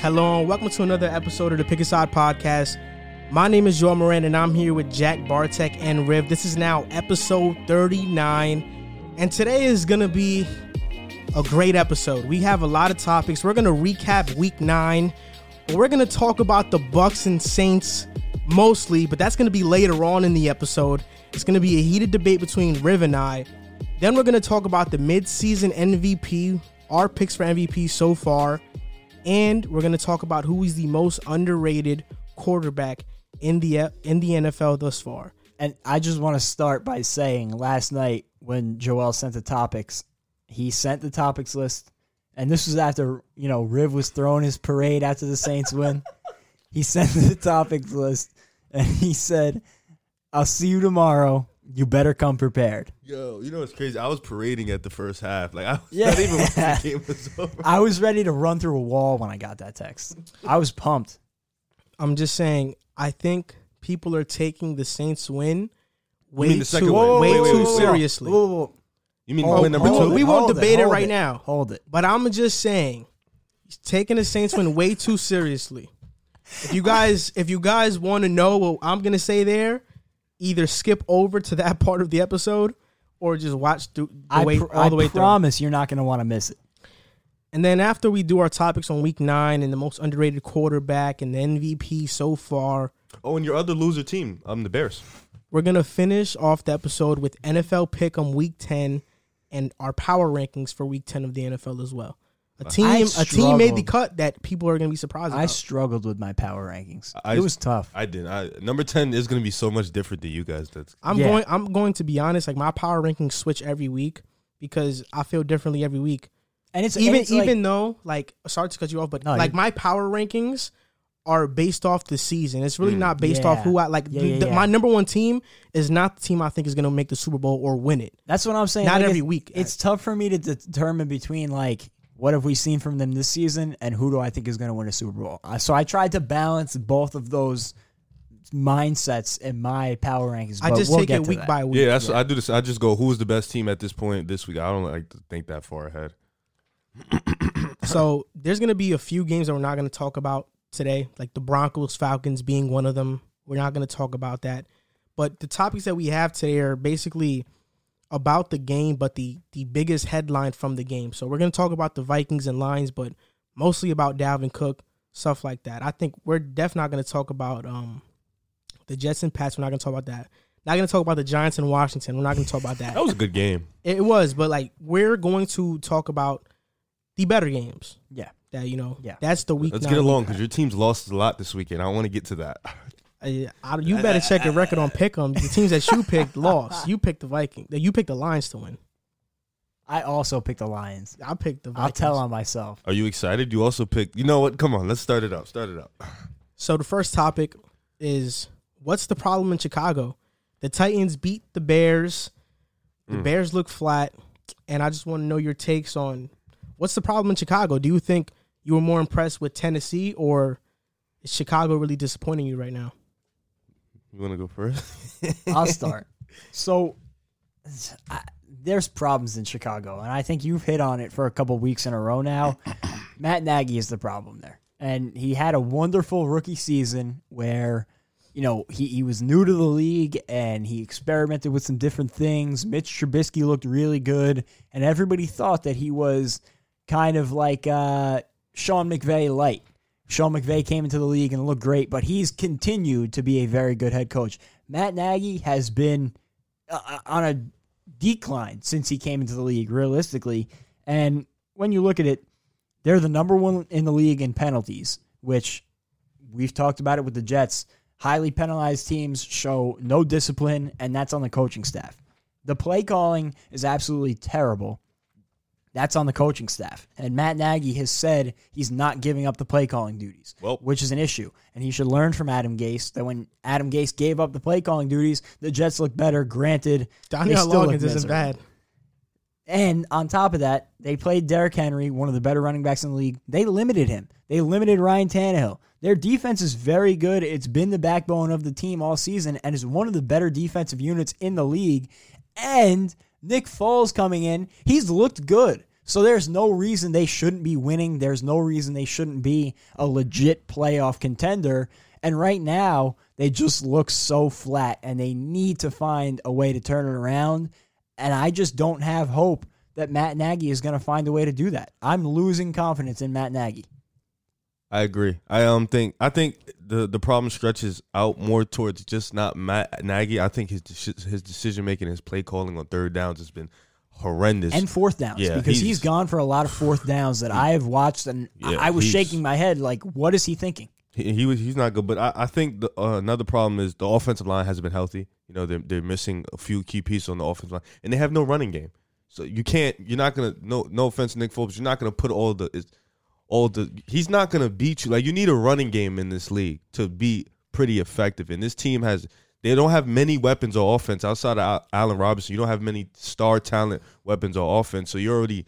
Hello and welcome to another episode of the Pick a Side Podcast. My name is Joel Moran and I'm here with Jack Bartek and Riv. This is now episode 39, and today is gonna be a great episode. We have a lot of topics. We're gonna recap week nine. We're gonna talk about the Bucks and Saints mostly, but that's gonna be later on in the episode. It's gonna be a heated debate between Riv and I. Then we're gonna talk about the mid-season MVP, our picks for MVP so far, and we're gonna talk about who is the most underrated quarterback in the in the NFL thus far. And I just want to start by saying last night when Joel sent the topics, he sent the topics list, and this was after, you know, Riv was throwing his parade after the Saints win. he sent the topics list and he said, I'll see you tomorrow. You better come prepared. Yo, you know what's crazy? I was parading at the first half. Like I was Yeah. not even the game was over. I was ready to run through a wall when I got that text. I was pumped. I'm just saying, I think people are taking the Saints win way mean the second too, win? way Wait, wait, too wait, wait. seriously. Whoa, whoa, whoa. You mean Hold- win number hold two? We won't hold debate it hold right now. Hold it. But I'm just saying, he's taking the Saints win way too seriously. If you guys, if you guys want to know what I'm gonna say there, either skip over to that part of the episode or just watch through the I, way pr- all the I way through. I promise you're not going to want to miss it. And then after we do our topics on week nine and the most underrated quarterback and the MVP so far, Oh, and your other loser team, um, the Bears. we're gonna finish off the episode with NFL pick on week ten and our power rankings for week ten of the NFL as well. A team, I a team made the cut that people are gonna be surprised I about. struggled with my power rankings. I- it was tough. I didn't. I, number ten is going to be so much different than you guys. That's I'm Yeah. going. I'm going to be honest. Like my power rankings switch every week because I feel differently every week. And it's even and it's like- even though like sorry to cut you off, but No, like you're- my power rankings are based off the season. It's really Mm. not based off Yeah. who I like. Yeah, the- yeah, the- yeah. My number one team is not the team I think is going to make the Super Bowl or win it. That's what I'm saying. Not Like, every it's- week. It's tough for me to determine between like what have we seen from them this season and who do I think is going to win a Super Bowl. Uh, So I tried to balance both of those mindsets in my power rankings. I just we'll take get it week that. by week. yeah. That's I do this. I just go. Who's the best team at this point this week? I don't like to think that far ahead. So there's going to be a few games that we're not going to talk about today, like the Broncos Falcons being one of them. We're not going to talk about that. But the topics that we have today are basically about the game, but the the biggest headline from the game. So we're going to talk about the Vikings and Lions, but mostly about Dalvin Cook, stuff like that. I think we're definitely not going to talk about um the Jets and Pats. We're not going to talk about that. Not going to talk about the Giants and Washington. We're not going to talk about that. That was a good game. It was, but like we're going to talk about the better games. Yeah. That you know, Yeah. that's the week. Let's nine get along because your team's lost a lot this weekend. I want to get to that. I, I, you better check your record on Pick'em. The teams that you picked lost. You picked the Vikings. You picked the Lions to win. I also picked the Lions. I picked the. Vikings. I'll tell on myself. Are you excited? You also picked. You know what? Come on, let's start it up. Start it up. So the first topic is what's the problem in Chicago? The Titans beat the Bears. The Mm. Bears look flat, and I just want to know your takes on what's the problem in Chicago. Do you think you were more impressed with Tennessee, or is Chicago really disappointing you right now? You want to go first? I'll start. So I, there's problems in Chicago, and I think you've hit on it for a couple weeks in a row now. Matt Nagy is the problem there, and he had a wonderful rookie season where. You know, he, he was new to the league and he experimented with some different things. Mitch Trubisky looked really good, and everybody thought that he was kind of like uh, Sean McVay light. Sean McVay came into the league and looked great, but he's continued to be a very good head coach. Matt Nagy has been uh, on a decline since he came into the league, realistically. And when you look at it, they're the number one in the league in penalties, which we've talked about it with the Jets. Highly penalized teams show no discipline, and that's on the coaching staff. The play calling is absolutely terrible. That's on the coaching staff. And Matt Nagy has said he's not giving up the play calling duties, Well- which is an issue. And he should learn from Adam Gase that when Adam Gase gave up the play calling duties, the Jets looked better. Granted, they Dowell Loggains isn't bad. And on top of that, they played Derrick Henry, one of the better running backs in the league. They limited him. They limited Ryan Tannehill. Their defense is very good. It's been the backbone of the team all season and is one of the better defensive units in the league. And Nick Foles coming in, he's looked good. So there's no reason they shouldn't be winning. There's no reason they shouldn't be a legit playoff contender. And right now, they just look so flat and they need to find a way to turn it around. And I just don't have hope that Matt Nagy is going to find a way to do that. I'm losing confidence in Matt Nagy. I agree. I um think I think the the problem stretches out more towards just not Matt Nagy. I think his his decision making, his play calling on third downs has been horrendous and fourth downs yeah, because he's, he's gone for a lot of fourth downs that I have watched and yeah, I was shaking my head like, what is he thinking? He, he was he's not good, but I, I think the, uh, another problem is the offensive line hasn't been healthy. You know they're they're missing a few key pieces on the offensive line, and they have no running game. So you can't. You're not gonna. No, no offense, Nick Foles. You're not gonna put all the all the. He's not gonna beat you. Like you need a running game in this league to be pretty effective. And this team has. They don't have many weapons or offense outside of Allen Robinson. You don't have many star talent weapons or offense. So you're already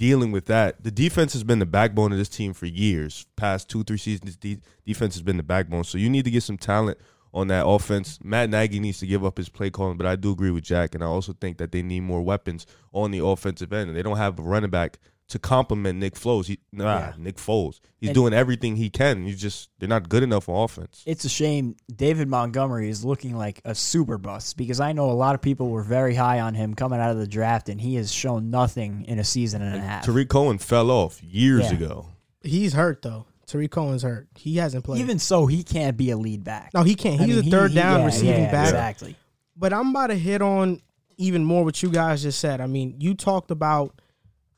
dealing with that. The defense has been the backbone of this team for years. Past two, three seasons, de- defense has been the backbone. So you need to get some talent on that offense. Matt Nagy needs to give up his play calling, but I do agree with Jack, and I also think that they need more weapons on the offensive end. And they don't have a running back to compliment Nick Foles. He, nah, yeah. Nick Foles. He's and doing everything he can. He's just they're not good enough on offense. It's a shame David Montgomery is looking like a super bust because I know a lot of people were very high on him coming out of the draft, and he has shown nothing in a season and, and a half. Tarik Cohen fell off years yeah. ago. He's hurt though. Tarik Cohen's hurt. He hasn't played. Even so, he can't be a lead back. No, he can't. He's I mean, a third he, down yeah, receiving yeah, back. Exactly. But I'm about to hit on even more what you guys just said. I mean, you talked about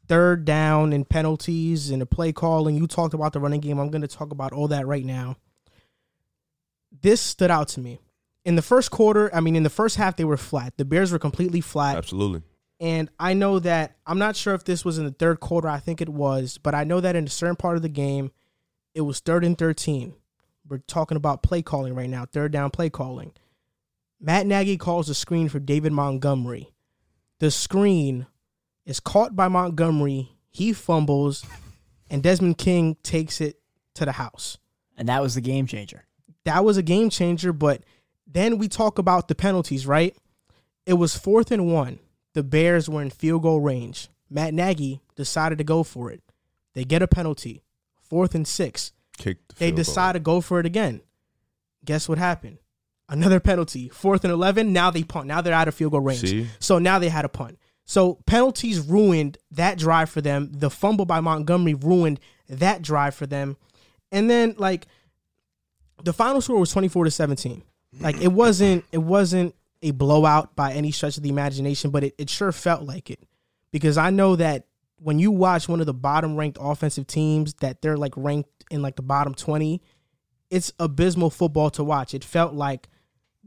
third down and penalties and the play calling. You talked about the running game. I'm going to talk about all that right now. This stood out to me. In the first quarter, I mean, in the first half, they were flat. The Bears were completely flat. Absolutely. And I know that, I'm not sure if this was in the third quarter. I think it was. But I know that in a certain part of the game, it was third and 13. We're talking about play calling right now, third down play calling. Matt Nagy calls a screen for David Montgomery. The screen is caught by Montgomery. He fumbles, and Desmond King takes it to the house. And that was the game changer. That was a game changer, but then we talk about the penalties, right? It was fourth and one. The Bears were in field goal range. Matt Nagy decided to go for it. They get a penalty. Fourth and six. The they decide goal. to go for it again. Guess what happened? Another penalty. Fourth and eleven. Now they punt. Now they're out of field goal range. See? So now they had a punt. So penalties ruined that drive for them. The fumble by Montgomery ruined that drive for them. And then like the final score was 24 to 17. Like it wasn't it wasn't a blowout by any stretch of the imagination, but it, it sure felt like it. Because I know that when you watch one of the bottom ranked offensive teams that they're like ranked in like the bottom 20, it's abysmal football to watch. It felt like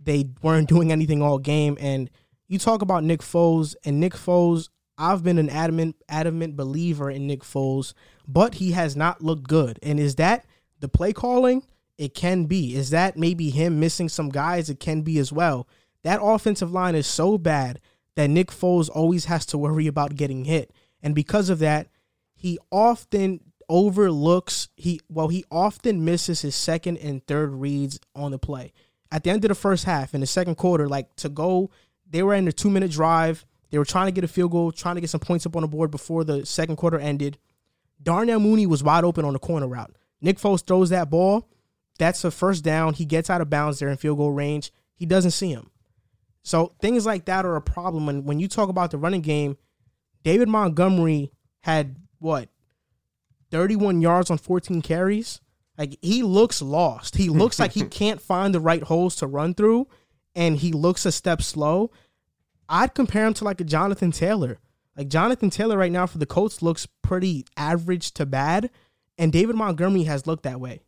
they weren't doing anything all game and you talk about Nick Foles and Nick Foles. I've been an adamant adamant believer in Nick Foles, but he has not looked good. And is that the play calling? It can be. Is that maybe him missing some guys? It can be as well. That offensive line is so bad that Nick Foles always has to worry about getting hit. And because of that, he often overlooks he well he often misses his second and third reads on the play. At the end of the first half in the second quarter like to go they were in a two minute drive. They were trying to get a field goal, trying to get some points up on the board before the second quarter ended. Darnell Mooney was wide open on the corner route. Nick Foles throws that ball. That's a first down. He gets out of bounds there in field goal range. He doesn't see him. So things like that are a problem. And when you talk about the running game, David Montgomery had what 31 yards on 14 carries. Like he looks lost. He looks like he can't find the right holes to run through and he looks a step slow, I'd compare him to like a Jonathan Taylor. Like Jonathan Taylor right now for the Colts looks pretty average to bad, and David Montgomery has looked that way.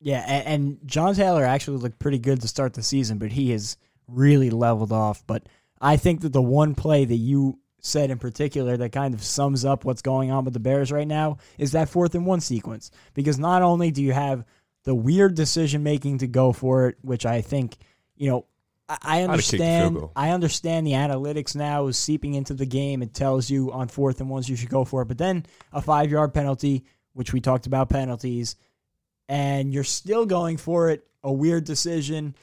Yeah, and, and John Taylor actually looked pretty good to start the season, but he has really leveled off. But I think that the one play that you said in particular that kind of sums up what's going on with the Bears right now is that fourth and one sequence. Because not only do you have the weird decision making to go for it, which I think – you know, I, understand. I understand the analytics now is seeping into the game. It tells you on fourth and ones you should go for it, but then a five yard penalty, which we talked about penalties, and you're still going for it. A weird decision,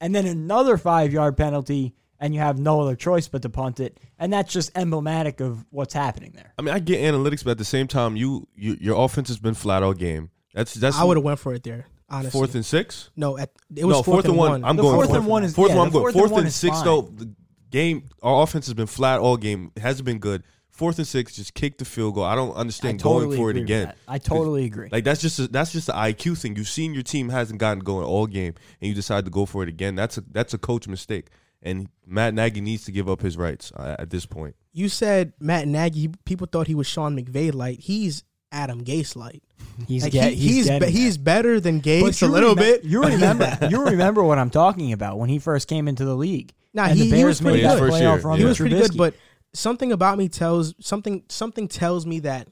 and then another five yard penalty, and you have no other choice but to punt it, and that's just emblematic of what's happening there. I mean, I get analytics, but at the same time, you, you your offense has been flat all game. That's that's I would have went for it there. Honestly, fourth and six. no, at, it was no, fourth, and one. I'm The going fourth fourth and one is- fourth yeah, one. I'm going fourth and fourth and is six fine. though. The game, our offense has been flat all game. It hasn't been good. Fourth and six, just kick the field goal. I don't I understand totally going for it again. I totally agree. Like that's just a, that's just the IQ thing. You've seen your team hasn't gotten going all game, and you decide to go for it again. That's a that's a coach mistake, and Matt Nagy needs to give up his rights uh, at this point. You said Matt Nagy. People thought he was Sean McVay light. He's Adam Gase light. He's Like get, he, he's he's getting be- he's better than Gase a little remem- bit. You remember you remember what I'm talking about when he first came into the league. Nah, and he- the he Bears was pretty made that good. First playoff year, run yeah. he was pretty good, but something about me tells something something tells me that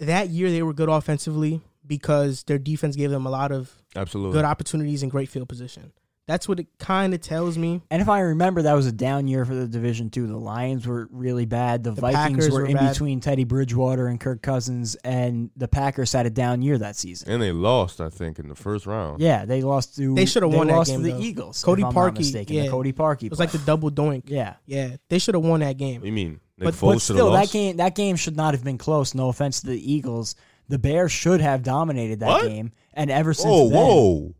that year they were good offensively because their defense gave them a lot of Absolutely. good opportunities and great field position. That's what it kind of tells me. And if I remember, that was a down year for the division too. The Lions were really bad. The, The Vikings Packers were, were in bad. between Teddy Bridgewater and Kirk Cousins, and the Packers had a down year that season. and they lost, I think, in the first round. Yeah, they lost to. They should've won that lost game, to the though. Eagles. Cody if I'm not Parkey, mistaken, yeah. the Cody Parkey. It was like the double doink. yeah. Yeah, they should have won that game. You mean Nick But- Foles But should have still, that game that game should not have been close. No offense to the Eagles, the Bears should have dominated that What? game, and ever since Whoa, then, whoa!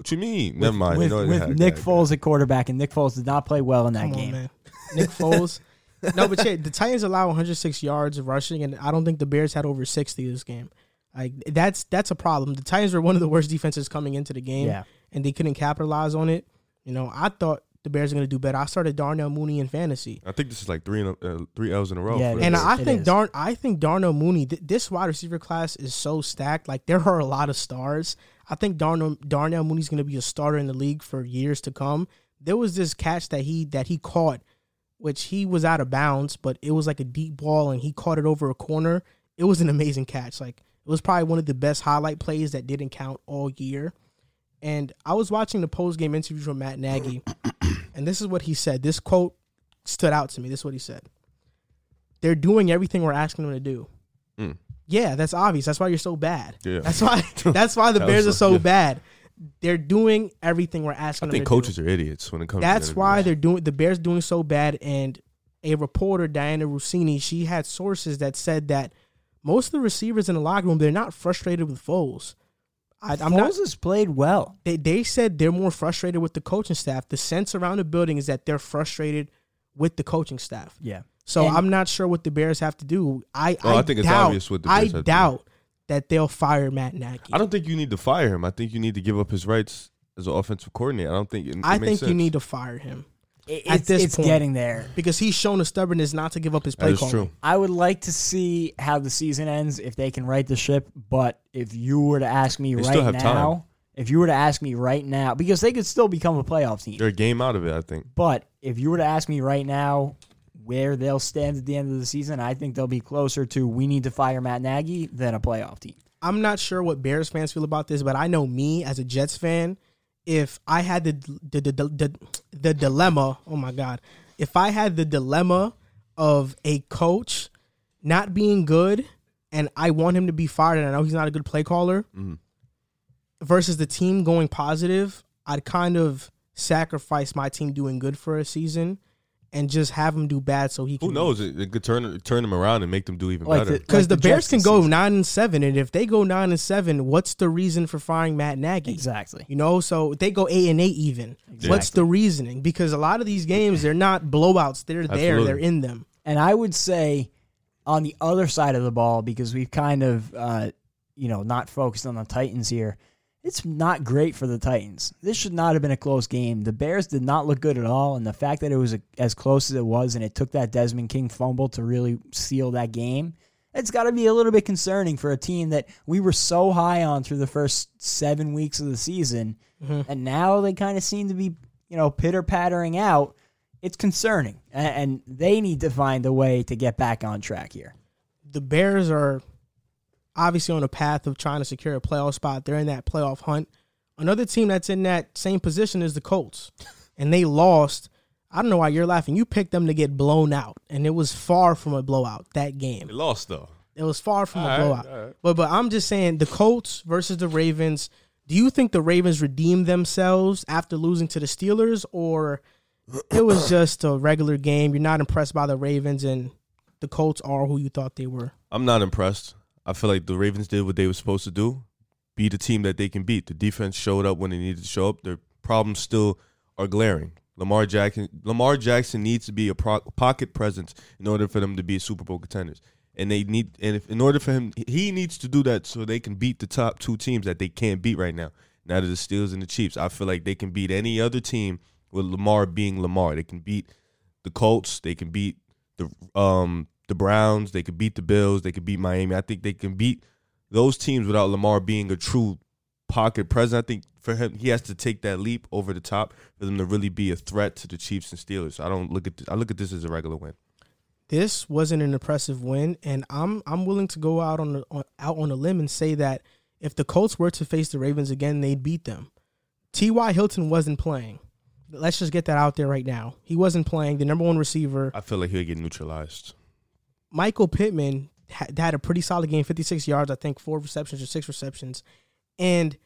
What you mean? with, Never mind. with, You know, with yeah, Nick yeah, Foles at quarterback, and Nick Foles did not play well in that Come game. on, man. Nick Foles. no, but yeah, the Titans allow 106 yards of rushing, and I don't think the Bears had over 60 this game. Like that's that's a problem. The Titans were one of the worst defenses coming into the game, Yeah. and they couldn't capitalize on it. You know, I thought the Bears were going to do better. I started Darnell Mooney in fantasy, I think this is like three in a, uh, three L's in a row. Yeah, for it the and is. Bears. I think is. Darn I think Darnell Mooney. Th- this wide receiver class is so stacked. Like there are a lot of stars. I think Darnell Darnell Mooney's going to be a starter in the league for years to come. There was this catch that he that he caught, which he was out of bounds, but it was like a deep ball, and he caught it over a corner. It was an amazing catch. Like it was probably one of the best highlight plays that didn't count all year. And I was watching the post game interview from Matt Nagy, and this is what he said. This quote stood out to me. This is what he said. They're doing everything we're asking them to do. Mm. Yeah, that's obvious. That's why you're so bad. Yeah. That's why that's why the That Bears are so yeah. bad. They're doing everything we're asking I them think to coaches do. are idiots when it comes. To That's why they're doing the Bears doing so bad. And a reporter, Dianna Russini, she had sources that said that most of the receivers in the locker room they're not frustrated with Foles. I, I'm not. Foles has played well. They they said they're more frustrated with the coaching staff. The sense around the building is that they're frustrated with the coaching staff. Yeah. So And- I'm not sure what the Bears have to do. I Oh, I, I think it's doubt, obvious what the I Bears have to do. doubt that they'll fire Matt Nagy. I don't think you need to fire him. I think you need to give up his rights as an offensive coordinator. I don't think. It, it I makes think you need to fire him It- At it's, this it's point. getting there. because he's shown a stubbornness not to give up his play That is calling. true. I would like to see how the season ends if they can right the ship. But if you were to ask me They right still have now, time. if you were to ask me right now, because they could still become a playoff team. They're a game out of it. I think. But if you were to ask me right now where they'll stand at the end of the season, I think they'll be closer to we need to fire Matt Nagy than a playoff team. I'm not sure what Bears fans feel about this, but I know me as a Jets fan, if I had the the the, the, the dilemma, oh my god, if I had the dilemma of a coach not being good and I want him to be fired and I know he's not a good play caller Mhm. versus the team going positive, I'd kind of sacrifice my team doing good for a season and just have him do bad so he can Who knows? It, it could turn turn them around and make them do even Like better. the- because the, the Bears can go season. nine and seven, and if they go nine and seven, what's the reason for firing Matt Nagy? Exactly. You know, so they go eight and eight even. What's the reasoning? Because a lot of these games they're not blowouts; they're there, they're in them. And I would say on the other side of the ball, because we've kind of, uh, you know, not focused on the Titans here, it's not great for the Titans. This should not have been a close game. The Bears did not look good at all. And the fact that it was a, as close as it was and it took that Desmond King fumble to really seal that game, it's got to be a little bit concerning for a team that we were so high on through the first seven weeks of the season. Mm-hmm. And now they kind of seem to be, you know, pitter pattering out it's concerning, A- and they need to find a way to get back on track here. The Bears are obviously on a path of trying to secure a playoff spot. They're in that playoff hunt. Another team that's in that same position is the Colts, and they lost. I don't know why you're laughing. You picked them to get blown out, and it was far from a blowout. That game. They lost though. It was far from a All right, blowout. all right. But but I'm just saying the Colts versus the Ravens. Do you think the Ravens redeemed themselves after losing to the Steelers, or it was just a regular game. You're not impressed by the Ravens, and the Colts are who you thought they were. I'm not impressed. I feel like the Ravens did what they were supposed to do, be the team that they can beat. The defense showed up when they needed to show up. Their problems still are glaring. Lamar Jackson, Lamar Jackson needs to be a pro- pocket presence in order for them to be Super Bowl contenders. And they need, and if, in order for him, he needs to do that so they can beat the top two teams that they can't beat right now. Now that the Steelers and the Chiefs, I feel like they can beat any other team with Lamar being Lamar. They can beat the Colts. They can beat the um the Browns. They could beat the Bills. They could beat Miami. I think they can beat those teams without Lamar being a true pocket presence. I think for him, he has to take that leap over the top for them to really be a threat to the Chiefs and Steelers. I don't look at this, I look at this as a regular win. This wasn't an impressive win, and I'm I'm willing to go out on, the, on out on a limb and say that if the Colts were to face the Ravens again, they'd beat them. T.Y. Hilton wasn't playing. Let's just get that out there right now. He wasn't playing. The number one receiver. I feel like he'll get neutralized. Michael Pittman had, had a pretty solid game, 56 yards, I think, four receptions or six receptions. And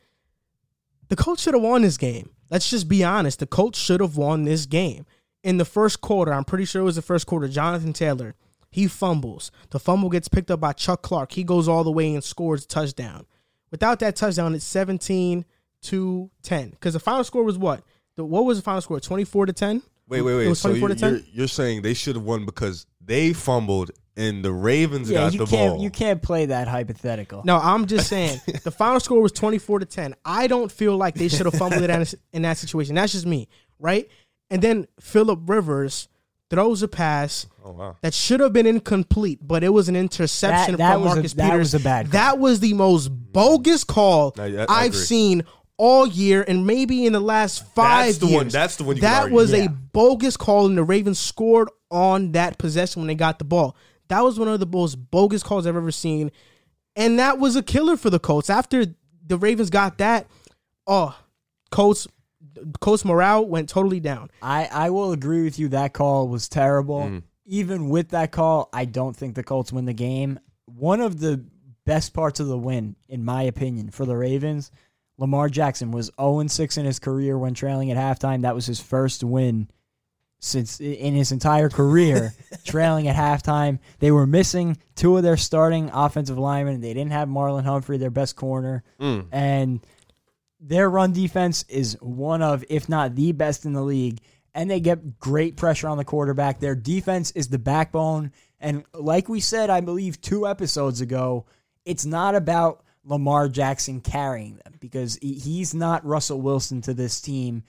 the Colts should have won this game. Let's just be honest. The Colts should have won this game. In the first quarter, I'm pretty sure it was the first quarter, Jonathan Taylor, he fumbles. The fumble gets picked up by Chuck Clark. He goes all the way and scores a touchdown. Without that touchdown, it's 17 to 10. Because the final score was what? The, what was the final score? 24 to 10? Wait, wait, It wait. was So 24 you're, to 10? you're, you're saying they should have won because they fumbled and the Ravens Yeah, got you the can't ball. you can't play that hypothetical. No, I'm just saying the final score was 24 to 10. I don't feel like they should have fumbled it in- in that situation. That's just me, right? And then Philip Rivers throws a pass oh wow. that should have been incomplete, but it was an interception That- that from was a- that Peters. was a bad call. That was the most bogus call No, yeah, I I've agree. seen all year and maybe in the last five That's the years. one- that's the one you that was Yeah. a bogus call, and the Ravens scored on that possession when they got the ball. That was one of the most bogus calls I've ever seen, and that was a killer for the Colts. After the Ravens got that, oh, Colts, Colts morale went totally down. I, I will agree with you. That call was terrible. Mm. Even with that call, I don't think the Colts win the game. One of the best parts of the win, in my opinion, for the Ravens, Lamar Jackson was 0 6 in his career when trailing at halftime. That was his first win since in his entire career, trailing at halftime. They were missing two of their starting offensive linemen. They didn't have Marlon Humphrey, their best corner. Mm. And their run defense is one of, if not the best in the league. And they get great pressure on the quarterback. Their defense is the backbone. And like we said, I believe two episodes ago, it's not about Lamar Jackson carrying them because he's not Russell Wilson to this team.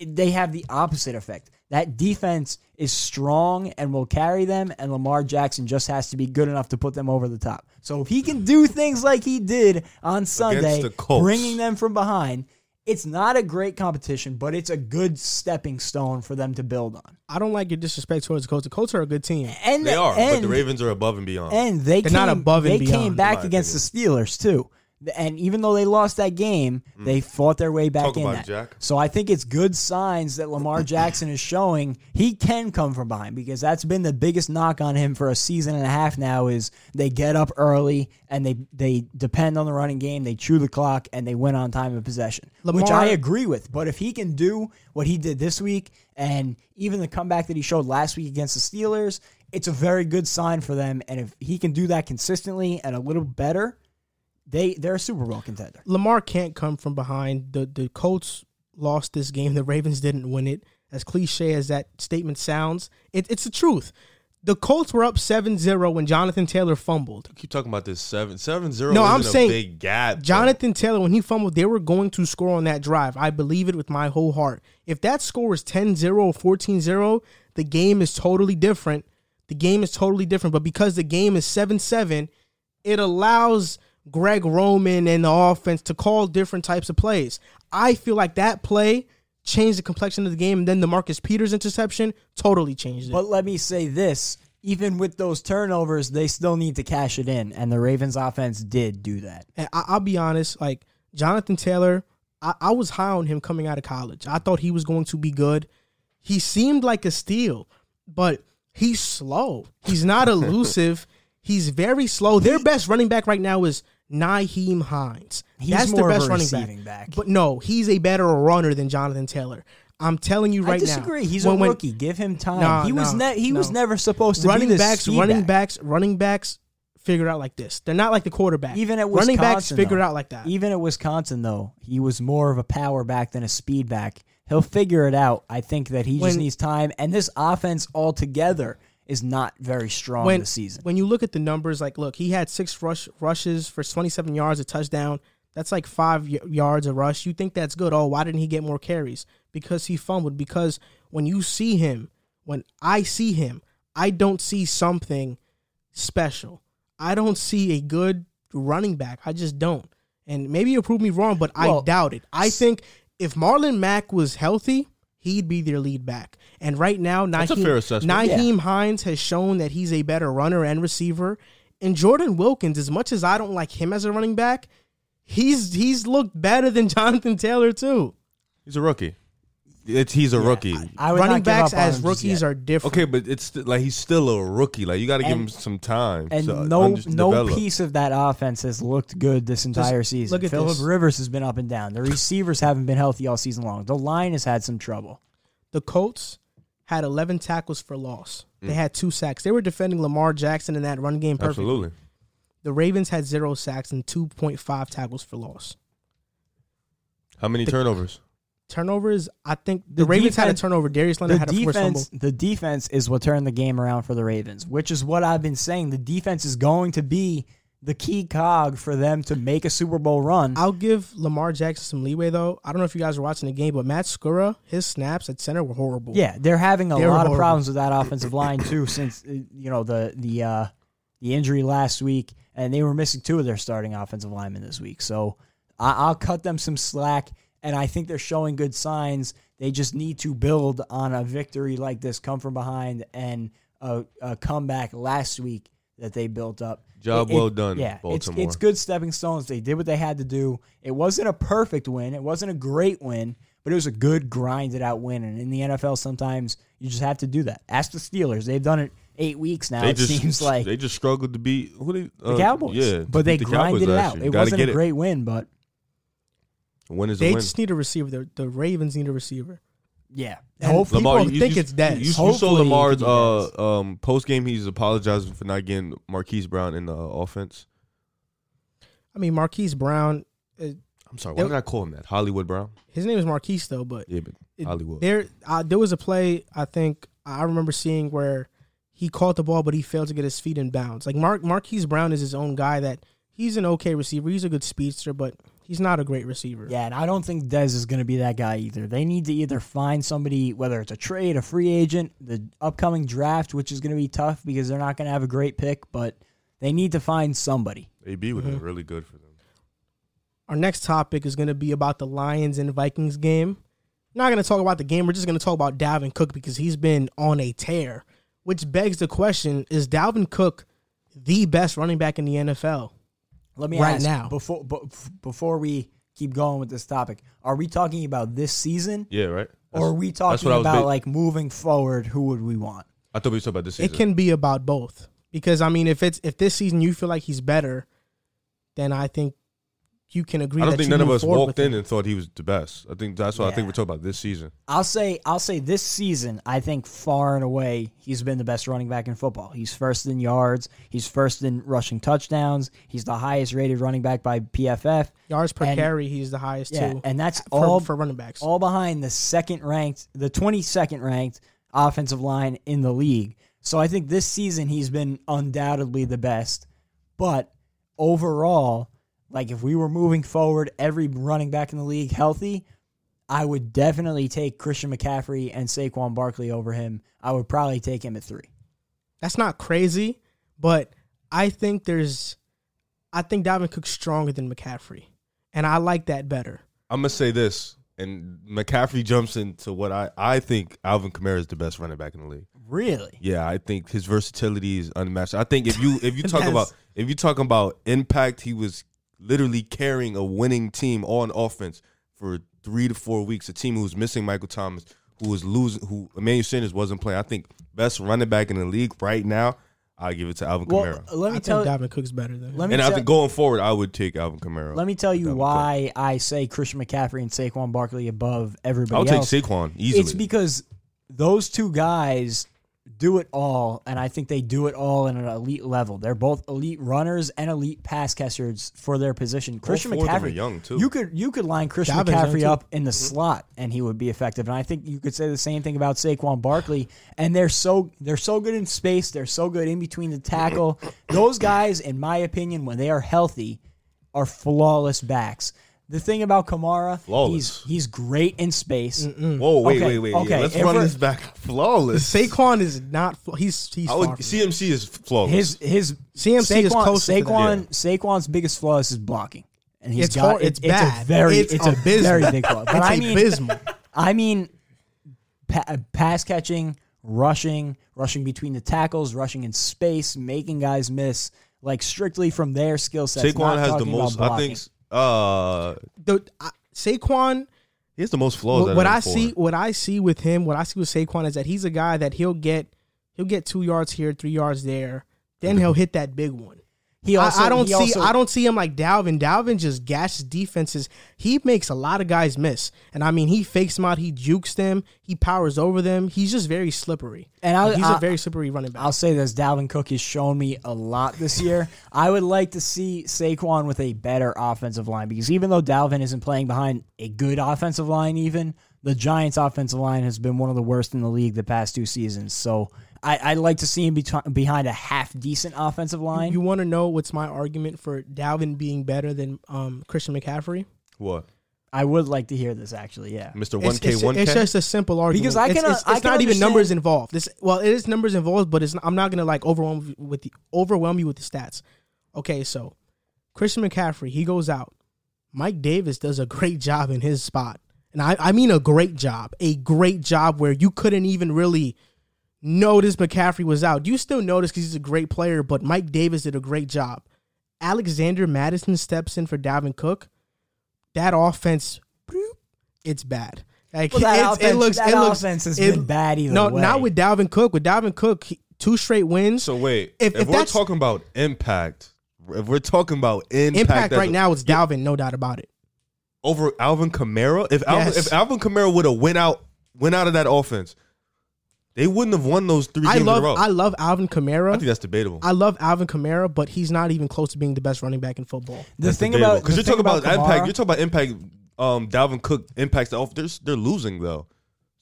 They have the opposite effect. That defense is strong and will carry them, and Lamar Jackson just has to be good enough to put them over the top. So if he can do things like he did on Sunday, the bringing them from behind, it's not a great competition, but it's a good stepping stone for them to build on. I don't like your disrespect towards the Colts. The Colts are a good team. And They are, and, but the Ravens are above and beyond. and they They're came, not above and they came beyond, back in my against the Steelers too. And even though they lost that game, they fought their way back Mm. Talk in about that. it, Jack. So I think it's good signs that Lamar Jackson is showing he can come from behind because that's been the biggest knock on him for a season and a half now is they get up early and they they depend on the running game, they chew the clock and they win on time of possession. which I agree with. But if he can do what he did this week and even the comeback that he showed last week against the Steelers, it's a very good sign for them. And if he can do that consistently and a little better, they they're a Super Bowl contender. Lamar can't come from behind. The the Colts lost this game. The Ravens didn't win it. As cliche as that statement sounds, it, it's the truth. The Colts were up 7-0 when Jonathan Taylor fumbled. keep talking about this seven seven zero. No, I'm isn't a saying big gap. though. Jonathan Taylor, when he fumbled, they were going to score on that drive. I believe it with my whole heart. If that score is 10-0 or 14-0, the game is totally different. The game is totally different. But because the game is 7-7, it allows Greg Roman and the offense to call different types of plays. I feel like that play changed the complexion of the game. And then the Marcus Peters interception totally changed it. But let me say this: even with those turnovers, they still need to cash it in, and the Ravens' offense did do that. And I, I'll be honest, like Jonathan Taylor, I, I was high on him coming out of college. I thought he was going to be good. He seemed like a steal, but he's slow. He's not elusive. He's very slow. Their best running back right now is Nyheim Hines. He's That's their best running back. back. But no, he's a better runner than Jonathan Taylor. I'm telling you right now. I disagree. now. He's when- a when rookie. Give him time. Nah, he was nah, ne- he was never supposed to running be this backs, running back. backs, running backs figured out like this. They're not like the quarterback. Even at Wisconsin, running backs figured though. out like that. Even at Wisconsin, though, he was more of a power back than a speed back. He'll figure it out. I think that he just needs time. And this offense altogether is not very strong when this season. when you look at the numbers, like look, he had six rush rushes for 27 yards, a touchdown. That's like five y- yards a rush. You think that's good? Oh, why didn't he get more carries? Because he fumbled. Because when you see him, when I see him, I don't see something special. I don't see a good running back. I just don't. And maybe you'll prove me wrong, but I doubt it. I think if Marlon Mack was healthy, he'd be their lead back. And right now, That's a Nyheim, fair assessment. Nyheim Hines has shown that he's a better runner and receiver. And Jordan Wilkins, as much as I don't like him as a running back, he's he's looked better than Jonathan Taylor too. He's a rookie. It's he's a rookie. I would running not give backs up on as him just rookies yet. are different. okay, but it's st- like he's still a rookie. Like you got to give him some time. And to no under- no develop. piece of that offense has looked good this entire season. look at Philip this. Rivers has been up and down. The receivers haven't been healthy all season long. The line has had some trouble. The Colts had 11 tackles for loss. Mm. They had two sacks. They were defending Lamar Jackson in that run game perfectly. Absolutely. The Ravens had zero sacks and 2.5 tackles for loss. How many turnovers? Turnovers, I think the, The Ravens had a turnover. Darius Leonard had a forced fumble. the defense is what turned the game around for the Ravens, which is what I've been saying. The defense is going to be the key cog for them to make a Super Bowl run. I'll give Lamar Jackson some leeway though. I don't know if you guys were watching the game, but Matt Skura, his snaps at center were horrible. Yeah, they're having a They're lot of problems with that offensive line too. Since uh, you know the the uh, the injury last week, and they were missing two of their starting offensive linemen this week. So I, I'll cut them some slack, and I think they're showing good signs. They just need to build on a victory like this, come from behind, and a, a comeback last week that they built up. Job It- well it- done, Yeah, it's, Baltimore. it's good stepping stones. They did what they had to do. It wasn't a perfect win. It wasn't a great win, but it was a good grinded out win. And in the NFL, sometimes you just have to do that. Ask the Steelers; they've done it eight weeks now. They it just seems like they just struggled to beat who they the uh, Cowboys. Yeah, but they the grinded Cowboys it out. It wasn't a great win, but A win is a They win. just need a receiver. The, the Ravens need a receiver. yeah. And Hopefully, people you- think you, it's Dez. You, you saw Hopefully Lamar's uh, um, post game. He's apologizing for not getting Marquise Brown in the offense. I mean, Marquise Brown. Uh, I'm sorry. Why did I call him that? Hollywood Brown. his name is Marquise though, but Yeah, but it- Hollywood. there uh, there was a play I think I remember seeing where he caught the ball, but he failed to get his feet in bounds. Like Mark Marquise Brown is his own guy. That he's an okay receiver. He's a good speedster, but he's not a great receiver. Yeah, and I don't think Dez is going to be that guy either. They need to either find somebody, whether it's a trade, a free agent, the upcoming draft, which is going to be tough because they're not going to have a great pick, but they need to find somebody. AB would have Mhm. been really good for them. Our next topic is going to be about the Lions and Vikings game. Not going to talk about the game. We're just going to talk about Dalvin Cook because he's been on a tear. Which begs the question: Is Dalvin Cook the best running back in the NFL? Let me Right ask now. before bu- before we keep going with this topic. Are we talking about this season, Yeah, right. or are we talking what I was about ba- like moving forward? Who would we want? I thought we were talking about this season. It can be about both because I mean, if it's if this season you feel like he's better, then I think you can agree. I don't that think you none of us walked in him. and thought he was the best. I think that's what I think we're talking about this season. I'll say I'll say this season I think far and away he's been the best running back in football. He's first in yards, he's first in rushing touchdowns, he's the highest rated running back by PFF. yards per and- carry. He's the highest Yeah, too. and that's for, all for running backs. all behind the second ranked, the 22nd ranked offensive line in the league. So I think this season he's been undoubtedly the best. But overall, like if we were moving forward, every running back in the league healthy, I would definitely take Christian McCaffrey and Saquon Barkley over him. I would probably take him at three. That's not crazy, but I think there's, I think Dalvin Cook's stronger than McCaffrey, and I like that better. I'm gonna say this, and McCaffrey jumps into what I I think Alvin Kamara is the best running back in the league. Really? Yeah, I think his versatility is unmatched. I think if you if you talk about if you talking about impact, he was literally carrying a winning team on offense for three to four weeks. A team who was missing Michael Thomas, who was losing, who Emmanuel Sanders wasn't playing. I think best running back in the league right now. I give it to Alvin Well, Kamara. let I me think tell Dalvin Cook's better than. let me And I think going forward, I would take Alvin Kamara. let me tell you Dalvin why I say Christian McCaffrey and Saquon Barkley above everybody I'll take. Saquon easily. It's because those two guys do it all, and I think they do it all in an elite level. They're both elite runners and elite pass catchers for their position. Christian four of them are McCaffrey, young, too. You could you could line Christian Dalvin's young, McCaffrey up in the mm-hmm. slot, and he would be effective. And I think you could say the same thing about Saquon Barkley. And they're so they're so good in space. They're so good in between the tackle. Those guys, in my opinion, when they are healthy, are flawless backs. The thing about Kamara, Flawless. he's he's great in space. Whoa, wait, Okay, wait, wait. yeah, okay, Let's if run we're- this back. Flawless. Saquon is not. fl- He's he's I would, far from it. CMC is flawless. His his CMC is Saquon, closer to that. Saquon Saquon's biggest flaw is his blocking, and he's It's got hor- it's it- it's bad. a very It's it's, a abysmal. very big flaw. But It's I mean, abysmal. I mean, pa- uh, pass catching, rushing, rushing between the tackles, rushing in space, making guys miss, like strictly from their skill sets. Saquon not has the talking about most. I blocking. think. Uh, The I, Saquon. he has the most flaws. What, what I four. see, what I see with him, what I see with Saquon is that he's a guy that he'll get, he'll get two yards here, three yards there, then he'll hit that big one. He also, I, I don't he see, also- I don't see him like Dalvin. Dalvin just gashes defenses. He makes a lot of guys miss, and I mean, he fakes them out, he jukes them, he powers over them. He's just very slippery, And I- he's I- a very slippery running back. I'll say this: Dalvin Cook has shown me a lot this year. I would like to see Saquon with a better offensive line because even though Dalvin isn't playing behind a good offensive line, even the Giants' offensive line has been one of the worst in the league the past two seasons. So I, I'd like to see him be behind a half decent offensive line. you want to know what's my argument for Dalvin being better than um, Christian McCaffrey? what I would like to hear this actually. Yeah, Mr. One It's, K it's, One it's just a simple argument Because I can, uh, It's, it's, I can not even numbers involved. This well, it is numbers involved, but it's I'm not gonna like overwhelm you with the overwhelm you with the stats. Okay, so Christian McCaffrey he goes out. Mike Davis does a great job in his spot, and I I mean a great job, a great job where you couldn't even really notice McCaffrey was out. Do you still notice because he's a great player, but Mike Davis did a great job. Alexander Mattison steps in for Dalvin Cook. That offense, it's bad. Like well, that it's- offense, it looks, that it looks, offense has it- been bad either no, way. not with Dalvin Cook. With Dalvin Cook, he- two straight wins. So wait, If- if, if we're talking about impact, if we're talking about impact, Impact right now is Dalvin, no doubt about it. over Alvin Kamara. If Alvin, Yes. if Alvin Kamara would have went out went out of that offense, they wouldn't have won those three I games love, in a row. I love Alvin Kamara. I think that's debatable. I love Alvin Kamara, but he's not even close to being the best running back in football. the That's thing debatable. about because you're talking thing about, impact. You're talking about impact. Um, Dalvin Cook impacts the off. They're, they're losing though.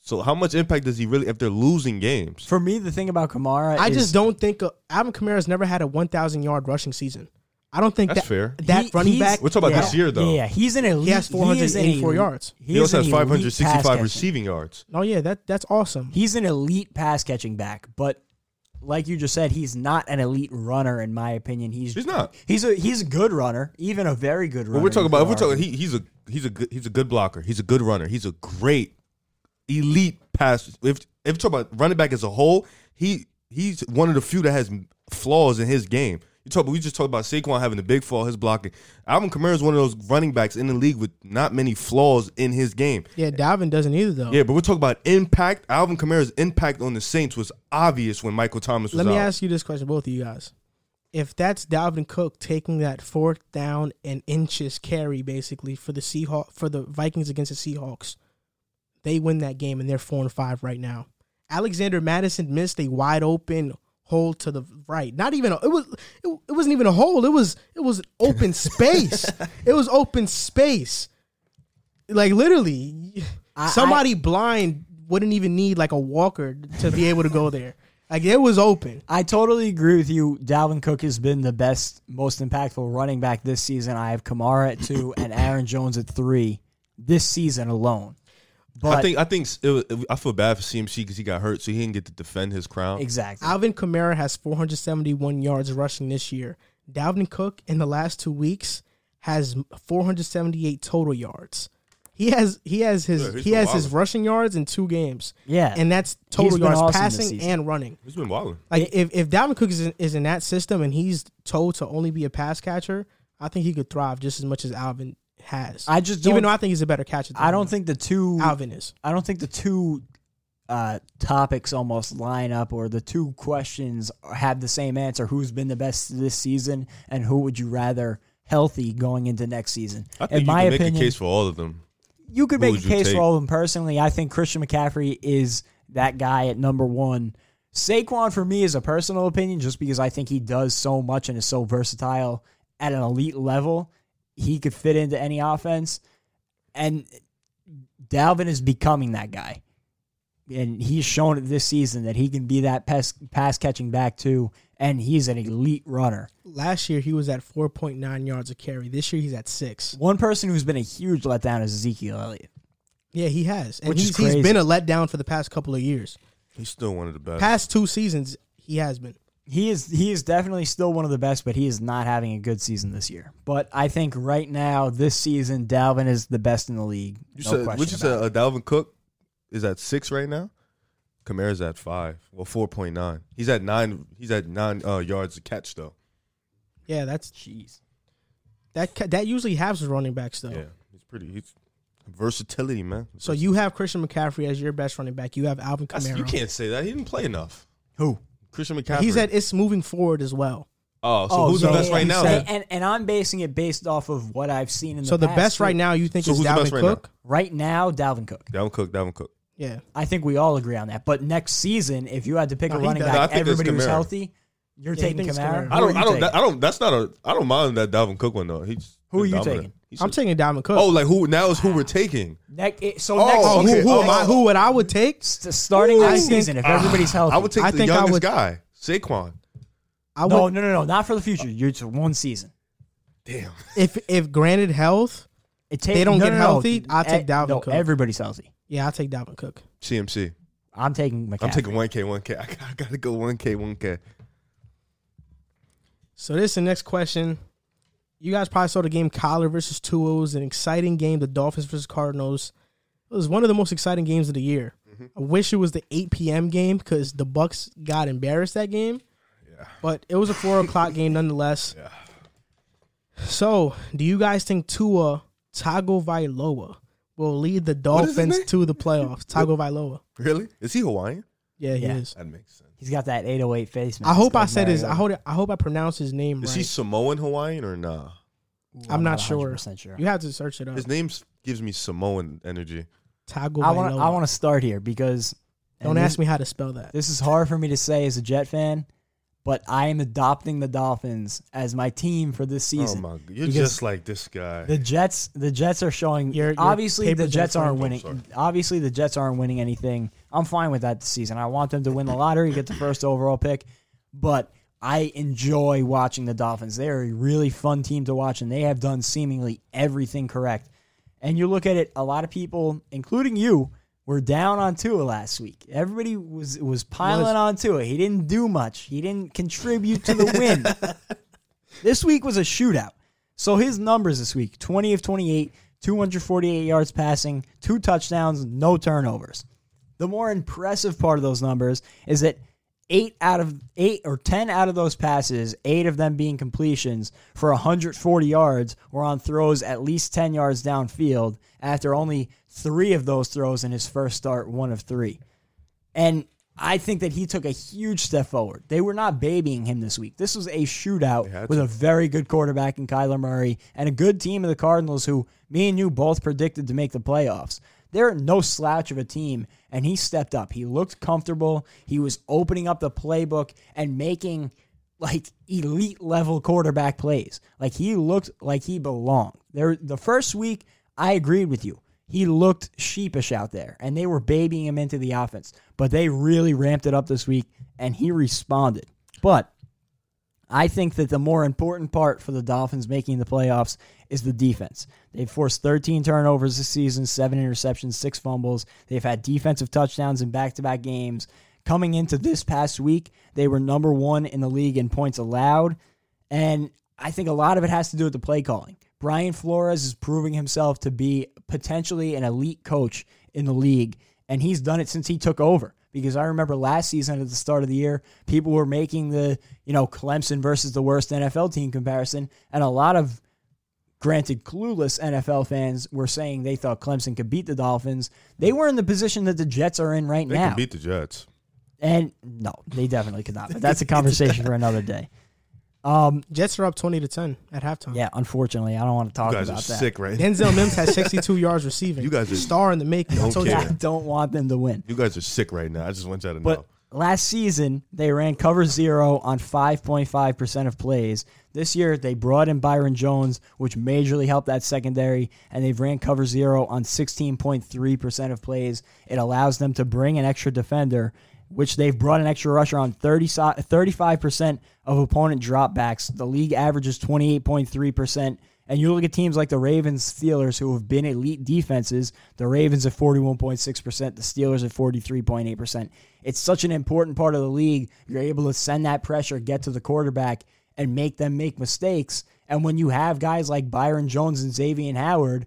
So how much impact does he really if they're losing games? For me, the thing about Kamara, I is just don't think uh, Alvin Kamara's never had a 1,000 yard rushing season. I don't think That's that fair. that he- running back. We're talking about yeah, this year though. Yeah, he's an elite. He has is an 484 elite- yards. He, He also has 565 receiving yards. Oh yeah, that that's awesome. He's an elite pass catching back, but like you just said, he's not an elite runner in my opinion. He's He's not. He's a he's a good runner, even a very good runner. But we're talking about. could We're talking. He, he's a he's a good he's a good blocker. He's a good runner. He's a great elite pass. If if you talk about running back as a whole, he he's one of the few that has flaws in his game. You talk. We just talked about Saquon having a big flaw, his blocking. Alvin Kamara is one of those running backs in the league with not many flaws in his game. Yeah, Dalvin doesn't either though. Yeah, but we're talking about impact. Alvin Kamara's impact on the Saints was obvious when Michael Thomas was Let me out. ask you this question, both of you guys. If that's Dalvin Cook taking that fourth down and inches carry basically for the Seahawks for the Vikings against the Seahawks, they win that game and they're four and five right now. Alexander Mattison missed a wide open hole to the right. Not even a, it was it, it wasn't even a hole. It was it was open space. it was open space. Like literally, I- somebody blind wouldn't even need like a walker to be able to go there. Like it was open. I totally agree with you. Dalvin Cook has been the best, most impactful running back this season. I have Kamara at two and Aaron Jones at three this season alone. But I think I think it was, I feel bad for CMC because he got hurt, so he didn't get to defend his crown. exactly. Alvin Kamara has 471 yards rushing this year. Dalvin Cook in the last two weeks has 478 total yards. He has he has his Yeah, he been has his rushing yards in two games, yeah, and that's total been yards awesome passing and running. He's been wilding. Like if if Dalvin Cook is in, is in that system and he's told to only be a pass catcher, I think he could thrive just as much as Alvin has. I just don't. even though I think he's a better catcher. Than I don't think the two. Alvin is. I don't think the two uh, topics almost line up, or the two questions have the same answer: Who's been the best this season, and who would you rather healthy going into next season? I think In you my can make opinion, a case for all of them. you could Who make a case take? for all of them personally. I think Christian McCaffrey is that guy at number one. Saquon for me is a personal opinion, just because I think he does so much and is so versatile at an elite level. He could fit into any offense, and Dalvin is becoming that guy, and he's shown it this season that he can be that pass pass catching back too, and he's an elite runner. Last year he was at 4.9 yards a carry. This year he's at six. One person who's been a huge letdown is Ezekiel Elliott. Yeah, he has, and Which is he's, he's crazy. been a letdown for the past couple of years. He's still one of the best. Past two seasons, he has been. He is he is definitely still one of the best, but he is not having a good season this year. But I think right now, this season, Dalvin is the best in the league. You no said question what you said? about it. Uh, Dalvin Cook is at six right now. Kamara's at five. Well, four point nine. He's at nine. He's at nine uh, yards a catch though. Yeah, that's Jeez. that. ca- That usually has the running backs though. Yeah, he's pretty. He's versatility, man. So you have Christian McCaffrey as your best running back. You have Alvin That's- Kamara. you can't say that. He didn't play enough. Who? Christian McCaffrey. He said it's moving forward as well. "Oh, so oh, who's so- the best right he now?" said- and and I'm basing it based off of what I've seen in the So the past, best too. right now, you think So is who's the Dalvin best right now? Cook? Right now, Dalvin Cook. Dalvin Cook. Dalvin Cook. Yeah, I think we all agree on that. But next season, if you had to pick No, a he running does. No, I back, think it's everybody was Kamara. healthy. You're Yeah, taking thinks Kamara. Kamara. I don't. I don't. taking? I don't. That's not a. I don't mind that Dalvin Cook one though. He's Who are you dominant. taking? He's I'm taking Dalvin Cook. Oh, like who? Now is who we're taking? Next, it- so Oh, next Oh, okay. who, who am I? Who would I would take? s- starting Ooh. next season, if everybody's healthy, I would take I the youngest would- guy, Saquon. I would No, no, no, no, not for the future. You're it's one season. Damn. if if granted health. It ta- They don't no, get no, no. healthy, I'll take Eh, Dalvin no, Cook. Everybody's healthy. Yeah, I'll take Dalvin Cook. CMC. I'm taking McCaffrey. I'm taking one K, one K. I gotta go one K, one K. So this is the next question. You guys probably saw the game Kyler versus Tua. It was an exciting game. The Dolphins versus Cardinals. It was one of the most exciting games of the year. Mm-hmm. I wish it was the 8 p.m. game because the Bucks got embarrassed that game. Yeah. But it was a four o'clock game nonetheless. Yeah. So, do you guys think Tua Tagovailoa will lead the Dolphins to the playoffs? Tagovailoa. Really? Is he Hawaiian? Yeah, he Yeah. is. That makes sense. He's got that 808 face. I hope I said like his. I hope. I hope I pronounced his name Is right. he Samoan Hawaiian or nah? Ooh, I'm not sure. 100% sure. you have to search it up. His name gives me Samoan energy. Tagovailoa. I want to. I want to start here because Don't ask this, me how to spell that. This is hard for me to say as a Jet fan, but I am adopting the Dolphins as my team for this oh season. Oh my! You're just like this guy. The Jets, the Jets are showing. You're- you're obviously, the Jets Jet aren't winning. Oh, obviously, the Jets aren't winning anything. I'm fine with that this season. I want them to win the lottery, get the first overall pick, but I enjoy watching the Dolphins. They are a really fun team to watch, and they have done seemingly everything correct. And you look at it, a lot of people, including you, were down on Tua last week. Everybody was was piling Was. on Tua. He didn't do much. He didn't contribute to the win. this week was a shootout. So his numbers this week 20 of 28, 248 yards passing, two touchdowns, no turnovers. The more impressive part of those numbers is that eight out of eight or 10 out of those passes, eight of them being completions for 140 yards, were on throws at least 10 yards downfield after only three of those throws in his first start, one of three. And I think that he took a huge step forward. They were not babying him this week. This was a shootout with a very good quarterback in Kyler Murray and a good team of the Cardinals who me and you both predicted to make the playoffs. They're no slouch of a team, and he stepped up. He looked comfortable. He was opening up the playbook and making like elite level quarterback plays. Like he looked like he belonged. There the first week, I agreed with you. He looked sheepish out there, and they were babying him into the offense. But they really ramped it up this week, and he responded. But I think that the more important part for the Dolphins making the playoffs is the defense. They've forced 13 turnovers this season, seven interceptions, six fumbles. They've had defensive touchdowns in back to back games. Coming into this past week, they were number one in the league in points allowed. And I think a lot of it has to do with the play calling. Brian Flores is proving himself to be potentially an elite coach in the league, and he's done it since he took over. Because I remember last season at the start of the year, people were making the, you know, Clemson versus the worst NFL team comparison, and a lot of Granted, clueless NFL fans were saying they thought Clemson could beat the Dolphins. They were in the position that the Jets are in right They now. They can beat the Jets. and no, they definitely could not. But that's a conversation for another day. Um, Jets are up twenty to ten at halftime. yeah, unfortunately, I don't want to talk You guys about are that. sick, right? Denzel Mims has 62 yards receiving. You guys are- star in the making. I Don't told you care. I don't want them to win. You guys are sick right now. I just want y'all to But know. last season, they ran cover zero on 5.5% of plays. This year, they brought in Byron Jones, which majorly helped that secondary, and they've ran cover zero on 16.3% of plays. It allows them to bring an extra defender, which they've brought an extra rusher on 30, 35% of opponent dropbacks. The league averages 28.3%. And you look at teams like the Ravens, Steelers, who have been elite defenses. The Ravens at 41.6%, the Steelers at 43.8%. It's such an important part of the league. You're able to send that pressure, get to the quarterback, and make them make mistakes. And when you have guys like Byron Jones and Xavier Howard,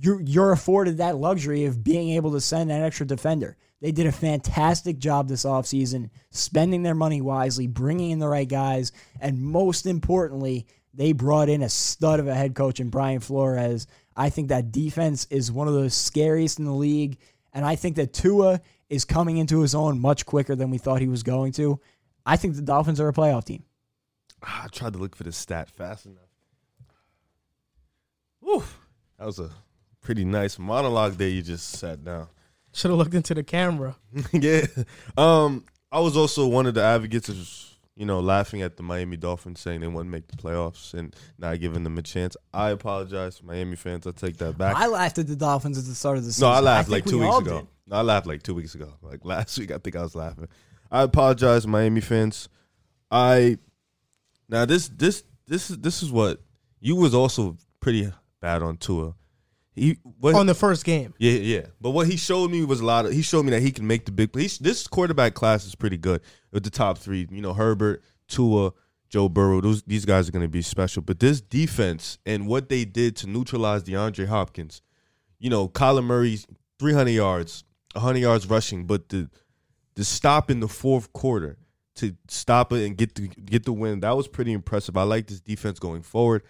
you're, you're afforded that luxury of being able to send an extra defender. They did a fantastic job this offseason, spending their money wisely, bringing in the right guys, and most importantly, they brought in a stud of a head coach in Brian Flores. I think that defense is one of the scariest in the league, and I think that Tua is coming into his own much quicker than we thought he was going to. I think the Dolphins are a playoff team. Ah, I tried to look for the stat fast enough. Woo. That was a pretty nice monologue there you just sat down. Should have looked into the camera. yeah. Um, I was also one of the advocates of, you know, laughing at the Miami Dolphins saying they wouldn't make the playoffs and not giving them a chance. I apologize, Miami fans. I take that back. I laughed at the Dolphins at the start of the season. no, I laughed think like two we weeks ago. did. No, I laughed like two weeks ago. Like last week, I think I was laughing. I apologize, Miami fans. I now this this this is this is what you was also pretty bad on Tua. He what On the first game. yeah, yeah. But what he showed me was a lot of. He showed me that he can make the big. He's, this quarterback class is pretty good with the top three. You know, Herbert, Tua, Joe Burrow. Those these guys are going to be special. But this defense and what they did to neutralize DeAndre Hopkins. You know, Kyler Murray's 300 yards, 100 yards rushing, but the the stop in the fourth quarter to stop it and get the get the win that was pretty impressive. I like this defense going forward.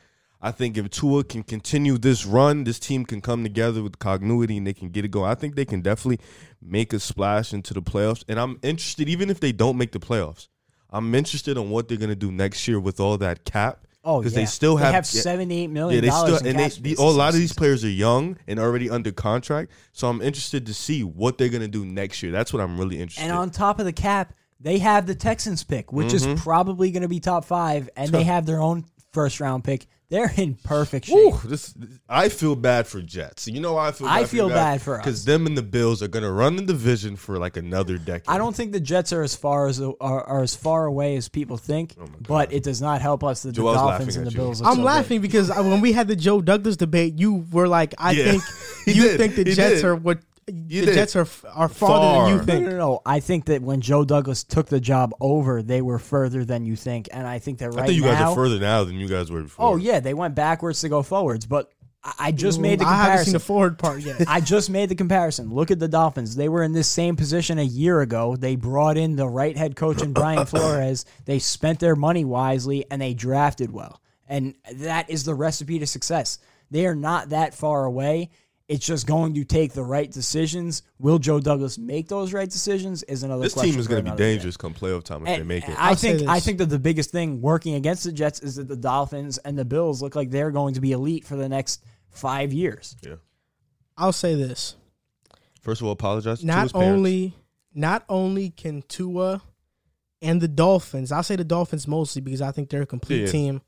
I think if Tua can continue this run, this team can come together with continuity and they can get it going. I think they can definitely make a splash into the playoffs. And I'm interested, even if they don't make the playoffs, I'm interested on what they're going to do next year with all that cap. Oh, because yeah. they still have, have yeah, seven, eight yeah, they still and they, the, oh, a lot of these players are young and already under contract. So I'm interested to see what they're going to do next year. That's what I'm really interested. And on top of the cap, they have the Texans pick, which Mm-hmm. is probably going to be top five, and they have their own first round pick. They're in perfect shape. Ooh, this I feel bad for Jets. You know why I feel. I bad feel for bad for us. because them and the Bills are going to run the division for like another decade. I don't think the Jets are as far as are, are as far away as people think, but it does not help us that the Dolphins and the you. Bills. Look I'm so laughing because when we had the Joe Douglas debate, you were like, "I Yeah. think you did. think the He Jets did. are what the did. Jets are are farther than you Far. Good. No, think." no, no. I think that when Joe Douglas took the job over, they were further than you think, and I think that right I think you guys now. are further now than you guys were before. oh yeah, they went backwards to go forwards, but I, I just made the I haven't seen comparison. the forward part yet. I just made the comparison. Look at the Dolphins. They were in this same position a year ago. They brought in the right head coach in Brian Flores. They spent their money wisely and they drafted well. And that is the recipe to success. They are not that far away. It's just going to take the right decisions. Will Joe Douglas make those right decisions? Is another this question. team is going going to be dangerous come playoff time if they make it. I think I think that the biggest thing working against the Jets is that the Dolphins and the Bills look like they're going to be elite for the next five years. yeah. I'll say this: First of all, apologize. to not his only not only can Tua and the Dolphins, I'll say the Dolphins mostly because I think they're a complete Yeah. team,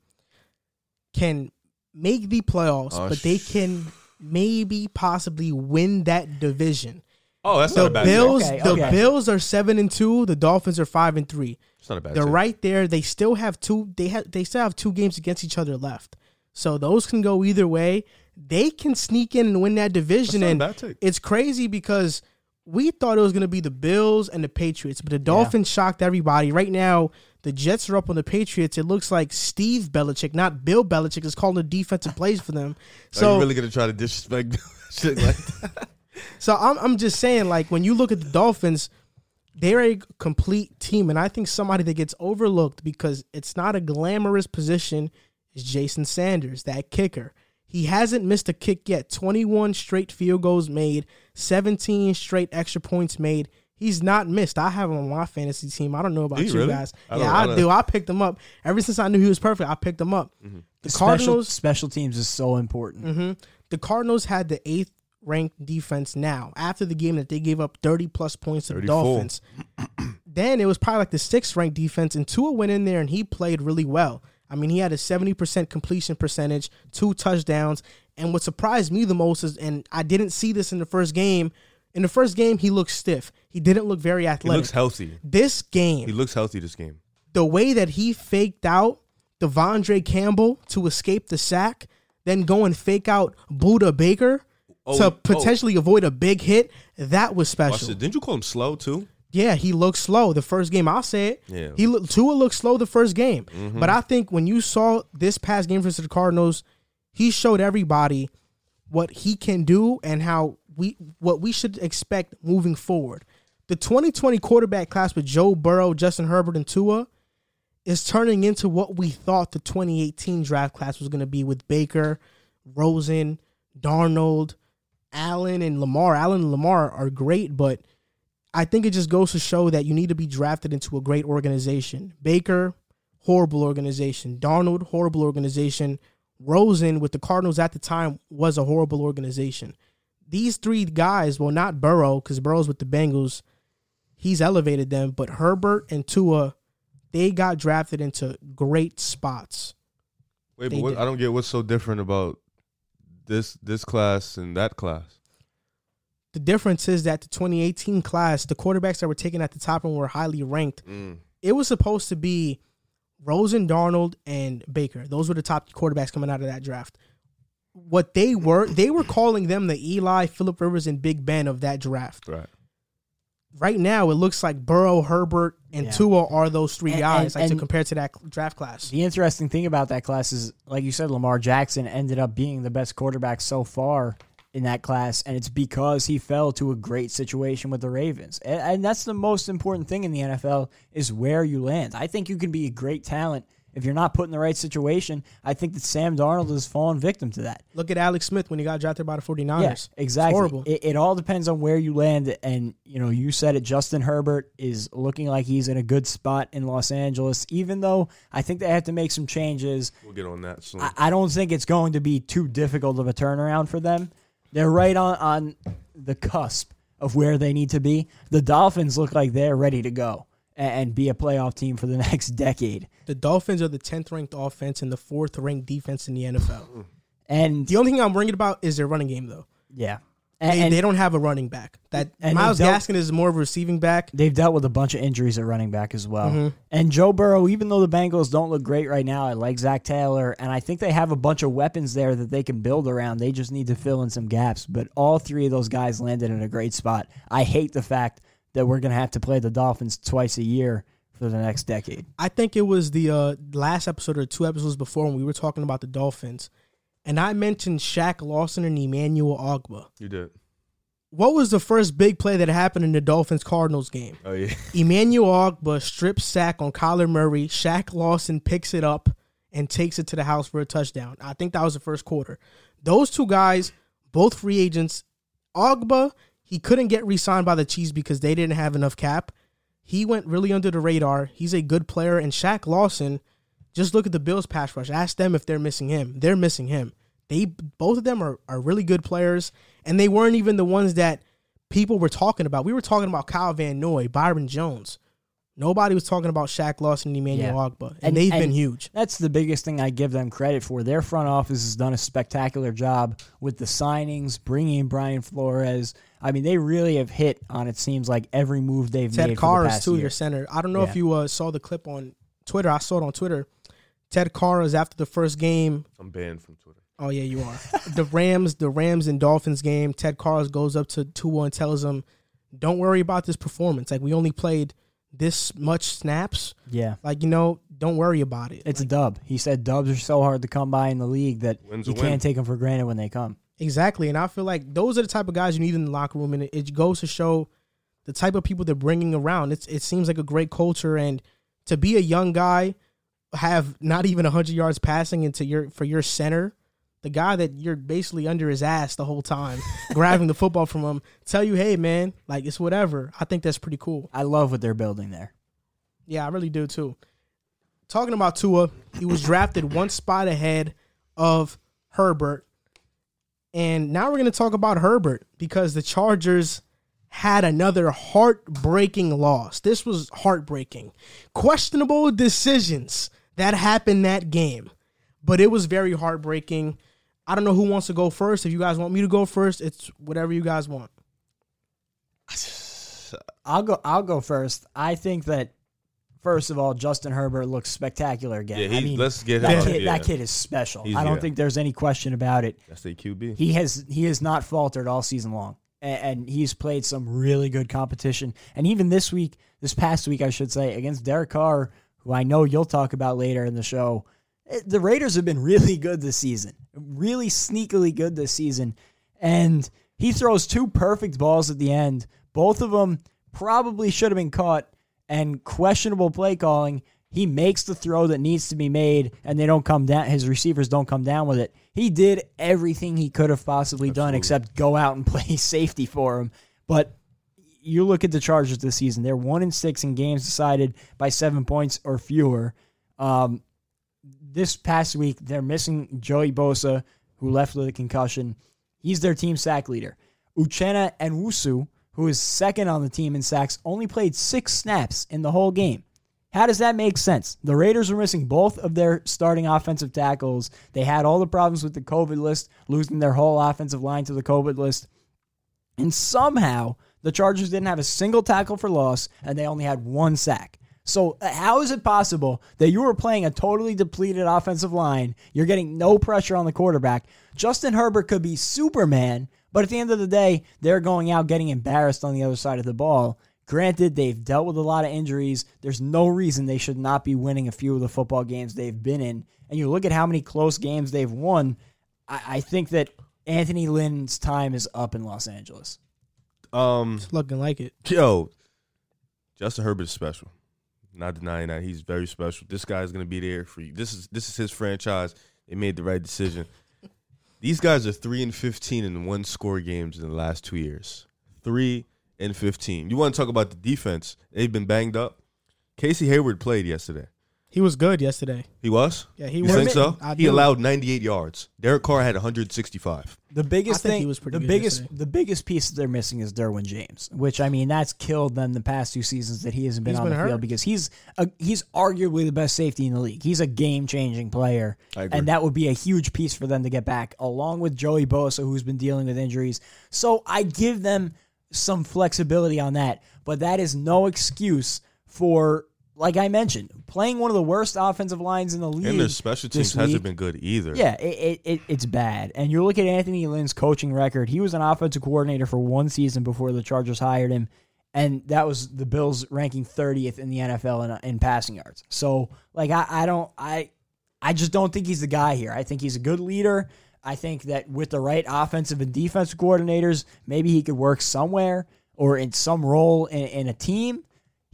can make the playoffs, Oh, but they sh- can maybe possibly win that division. Oh, that's The not a bad. Bills, Okay, the okay. Bills are seven and two. The Dolphins are five and three. It's not a bad. They're thing. right there. They still have two. They have. They still have two games against each other left. So those can go either way. They can sneak in and win that division. That's And a bad take. it's crazy because we thought it was going to be the Bills and the Patriots, but the Dolphins shocked everybody. Right now, the Jets are up on the Patriots. It looks like Steve Belichick, not Bill Belichick, is calling the defensive plays for them. Are So you really going to try to disrespect shit like that? So I'm I'm just saying, like when you look at the Dolphins, they're a complete team, and I think somebody that gets overlooked because it's not a glamorous position is Jason Sanders, that kicker. He hasn't missed a kick yet. 21 straight field goals made, 17 straight extra points made. He's not missed. I have him on my fantasy team. I don't know about Do you you really? guys. I yeah, I, I don't- I picked him up. Ever since I knew he was perfect, I picked him up. Mm-hmm. The special, Cardinals special teams is so important. hmm The Cardinals had the eighth ranked defense now after the game that they gave up 30 plus points to the Dolphins. then it was probably like the sixth ranked defense, and Tua went in there and he played really well. I mean, he had a 70% completion percentage, two touchdowns. And what surprised me the most is, and I didn't see this in the first game, in the first game, he looked stiff. He didn't look very athletic. He looks healthy. this game, He looks healthy this game. the way that he faked out De'Vondre Campbell to escape the sack, then go and fake out Budda Baker Oh, to oh. potentially avoid a big hit, that was Watch special. it. Didn't you call him slow too? Yeah, he looked slow the first game. I'll say it. Yeah. Mm-hmm. He looked Tua looked slow the first game. But I think when you saw this past game versus the Cardinals, he showed everybody what he can do and how we what we should expect moving forward. The 2020 quarterback class with Joe Burrow, Justin Herbert, and Tua is turning into what we thought the 2018 draft class was going to be with Baker, Rosen, Darnold, Allen, and Lamar. Allen and Lamar are great, but I think it just goes to show that you need to be drafted into a great organization. Baker, horrible organization. Darnold, horrible organization. Rosen with the Cardinals at the time was a horrible organization. These three guys, well, not Burrow, because Burrow's with the Bengals, he's elevated them, but Herbert and Tua, they got drafted into great spots. Wait, They but what. I don't get what's so different about this this class and that class. The difference is that the 2018 class, the quarterbacks that were taken at the top and were highly ranked, Mm. it was supposed to be Rosen, Darnold, and Baker. Those were the top quarterbacks coming out of that draft. What they were, they were calling them the Eli, Philip Rivers, and Big Ben of that draft. Right. Right now, it looks like Burrow, Herbert, and Yeah. Tua are those three And- guys, and- like to compare to that draft class. The interesting thing about that class is, like you said, Lamar Jackson ended up being the best quarterback so far in that class, and it's because he fell to a great situation with the Ravens. And, and that's the most important thing in the NFL is where you land. I think you can be a great talent if you're not put in the right situation. I think that Sam Darnold has fallen victim to that. Look at Alex Smith when he got drafted by the 49ers. Yeah, It's exactly. horrible. It, it all depends on where you land, and you know, you said it. Justin Herbert is looking like he's in a good spot in Los Angeles, even though I think they have to make some changes. We'll get on that soon. I, I don't think it's going to be too difficult of a turnaround for them. They're right on on the cusp of where they need to be. The Dolphins look like they're ready to go and, and be a playoff team for the next decade. the Dolphins are the 10th ranked offense and the fourth ranked defense in the NFL. And The only thing I'm worried about is their running game, though. yeah, They, and, and they don't have a running back. That And Myles they don't- Gaskin is more of a receiving back. They've dealt with a bunch of injuries at running back as well. Mhm. And Joe Burrow, even though the Bengals don't look great right now, I like Zac Taylor, and I think they have a bunch of weapons there that they can build around. They just need to fill in some gaps. But all three of those guys landed in a great spot. I hate the fact that we're going to have to play the Dolphins twice a year for the next decade. I think it was the uh, last episode or two episodes before when we were talking about the Dolphins, and I mentioned Shaq Lawson and Emmanuel Ogbah. you did. What was the first big play that happened in the Dolphins Cardinals game? Oh yeah. Emmanuel Ogbah strip sack on Kyler Murray. Shaq Lawson picks it up and takes it to the house for a touchdown. I think that was the first quarter. Those two guys, both free agents. Ogbah, he couldn't get re-signed by the Chiefs because they didn't have enough cap. He went really under the radar. He's a good player. And Shaq Lawson, just look at the Bills pass rush. Ask them if they're missing him. They're missing him. They both of them are, are really good players, and they weren't even the ones that people were talking about. We were talking about Kyle Van Noy, Byron Jones. Nobody was talking about Shaq Lawson and Emmanuel Yeah. Ogbah, and, And- they've and- been huge. That's the biggest thing I give them credit for. Their front office has done a spectacular job with the signings, bringing in Brian Flores. I mean, they really have hit on it seems like every move they've Ted made Carr for the is past too year. your center. I don't know if you uh, saw the clip on Twitter. I saw it on Twitter. Ted Carr is after the first game. I'm banned from Twitter. Oh yeah, you are. the Rams, the Rams and Dolphins game. Ted Karras goes up to Tua and tells him, "Don't worry about this performance. Like we only played this much snaps. Yeah. Like you know, don't worry about it. It's a dub. He said dubs are so hard to come by in the league that you can't take them for granted when they come. Exactly, and I feel like those are the type of guys you need in the locker room, and it, it goes to show the type of people they're bringing around. It's it seems like a great culture, and to be a young guy, have not even hundred yards passing into your for your center the guy that you're basically under his ass the whole time, grabbing the football from him, tell you, hey man, like it's whatever. I think that's pretty cool. I love what they're building there. Yeah, I really do too. Talking about Tua, he was drafted one spot ahead of Herbert. And now we're going to talk about Herbert because the Chargers had another heartbreaking loss. This was heartbreaking. Questionable decisions that happened that game, but it was very heartbreaking. I don't know who wants to go first. If you guys want me to go first, it's whatever you guys want. I'll go I'll go first. I think that First of all, Justin Herbert looks spectacular again. Yeah, he, I mean, let's get that him. kid, yeah. that kid is special. He's- I don't yeah. think there's any question about it. That's the QB. He has he has not faltered all season long, and, and he's played some really good competition. And even this week, this past week, I should say, against Derek Carr, who I know you'll talk about later in the show. eh, The Raiders have been really good this season, really sneakily good this season, and he throws two perfect balls at the end. Both of them probably should have been caught, and questionable play calling. He makes the throw that needs to be made, and they don't come down. His receivers don't come down with it. He did everything he could have possibly done, except go out and play safety for him. But you look at the Chargers this season; they're one in six in games decided by seven points or fewer. Um, this past week, they're missing Joey Bosa, who left with a concussion. He's their team sack leader. Uchenna Nwosu, who is second on the team in sacks, only played six snaps in the whole game. How does that make sense? The Raiders were missing both of their starting offensive tackles. They had all the problems with the COVID list, losing their whole offensive line to the COVID list. And somehow the Chargers didn't have a single tackle for loss and they only had one sack. So, uh, how is it possible that you were playing a totally depleted offensive line? You're getting no pressure on the quarterback. Justin Herbert could be Superman, but at the end of the day, they're going out getting embarrassed on the other side of the ball. Granted, they've dealt with a lot of injuries. There's no reason they should not be winning a few of the football games they've been in. And you look at how many close games they've won. I, I think that Anthony Lynn's time is up in Los Angeles. Um, It's looking like it. yo, Justin Herbert is special. Not denying that he's very special. This guy's gonna be there for you. This is this is his franchise. They made the right decision. These guys are three and fifteen in one score games in the last two years. Three and fifteen. You want to talk about the defense? They've been banged up. Casey Hayward played yesterday. He was good yesterday. He was. Yeah, he You was. think so? I he do. allowed 98 yards. Derek Carr had 165. The biggest I think thing, he was pretty the good biggest, yesterday. the biggest piece that they're missing is Derwin James, which I mean that's killed them the past two seasons that he hasn't been He's on been the hurt. field because he's a, he's arguably the best safety in the league. He's a game changing player, I agree. and that would be a huge piece for them to get back, along with Joey Bosa, who's been dealing with injuries. So I give them some flexibility on that, but that is no excuse for. Like I mentioned, playing one of the worst offensive lines in the league. And their special teams hasn't week- been good either. yeah, it, it, it, it's bad. And you look at Anthony Lynn's coaching record. He was an offensive coordinator for one season before the Chargers hired him, and that was the Bills ranking 30th in the NFL in, in passing yards. So, like, I, I don't, I, I just don't think he's the guy here. I think he's a good leader. I think that with the right offensive and defensive coordinators, maybe he could work somewhere or in some role in, in a team.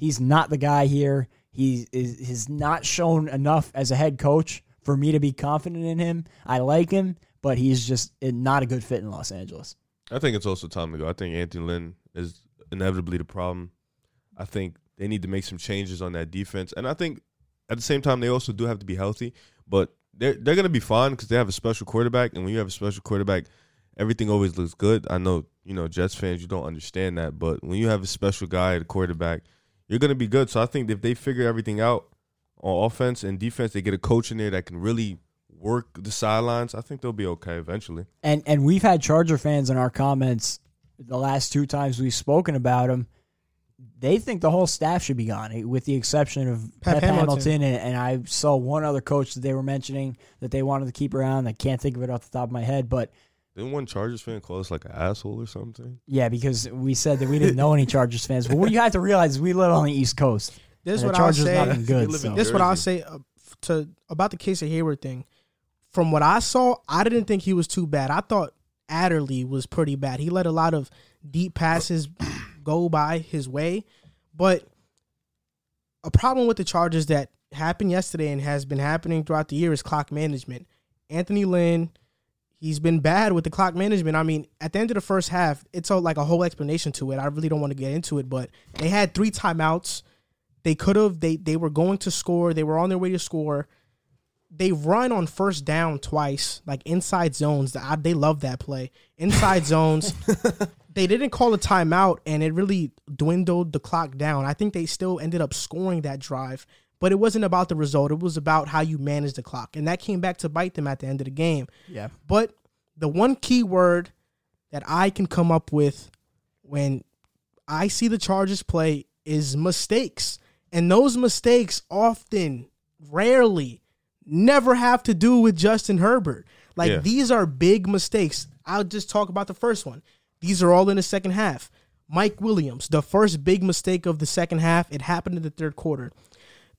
He's not the guy here. He is has not shown enough as a head coach for me to be confident in him. I like him, but he's just not a good fit in Los Angeles. I think it's also time to go. I think Anthony Lynn is inevitably the problem. I think they need to make some changes on that defense, and I think at the same time they also do have to be healthy. But they're they're gonna be fine because they have a special quarterback, and when you have a special quarterback, everything always looks good. I know you know Jets fans, you don't understand that, but when you have a special guy at quarterback, you're gonna be good. So I think if they figure everything out on offense and defense, they get a coach in there that can really work the sidelines. I think they'll be okay eventually. And and we've had Charger fans in our comments the last two times we've spoken about them. They think the whole staff should be gone, eh, with the exception of Pep Pep, Hamilton. Hamilton. and, and I saw one other coach that they were mentioning that they wanted to keep around. I can't think of it off the top of my head, but Didn't one Chargers fan call us like an asshole or something? yeah, because we said that we didn't know any Chargers fans. But what you have to realize is we live on the East Coast. This is what the I'll Chargers say. not been good. live in so. This is what I'll say uh, to about the Casey Hayward thing. From what I saw, I didn't think he was too bad. I thought Adderley was pretty bad. He let a lot of deep passes go by his way, but a problem with the Chargers that happened yesterday and has been happening throughout the year is clock management. Anthony Lynn he's been bad with the clock management. I mean, at the end of the first half, it's a, like a whole explanation to it. I really don't want to get into it, but they had three timeouts. They could have they they were going to score. They were on their way to score. They run on first down twice, like inside zones. I, they love that play. Inside zones. they didn't call a timeout, and it really dwindled the clock down. I think they still ended up scoring that drive, but it wasn't about the result. It was about how you manage the clock, and that came back to bite them at the end of the game. Yeah. But the one key word that I can come up with when I see the Chargers play is mistakes. And those mistakes often, rarely, never have to do with Justin Herbert. Like Yeah. these are big mistakes. I'll just talk about the first one. These are all in the second half. Mike Williams, the first big mistake of the second half, it happened in the third quarter.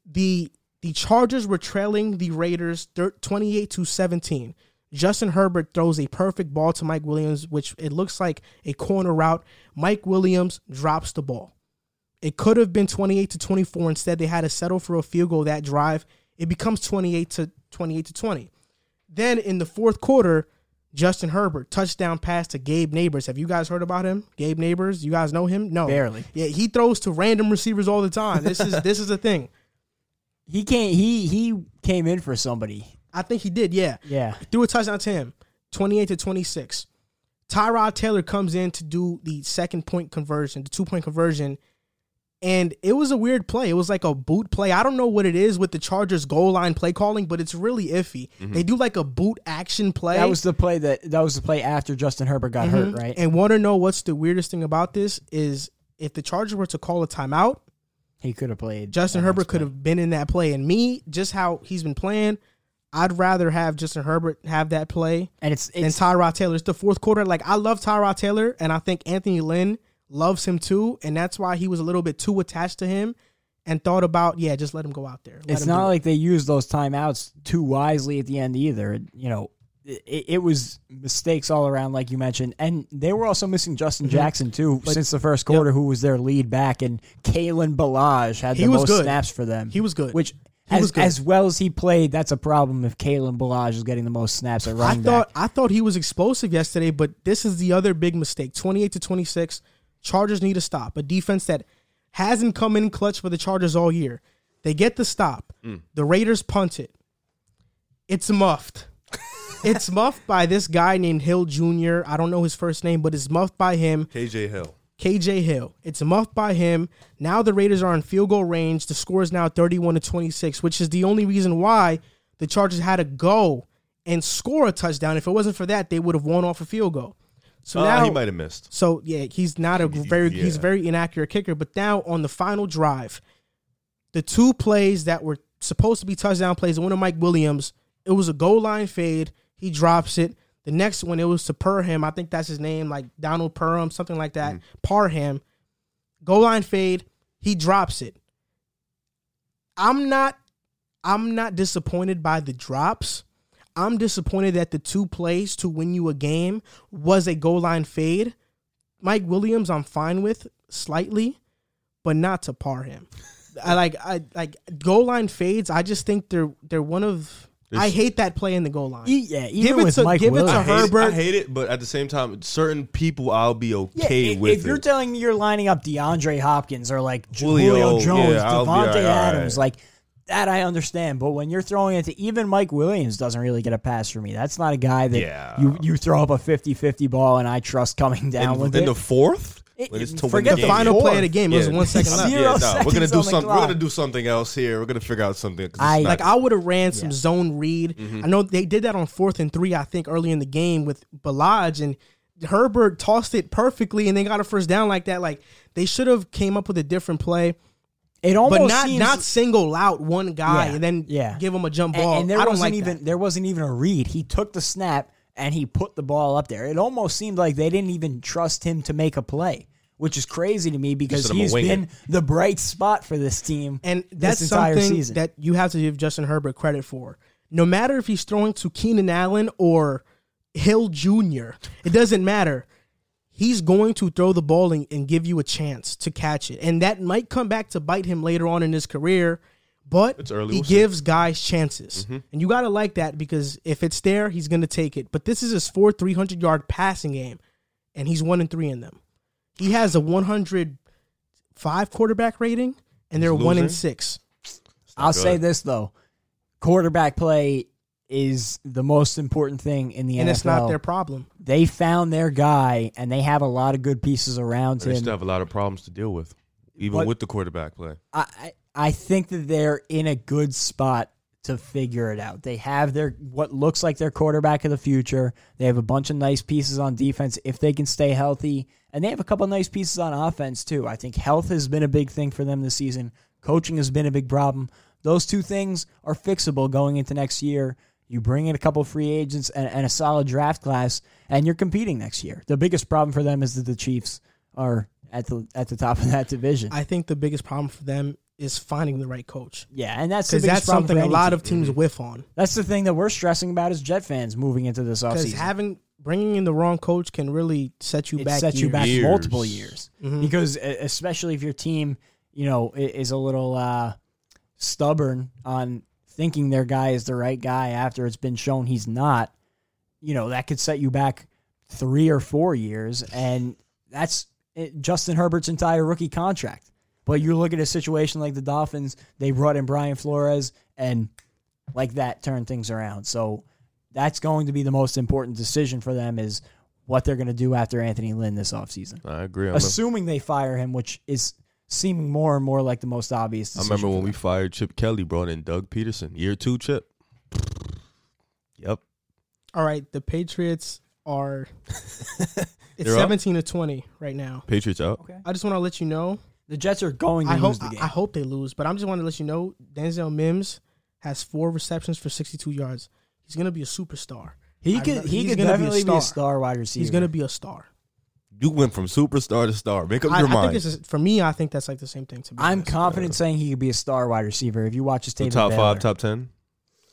The the Chargers were trailing the Raiders 28 to 17. Justin Herbert throws a perfect ball to Mike Williams, which it looks like a corner route. Mike Williams drops the ball. It could have been 28 to 24. Instead, they had to settle for a field goal that drive. It becomes 28 to 28 to 20. Then in the fourth quarter, Justin Herbert touchdown pass to Gabe Nabers. Have you guys heard about him? Gabe Nabers, you guys know him? No, Barely. Yeah, he throws to random receivers all the time. This is this is a thing. He came. He he came in for somebody. I think he did. Yeah, Yeah. threw a touchdown to him, 28 to 26. Tyrod Taylor comes in to do the second point conversion, the two point conversion. And it was a weird play. It was like a boot play. I don't know what it is with the Chargers goal line play calling, but it's really iffy. Mm-hmm. They do like a boot action play. That was the play that that was the play after Justin Herbert got hurt, mm-hmm. right? And want to know what's the weirdest thing about this is if the Chargers were to call a timeout, he could have played. Justin Herbert could have been in that play. And me, just how he's been playing, I'd rather have Justin Herbert have that play And it's it's Tyrod Taylor. It's the fourth quarter. Like I love Tyrod Taylor, and I think Anthony Lynn loves him too, and that's why he was a little bit too attached to him, and thought about yeah, just let him go out there. Let it's not do it. like they used those timeouts too wisely at the end either. You know, it, it was mistakes all around, like you mentioned, and they were also missing Justin Mm-hmm. Jackson too since the first quarter, who was their lead back, and Kalen Ballage had He the was most good. snaps for them. He was good. which. He As, was good. as well as he played, that's a problem if Kalen Ballage is getting the most snaps at I running thought back. I thought he was explosive yesterday, but this is the other big mistake. Twenty eight to twenty six. Chargers need to stop a defense that hasn't come in clutch for the Chargers all year. They get the stop. The Raiders punt it. It's muffed. It's muffed by this guy named Hill Jr. I don't know his first name, but it's muffed by him. KJ Hill. KJ Hill. It's muffed by him. Now the Raiders are in field goal range. The score is now 31 to 26, which is the only reason why the Chargers had to go and score a touchdown. If it wasn't for that, they would have won off a field goal. So Uh, now he might have missed. so yeah, he's not a very he's a very inaccurate kicker. But now on the final drive, the two plays that were supposed to be touchdown plays, one of Mike Williams, it was a goal line fade. He drops it. The next one, it was to Perham. I think that's his name, like Donald Perham, something like that. Mm. Parham. Goal line fade. He drops it. I'm not I'm not disappointed by the drops. I'm disappointed that the two plays to win you a game was a goal line fade. Mike Williams, I'm fine with slightly, but not to par him. I like I like goal line fades. I just think they're they're one of. I hate that play in the goal line. E- yeah, even Give it with to- Mike give it to Williams. I hate, it, Herbert- I hate it, but at the same time, certain people I'll be okay i- with if you're telling me you're lining up DeAndre Hopkins or like Julio, Julio, Jones, yeah, Davante like, all Adams, right. like that, I understand. But when you're throwing it to even Mike Williams, doesn't really get a pass for me. That's not a guy that Yeah. you you throw up a 50-50 ball and I trust coming down in, with in it. the fourth, It- it's it- to forget the game. final play of the game. It was one second left. Zero yeah, no, we're gonna do something. We're gonna do something else here. We're gonna figure out something. I- not- Like I would have ran some Yeah. zone read. Mm-hmm. I know they did that on fourth and three. I think early in the game with Ballage and Herbert tossed it perfectly, and they got a first down like that. Like they should have came up with a different play, it almost but not seems, not single out one guy Yeah, and then yeah. give him a jump and, ball. and there I don't wasn't like even that. there wasn't even a read. He took the snap and he put the ball up there. It almost seemed like they didn't even trust him to make a play. Which is crazy to me because said, "I'ma he's wing been the bright spot for this team. And this that's entire something season. that you have to give Justin Herbert credit for. No matter if he's throwing to Keenan Allen or Hill Jr., it doesn't matter. He's going to throw the ball and, and give you a chance to catch it. And that might come back to bite him later on in his career but It's early, he we'll see. gives guys chances, mm-hmm. and you gotta like that because if it's there, he's gonna take it. But this is his fourth 300 yard passing game, and he's one and three in them. He has a 105 quarterback rating, and they're one and losing? six. I'll good. say this though, quarterback play is the most important thing in the and NFL. And it's not their problem. they found their guy, and they have a lot of good pieces around They him. They still have a lot of problems to deal with, even But- with the quarterback play. I I I think that they're in a good spot to figure it out. They have their what looks like their quarterback of the future. They have a bunch of nice pieces on defense if they can stay healthy, and they have a couple nice pieces on offense too. I think health has been a big thing for them this season. Coaching has been a big problem. Those two things are fixable going into next year. You bring in a couple free agents and, and a solid draft class, and you're competing next year. The biggest problem for them is that the Chiefs are at the at the top of that division. I think the biggest problem for them is finding the right coach yeah, and that's because that's something a lot team. of teams mm-hmm. whiff on. That's the thing that we're stressing about as Jet fans moving into this offseason. Because having bringing in the wrong coach can really set you it back. sets you back Years. multiple years Mhm. because especially if your team, you know, is a little uh, stubborn on thinking their guy is the right guy after it's been shown he's not. You know that could set you back three or four years, and that's it, Justin Herbert's entire rookie contract. But you look at a situation like the Dolphins, they brought in Brian Flores, and like that turned things around. So that's going to be the most important decision for them is what they're going to do after Anthony Lynn this offseason. I agree. I, remember, Assuming they fire him, which is seeming more and more like the most obvious I remember when we fired Chip Kelly, brought in Doug Pederson, year two Chip. Yep. All right, the Patriots are it's They're up? 17 to 20 right now. Patriots out. Okay. I just want to let you know. The Jets are going to I lose hope the game. I hope they lose, but I'm just want to let you know Denzel Mims has four receptions for 62 yards. He's gonna be a superstar. he I could he he's could gonna be a definitely be a star. star wide receiver. He's gonna be a star. You went from superstar to star. Make up I, your I mind. think it's for me. I think that's like the same thing to me. I'm confident saying he could be a star wide receiver if you watch his tape. top Baylor. five, top ten.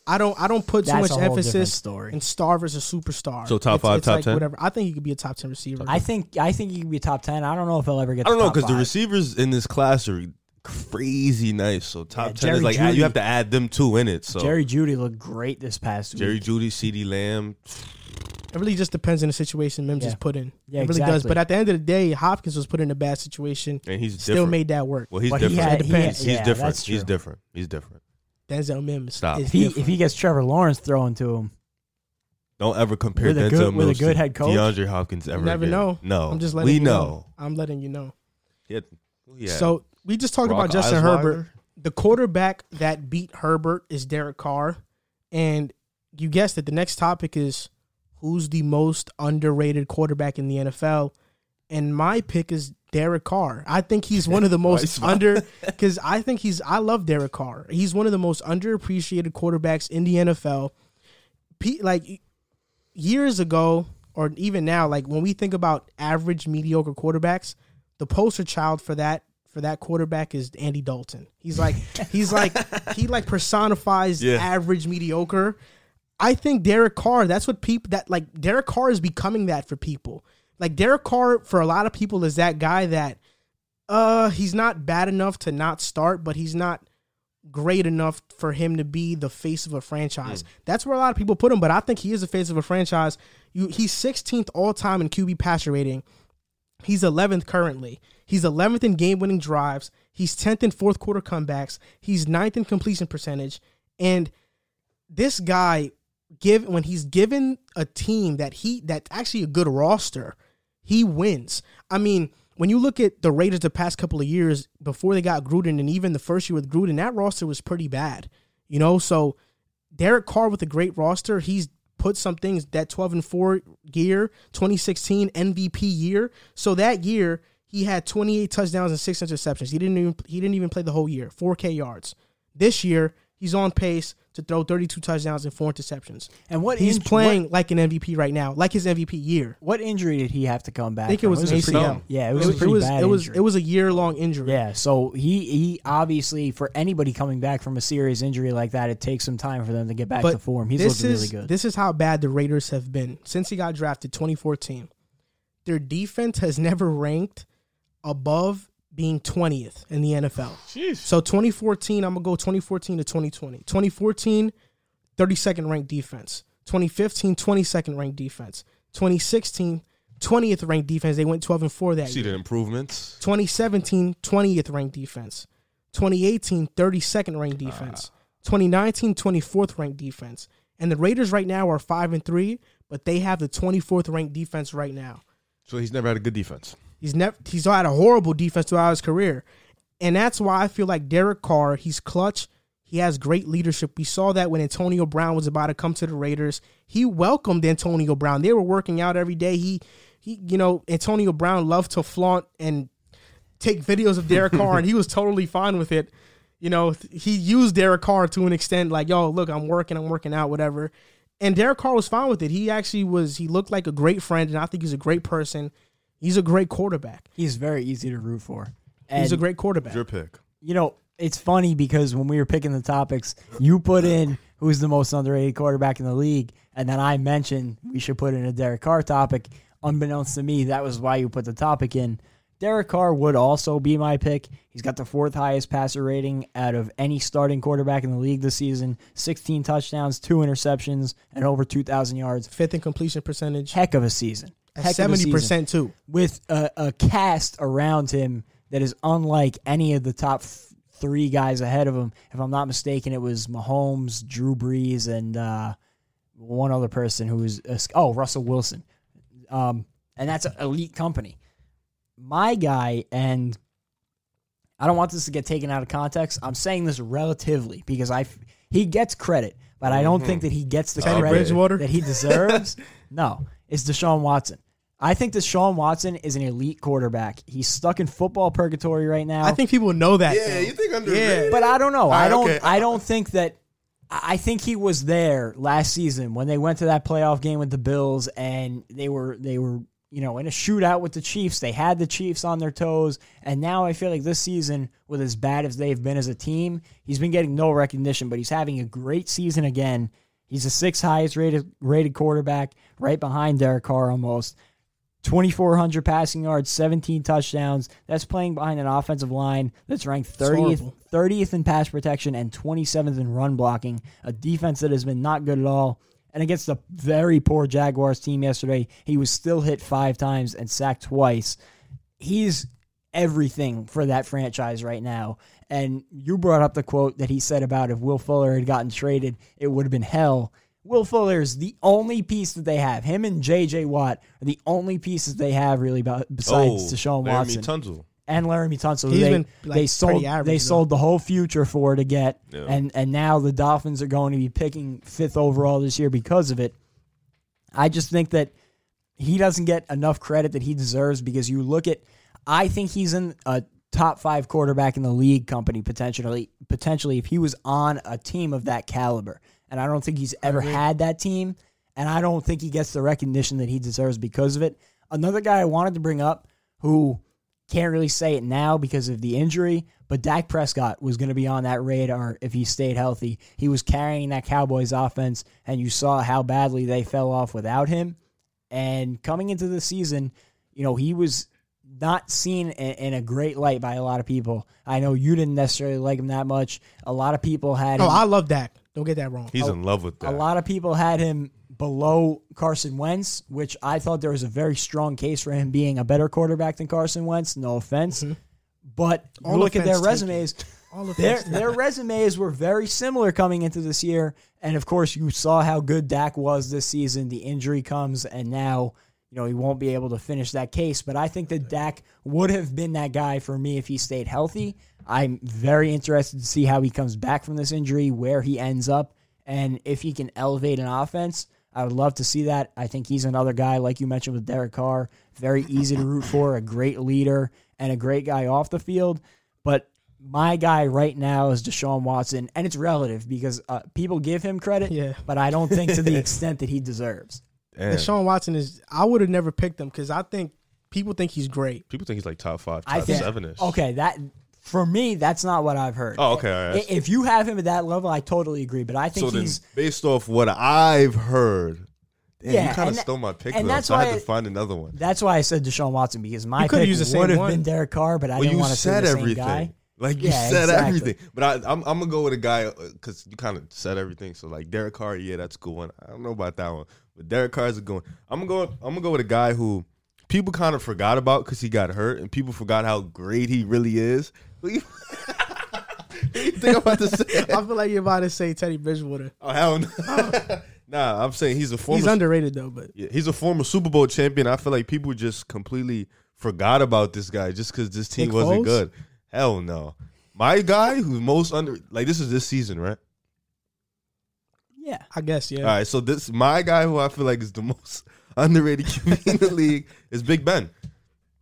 I don't. I don't put too much a whole different emphasis story. in star versus superstar. So top five, top like 10? whatever. I think he could be a top 10 receiver. I think I think he could be a top ten. I don't know if he'll ever get. I don't to know because the receivers in this class are crazy nice. So top Yeah, ten Jerry is like Jeudy- you have to add them two in it. So Jerry Jeudy looked great this past week. Jerry. Jeudy, CeeDee Lamb. it really just depends on the situation Mims Yeah. is put in. Yeah, it really does. exactly. But at the end of the day, Hopkins was put in a bad situation. and he's Still different. made that work. well, he's But he different. had- It depends. he's yeah, different. that's He's true. different. He's different. Denzel Mims. Stop. Is If he different. if he gets Trevor Lawrence throwing to him, Don't ever compare With a Denzel good- with a Mills good to head coach? DeAndre Hopkins ever. You never again. know. No, I'm just letting we you know. know. I'm letting you know. Yeah. Yeah. So we just talked Brock about Justin? Herbert. The quarterback that beat Herbert is Derek Carr, and you guessed it. The next topic is who's the most underrated quarterback in the NFL, and my pick is Derek Carr. I think he's one of the most under because I think he's. I love Derek Carr. He's one of the most underappreciated quarterbacks in the NFL. Like years ago, or even now, like when we think about average mediocre quarterbacks, the poster child for that for that quarterback is Andy Dalton. He's like he's like he like personifies Yeah. average mediocre. I think Derek Carr, that's what people that like Derek Carr is becoming that for people. Like Derek Carr for a lot of people is that guy that uh he's not bad enough to not start, but he's not great enough for him to be the face of a franchise. That's where a lot of people put him, but I think he is the face of a franchise. You he's 16th all time in QB passer rating. He's 11th currently. He's 11th in game winning drives. He's 10th in fourth quarter comebacks. He's 9th in completion percentage. And this guy give when he's given a team that he that's actually a good roster, he wins. I mean, when you look at the Raiders the past couple of years before they got Gruden and even the first year with Gruden, that roster was pretty bad. You know, so Derek Carr with a great roster, he's put some things that 12 and 4 year, 2016 MVP year. So that year he had 28 touchdowns and 6 interceptions. He didn't even he didn't even play the whole year. 4K yards. This year he's on pace to throw 32 touchdowns and 4 interceptions. and what He's inj- playing What, like an MVP right now, like his MVP year. what injury did he have to come back? I think it from? was, an a ACL. thumb. Yeah, it It was, was, a pretty it was, bad it was, injury. it was a year long injury. Yeah, so he he obviously for anybody coming back from a serious injury like that, it takes some time for them to get back But to form. He's looking is really good. this is how bad the Raiders have been since he got drafted 2014. Their defense has never ranked above being 20th in the NFL. Jeez. So 2014, I'm gonna go 2014 to 2020. 2014, 32nd ranked defense. 2015, 22nd ranked defense. 2016, 20th ranked defense. They went 12 and 4 that See year. the improvements. 2017, 20th ranked defense. 2018, 32nd ranked ah. defense. 2019, 24th ranked defense. And the Raiders right now are 5 and 3, but they have the 24th ranked defense right now. So he's never had a good defense. He's never he's had a horrible defense throughout his career. And that's why I feel like Derek Carr, he's clutch. He has great leadership. We saw that when Antonio Brown was about to come to the Raiders. He welcomed Antonio Brown. They were working out every day. He he you know, Antonio Brown loved to flaunt and take videos of Derek Carr and he was totally fine with it. You know, he used Derek Carr to an extent like, "Yo, look, I'm working, I'm working out, whatever." And Derek Carr was fine with it. He actually was he looked like a great friend and I think he's a great person. He's a great quarterback. He's very easy to root for. And He's a great quarterback. Your pick. you know, it's funny because when we were picking the topics, you put in who's the most underrated quarterback in the league, and then I mentioned we should put in a Derek Carr topic. Unbeknownst to me, that was why you put the topic in. Derek Carr would also be my pick. He's got the fourth highest passer rating out of any starting quarterback in the league this season 16 touchdowns, two interceptions, and over 2,000 yards. Fifth in completion percentage. Heck of a season. Heck of a Seventy season percent too. with a, a cast around him that is unlike any of the top f- three guys ahead of him. If I'm not mistaken, it was Mahomes, Drew Brees, and uh, one other person who was uh, oh Russell Wilson, um, and that's an elite company. My guy, and I don't want this to get taken out of context. I'm saying this relatively because I f- he gets credit, but I don't think that he gets the Teddy credit Bridgewater? that he deserves. no, it's Deshaun Watson. I think that Deshaun Watson is an elite quarterback. He's stuck in football purgatory right now. I think people know that. Yeah, though. you think under Yeah. but I don't know. I don't. okay. I don't think that. I I think he was there last season when they went to that playoff game with the Bills, and they were they were you know in a shootout with the Chiefs. They had the Chiefs on their toes, and now I feel like this season, with as bad as they've been as a team, he's been getting no recognition, but he's having a great season again. He's the sixth highest rated rated quarterback, right behind Derek Carr almost. 2,400 passing yards, 17 touchdowns. That's playing behind an offensive line that's ranked 30th, 30th in pass protection and 27th in run blocking. A defense that has been not good at all. And against a very poor Jaguars team yesterday, he was still hit five times and sacked twice. He's everything for that franchise right now. And you brought up the quote that he said about if Will Fuller had gotten traded, it would have been hell. Will Fuller is the only piece that they have. Him and J.J. Watt are the only pieces they have really about, besides oh, Deshaun Laremy Watson Tunsil. and Laremy Tunsil. He's they, been, like, they sold average, they though. sold the whole future for to get, Yeah. and and now the Dolphins are going to be picking fifth overall this year because of it. I just think that he doesn't get enough credit that he deserves because you look at. I think he's in a top five quarterback in the league company potentially. Potentially, if he was on a team of that caliber, and I don't think he's ever had that team, and I don't think he gets the recognition that he deserves because of it. Another guy I wanted to bring up who can't really say it now because of the injury, but Dak Prescott was going to be on that radar if he stayed healthy. He was carrying that Cowboys offense, and you saw how badly they fell off without him. And coming into the season, you know, he was not seen in, a great light by a lot of people. I know you didn't necessarily like him that much. A lot of people had Oh, him, I love Dak. Don't get that wrong. He's in love with that. a lot of people had him below Carson Wentz, which I thought there was a very strong case for him being a better quarterback than Carson Wentz. No offense, but Mm-hmm. All look at their resumes. All of Their their resumes were very similar coming into this year, and of course you saw how good Dak was this season. The injury comes, and now you know he won't be able to finish that case. But I think that Dak would have been that guy for me if he stayed healthy. I'm very interested to see how he comes back from this injury, where he ends up, and if he can elevate an offense. I would love to see that. I think he's another guy, like you mentioned with Derek Carr, very easy to root for, a great leader, and a great guy off the field. But my guy right now is Deshaun Watson, and it's relative because uh, people give him credit, Yeah. but I don't think to the extent that he deserves. And Deshaun Watson is. I would have never picked him because I think people think he's great. people think he's like top five, top I think seven ish. okay, that for me, that's not what I've heard. Oh, okay. all right. I- If you have him at that level, I totally agree. But I think so then, he's based off what I've heard, Damn, Yeah, you kind of and tha- stole my pick, and though, that's so I had why- to find another one. That's why I said Deshaun Watson because my could've pick used the same would have one. been Derek Carr, but I well, didn't you want to say said the same everything. guy. Like you Yeah, said exactly. everything, but I, I'm I'm gonna go with a guy uh, because you kind of said everything. So like Derek Carr, yeah, that's a good one. I don't know about that one, but Derek Carr is a good one. I'm gonna go. I'm gonna go with a guy who people kind of forgot about because he got hurt, and people forgot how great he really is. You, you think I'm about to say? I feel like you're about to say Teddy Bridgewater. Oh hell no. Oh. nah, I'm saying he's a former. He's underrated though, but Yeah, he's a former Super Bowl champion. I feel like people just completely forgot about this guy just because this team Nick wasn't Foles? good. Hell no. My guy who's most under like this is this season, right? Yeah. I guess yeah. All right, so this my guy who I feel like is the most underrated QB in the league is Big Ben.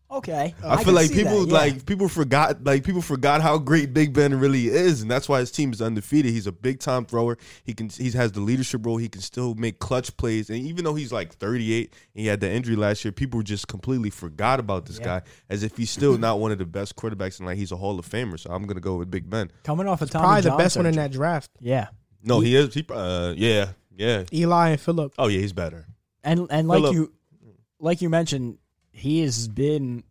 Okay. I, feel like people that, yeah. like people forgot like people forgot how great Big Ben really is, and that's why his team is undefeated. He's a big time thrower. He can he has the leadership role. He can still make clutch plays, and even though he's like 38 and he had the injury last year, people just completely forgot about this Yeah. guy as if he's still not one of the best quarterbacks and like he's a Hall of Famer. So I'm gonna go with Big Ben. coming off a Tommy Probably the John best one in that draft. Yeah. No, he is. He uh yeah yeah. Eli and Phillip. Oh yeah, he's better. And and like Phillip- you like you mentioned, he has been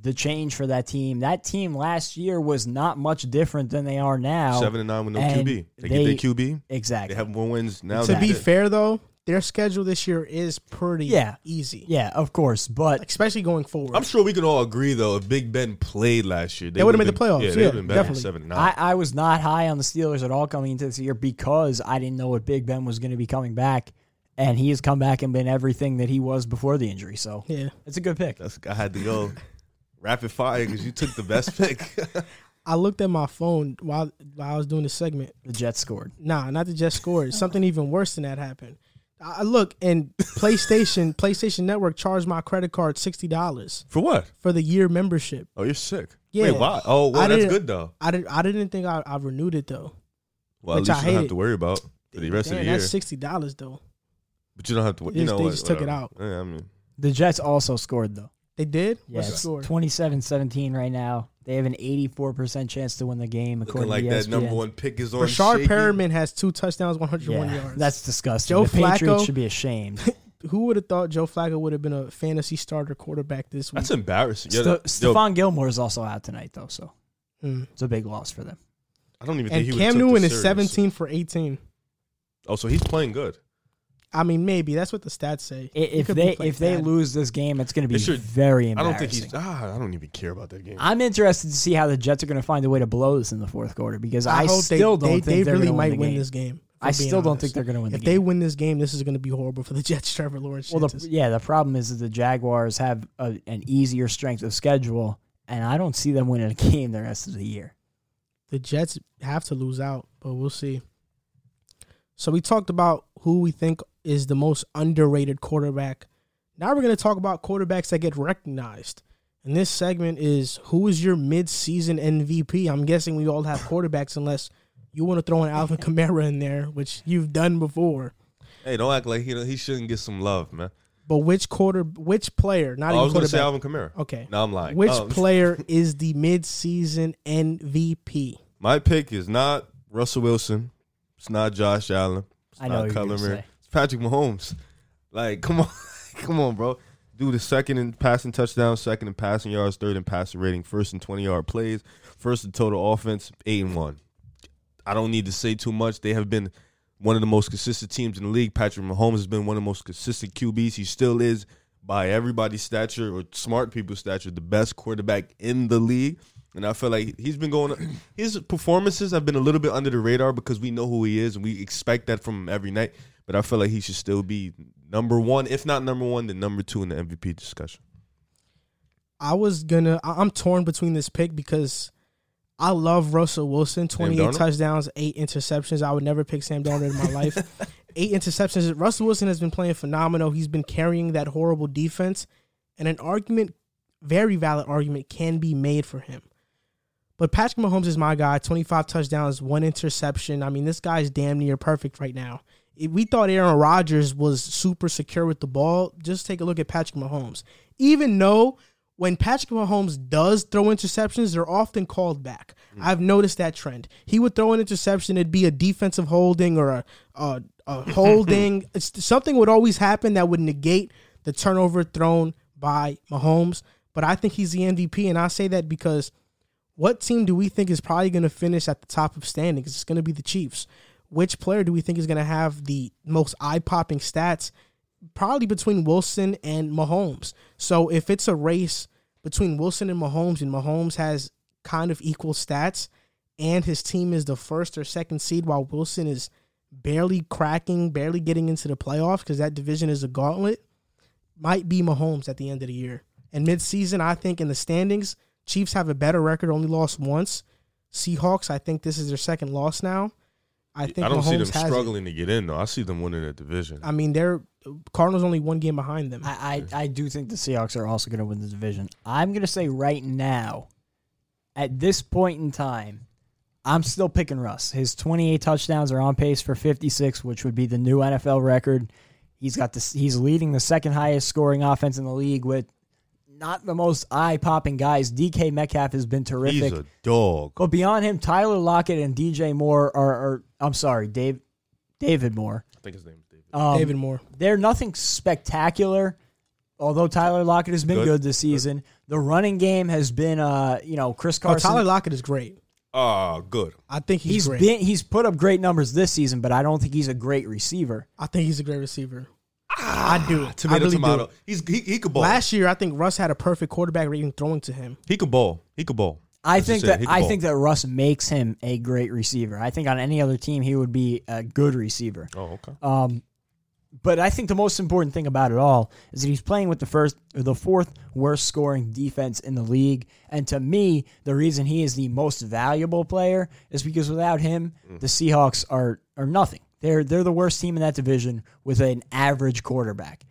the change for that team. That team last year was not much different than they are now. Seven and nine with no and QB. They, they- get their QB. Exactly. They have more wins now. to be fair though, their schedule this year is pretty Yeah. easy. yeah, of course, but Especially going forward. I'm sure we can all agree though. If Big Ben played last year, They would've would've made the playoffs. Yeah, Yeah, they would have been better than definitely. seven and nine. I, I was not high on the Steelers at all coming into this year because I didn't know what Big Ben was going to be coming back, and he has come back and been everything that he was before the injury. So yeah. it's a good pick. That's I had to go rapid fire because you took the best pick. I looked at my phone while while I was doing the segment. The Jets scored. Nah, not the Jets scored. Something even worse than that happened. I I look and PlayStation PlayStation Network charged my credit card sixty dollars For what? for the year membership. Oh, you're sick. Yeah. Wait, why? Oh, well, I that's good though. I didn't I didn't think I, I renewed it though. Well, at Which least I you don't have to worry about for the rest Damn, of the year. that's sixty dollars though. But you don't have to. They You just- know they what? just took it out. Yeah, I mean, The Jets also scored though. They did. What's the Yes, score? 27-17 right now. They have an 84% chance to win the game looking according like to E that number one pick is on. Rashard shaky. Perriman has two touchdowns, one hundred one Yeah, yards. that's disgusting. Joe the Patriots should be ashamed. who would have thought Joe Flacco would have been a fantasy starter quarterback this week. That's embarrassing. Yeah, St- that- yo, Stephon Gilmore is also out tonight though, so Mm. it's a big loss for them. I don't even think he would. Cam Newton is seventeen for eighteen. Oh, so he's playing good. I mean, maybe that's what the stats say. I- He If could be they playing if they bad. lose this game, it's going to be They should- very I embarrassing. don't think he's. Ah, I don't even care about that game. I'm interested to see how the Jets are going to find a way to blow this in the fourth quarter because I, I, hope still they, don't they, think they they're really gonna might win, the win this game. if I I'm being still don't honest. think they're going to win If the they win this game, this is going to be horrible for the Jets. Trevor Lawrence. well, the, chances. yeah, the problem is that the Jaguars have a, an easier strength of schedule, and I don't see them winning a game the rest of the year. the Jets have to lose out, but we'll see. So we talked about who we think is the most underrated quarterback. Now we're going to talk about quarterbacks that get recognized. And this segment is who is your mid-season MVP? I'm guessing we all have quarterbacks unless you want to throw an Alvin Kamara in there, which you've done before. Hey, don't act like he he shouldn't get some love, man. But which quarter which player, not Oh, I even was going to say. Alvin Kamara. Okay. No, I'm lying. Which Um, player is the mid-season MVP? My pick is not Russell Wilson. It's not Josh Allen. It's I know not what Patrick Mahomes. Like, come on, come on, bro. Do the second in passing touchdowns, second in passing yards, third in passing rating, first in twenty yard plays, first in total offense, eight and one. I don't need to say too much. They have been one of the most consistent teams in the league. Patrick Mahomes has been one of the most consistent QBs. He still is, by everybody's stature or smart people's stature, the best quarterback in the league. And I feel like he's been going. His performances have been a little bit under the radar because we know who he is and we expect that from him every night. But I feel like he should still be number one, if not number one, then number two in the MVP discussion. I was gonna. I'm torn between this pick because I love Russell Wilson. 28 touchdowns, eight interceptions. I would never pick Sam Darnold in my life. Eight interceptions. Russell Wilson has been playing phenomenal. He's been carrying that horrible defense, and an argument, very valid argument, can be made for him. But Patrick Mahomes is my guy. 25 touchdowns, one interception. I mean, this guy's damn near perfect right now. If we thought Aaron Rodgers was super secure with the ball, just take a look at Patrick Mahomes. Even though when Patrick Mahomes does throw interceptions, they're often called back. Mm. I've noticed that trend. He would throw an interception, it'd be a defensive holding or a, a, a holding. something would always happen that would negate the turnover thrown by Mahomes. But I think he's the MVP, and I say that because what team do we think is probably going to finish at the top of standings? It's going to be the Chiefs. Which player do we think is going to have the most eye popping stats? Probably between Wilson and Mahomes. So if it's a race between Wilson and Mahomes, and Mahomes has kind of equal stats, and his team is the first or second seed, while Wilson is barely cracking, barely getting into the playoffs because that division is a gauntlet, might be Mahomes at the end of the year. And midseason, I think in the standings, Chiefs have a better record, only lost once. Seahawks, I think this is their second loss now. I think I don't Mahomes see them struggling it. to get in though. I see them winning a division. I mean, they're Cardinals only one game behind them. I I, I do think the Seahawks are also going to win the division. I'm going to say right now, at this point in time, I'm still picking Russ. His 28 touchdowns are on pace for 56, which would be the new NFL record. He's got this. He's leading the second highest scoring offense in the league with not the most eye popping guys. DK Metcalf has been terrific. He's a dog. But beyond him, Tyler Lockett and DJ Moore are, are I'm sorry, Dave, David Moore. I think his name is David. Um, David Moore. They're nothing spectacular. Although Tyler Lockett has been good, good this season, good. the running game has been, uh, you know, Chris Carson. Oh, Tyler Lockett is great. Ah, uh, good. I think he's, he's great. been he's put up great numbers this season, but I don't think he's a great receiver. I think he's a great receiver. I do. Tomato, I really tomato. Do. He's he, he could ball. Last year, I think Russ had a perfect quarterback rating throwing to him. He could ball. He could ball. I think that I think that Russ makes him a great receiver. I think on any other team he would be a good receiver. Oh, okay. Um, but I think the most important thing about it all is that he's playing with the first or the fourth worst scoring defense in the league. And to me, the reason he is the most valuable player is because without him, mm. the Seahawks are are nothing. They're they're the worst team in that division with an average quarterback.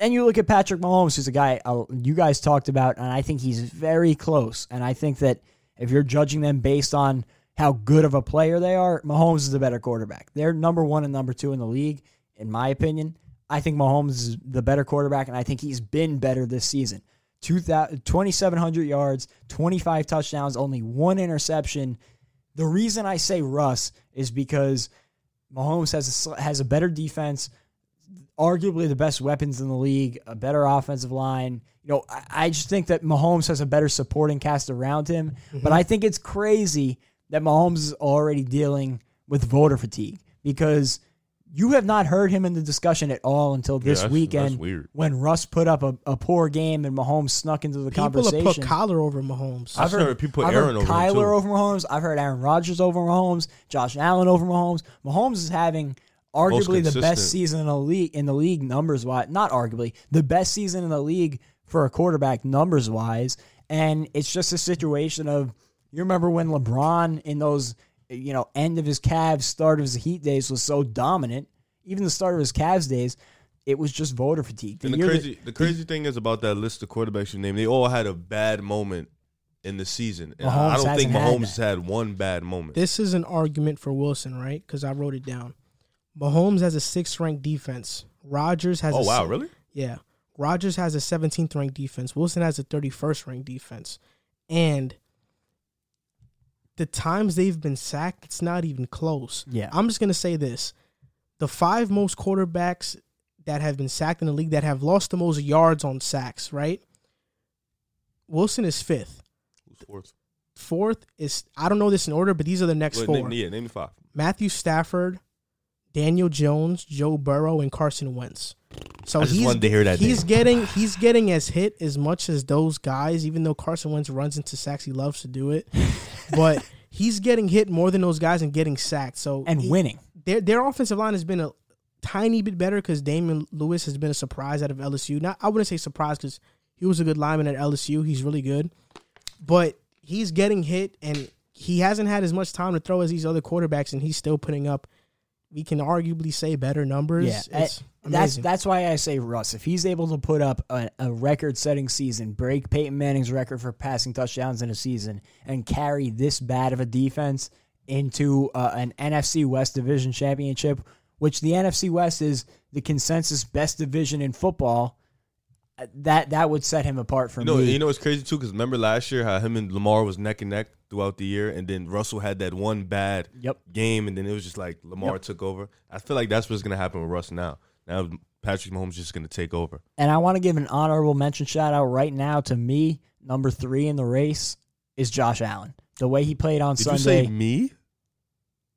And you look at Patrick Mahomes, who's a guy uh, you guys talked about, and I think he's very close. And I think that if you're judging them based on how good of a player they are, Mahomes is the better quarterback. They're number one and number two in the league, in my opinion. I think Mahomes is the better quarterback, and I think he's been better this season. 2,700 yards, 25 touchdowns, only one interception. The reason I say Russ is because – Mahomes has a, has a better defense, arguably the best weapons in the league, a better offensive line. You know, I, I just think that Mahomes has a better supporting cast around him. Mm-hmm. But I think it's crazy that Mahomes is already dealing with voter fatigue because you have not heard him in the discussion at all until this yeah, that's, weekend that's when Russ put up a, a, poor game and Mahomes snuck into the people conversation. People put Kyler over Mahomes. I've, I've heard, heard, people put I've Aaron heard Kyler over, over Mahomes. I've heard Aaron Rodgers over Mahomes, Josh Allen over Mahomes. Mahomes is having arguably the best season in the league in the league numbers wise. Not arguably the best season in the league for a quarterback numbers wise. And it's just a situation of you remember when LeBron in those you know end of his Cavs, start of his Heat days was so dominant even the start of his Cavs days, it was just voter fatigue. The and the crazy, that, the crazy the, thing is about that list of quarterbacks you named, they all had a bad moment in the season. And I don't think Mahomes had, had, one bad moment. This is an argument for Wilson, right? Because I wrote it down. Mahomes has a sixth ranked defense. Rodgers has. Oh a, wow, really? Yeah, Rodgers has a 17th ranked defense. Wilson has a 31st ranked defense, and the times they've been sacked, it's not even close. Yeah, I'm just gonna say this: the five most quarterbacks that have been sacked in the league that have lost the most yards on sacks, right? Wilson is fifth. Who's fourth? Fourth is I don't know this in order, but these are the next Wait, four. Name, yeah, name me five. Matthew Stafford, Daniel Jones, Joe Burrow, and Carson Wentz. So I he's, he's name. getting he's getting as hit as much as those guys, even though Carson Wentz runs into sacks, he loves to do it. but he's getting hit more than those guys and getting sacked. So and he, winning their their offensive line has been a tiny bit better because Damien Lewis has been a surprise out of LSU. Not I wouldn't say surprise because he was a good lineman at LSU. He's really good, but he's getting hit and he hasn't had as much time to throw as these other quarterbacks, and he's still putting up. We can arguably say better numbers. Yeah, it's that's that's why I say Russ. If he's able to put up a, a record-setting season, break Peyton Manning's record for passing touchdowns in a season, and carry this bad of a defense into uh, an NFC West division championship, which the NFC West is the consensus best division in football. that that would set him apart from You know, me. you know it's crazy too because remember last year how him and Lamar was neck and neck throughout the year, and then Russell had that one bad Yep. game, and then it was just like Lamar Yep. took over. I feel like that's what's gonna happen with Russ now. Now Patrick Mahomes is just gonna take over. And I want to give an honorable mention shout out right now to me. Number three in the race is Josh Allen. The way he played on Did Sunday. you say me?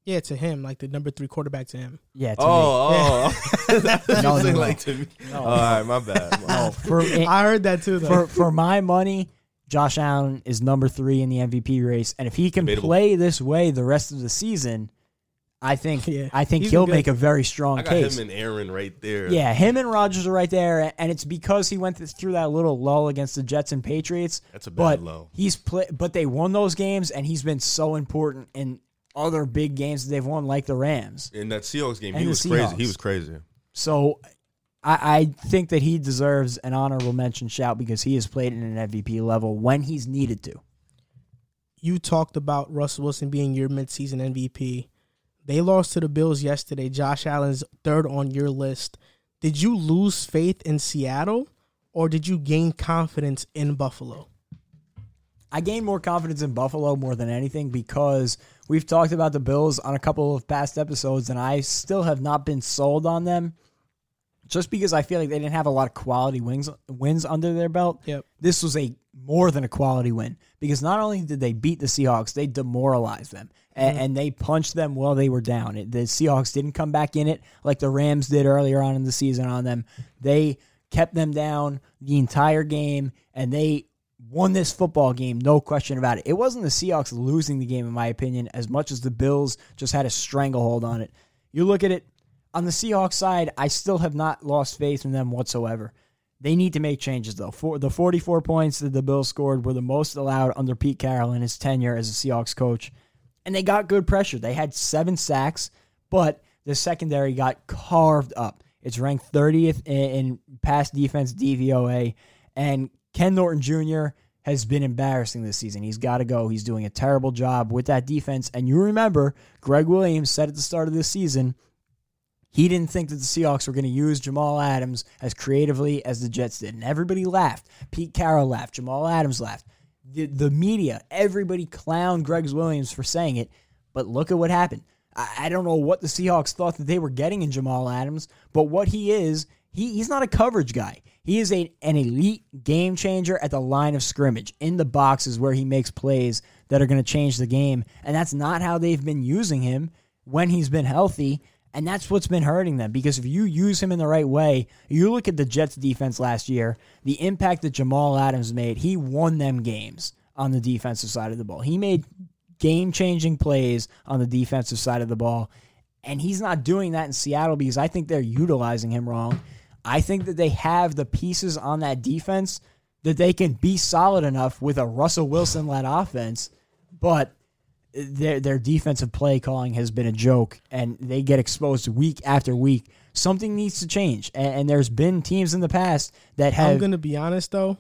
Yeah, to him, like the number three quarterback to him. yeah, to oh, me. Oh, oh, that's what No, no, no. like to me. No. All right, my bad. No, for, I heard that too, though. for for my money, Josh Allen is number three in the MVP race, and if he can Debatable. play this way the rest of the season, I think Yeah, I think he's he'll good. make a very strong I got case. him and Aaron right there. Yeah, him and Rodgers are right there, and it's because he went through that little lull against the Jets and Patriots. That's a bad but low. He's play, but they won those games, and he's been so important in other big games that they've won, like the Rams. In that Seahawks game, And he the was crazy. He was crazy. So I, I think that he deserves an honorable mention shout because he has played at an MVP level when he's needed to. you talked about Russell Wilson being your midseason MVP. They lost to the Bills yesterday. Josh Allen's third on your list. Did you lose faith in Seattle or did you gain confidence in Buffalo? I gained more confidence in Buffalo more than anything because we've talked about the Bills on a couple of past episodes, and I still have not been sold on them. Just because I feel like they didn't have a lot of quality wins wins under their belt. Yep. This was a more than a quality win because not only did they beat the Seahawks, they demoralized them and, mm-hmm. and they punched them while they were down. It, the Seahawks didn't come back in it like the Rams did earlier on in the season on them. They kept them down the entire game and they won this football game, no question about it. It wasn't the Seahawks losing the game, in my opinion, as much as the Bills just had a stranglehold on it. You look at it on the Seahawks side, I still have not lost faith in them whatsoever. They need to make changes though. For the 44 points that the Bills scored were the most allowed under Pete Carroll in his tenure as a Seahawks coach, and they got good pressure. They had seven sacks, but the secondary got carved up. It's ranked 30th in, pass defense DVOA, and Ken Norton Jr. has been embarrassing this season. He's got to go. He's doing a terrible job with that defense. And you remember, Gregg Williams said at the start of this season he didn't think that the Seahawks were going to use Jamal Adams as creatively as the Jets did. And everybody laughed. Pete Carroll laughed. Jamal Adams laughed. The, the media, everybody clowned Gregg Williams for saying it. But look at what happened. I, I don't know what the Seahawks thought that they were getting in Jamal Adams, but what he is, he, he's not a coverage guy. He is a, an elite game changer at the line of scrimmage, in the boxes where he makes plays that are going to change the game. And that's not how they've been using him when he's been healthy. And that's what's been hurting them because if you use him in the right way, you look at the Jets defense last year, the impact that Jamal Adams made, he won them games on the defensive side of the ball. He made game changing plays on the defensive side of the ball. And he's not doing that in Seattle because I think they're utilizing him wrong. I think that they have the pieces on that defense that they can be solid enough with a Russell Wilson led offense, but their their defensive play calling has been a joke, and they get exposed week after week. Something needs to change, and, and there's been teams in the past that have. I'm going to be honest, though.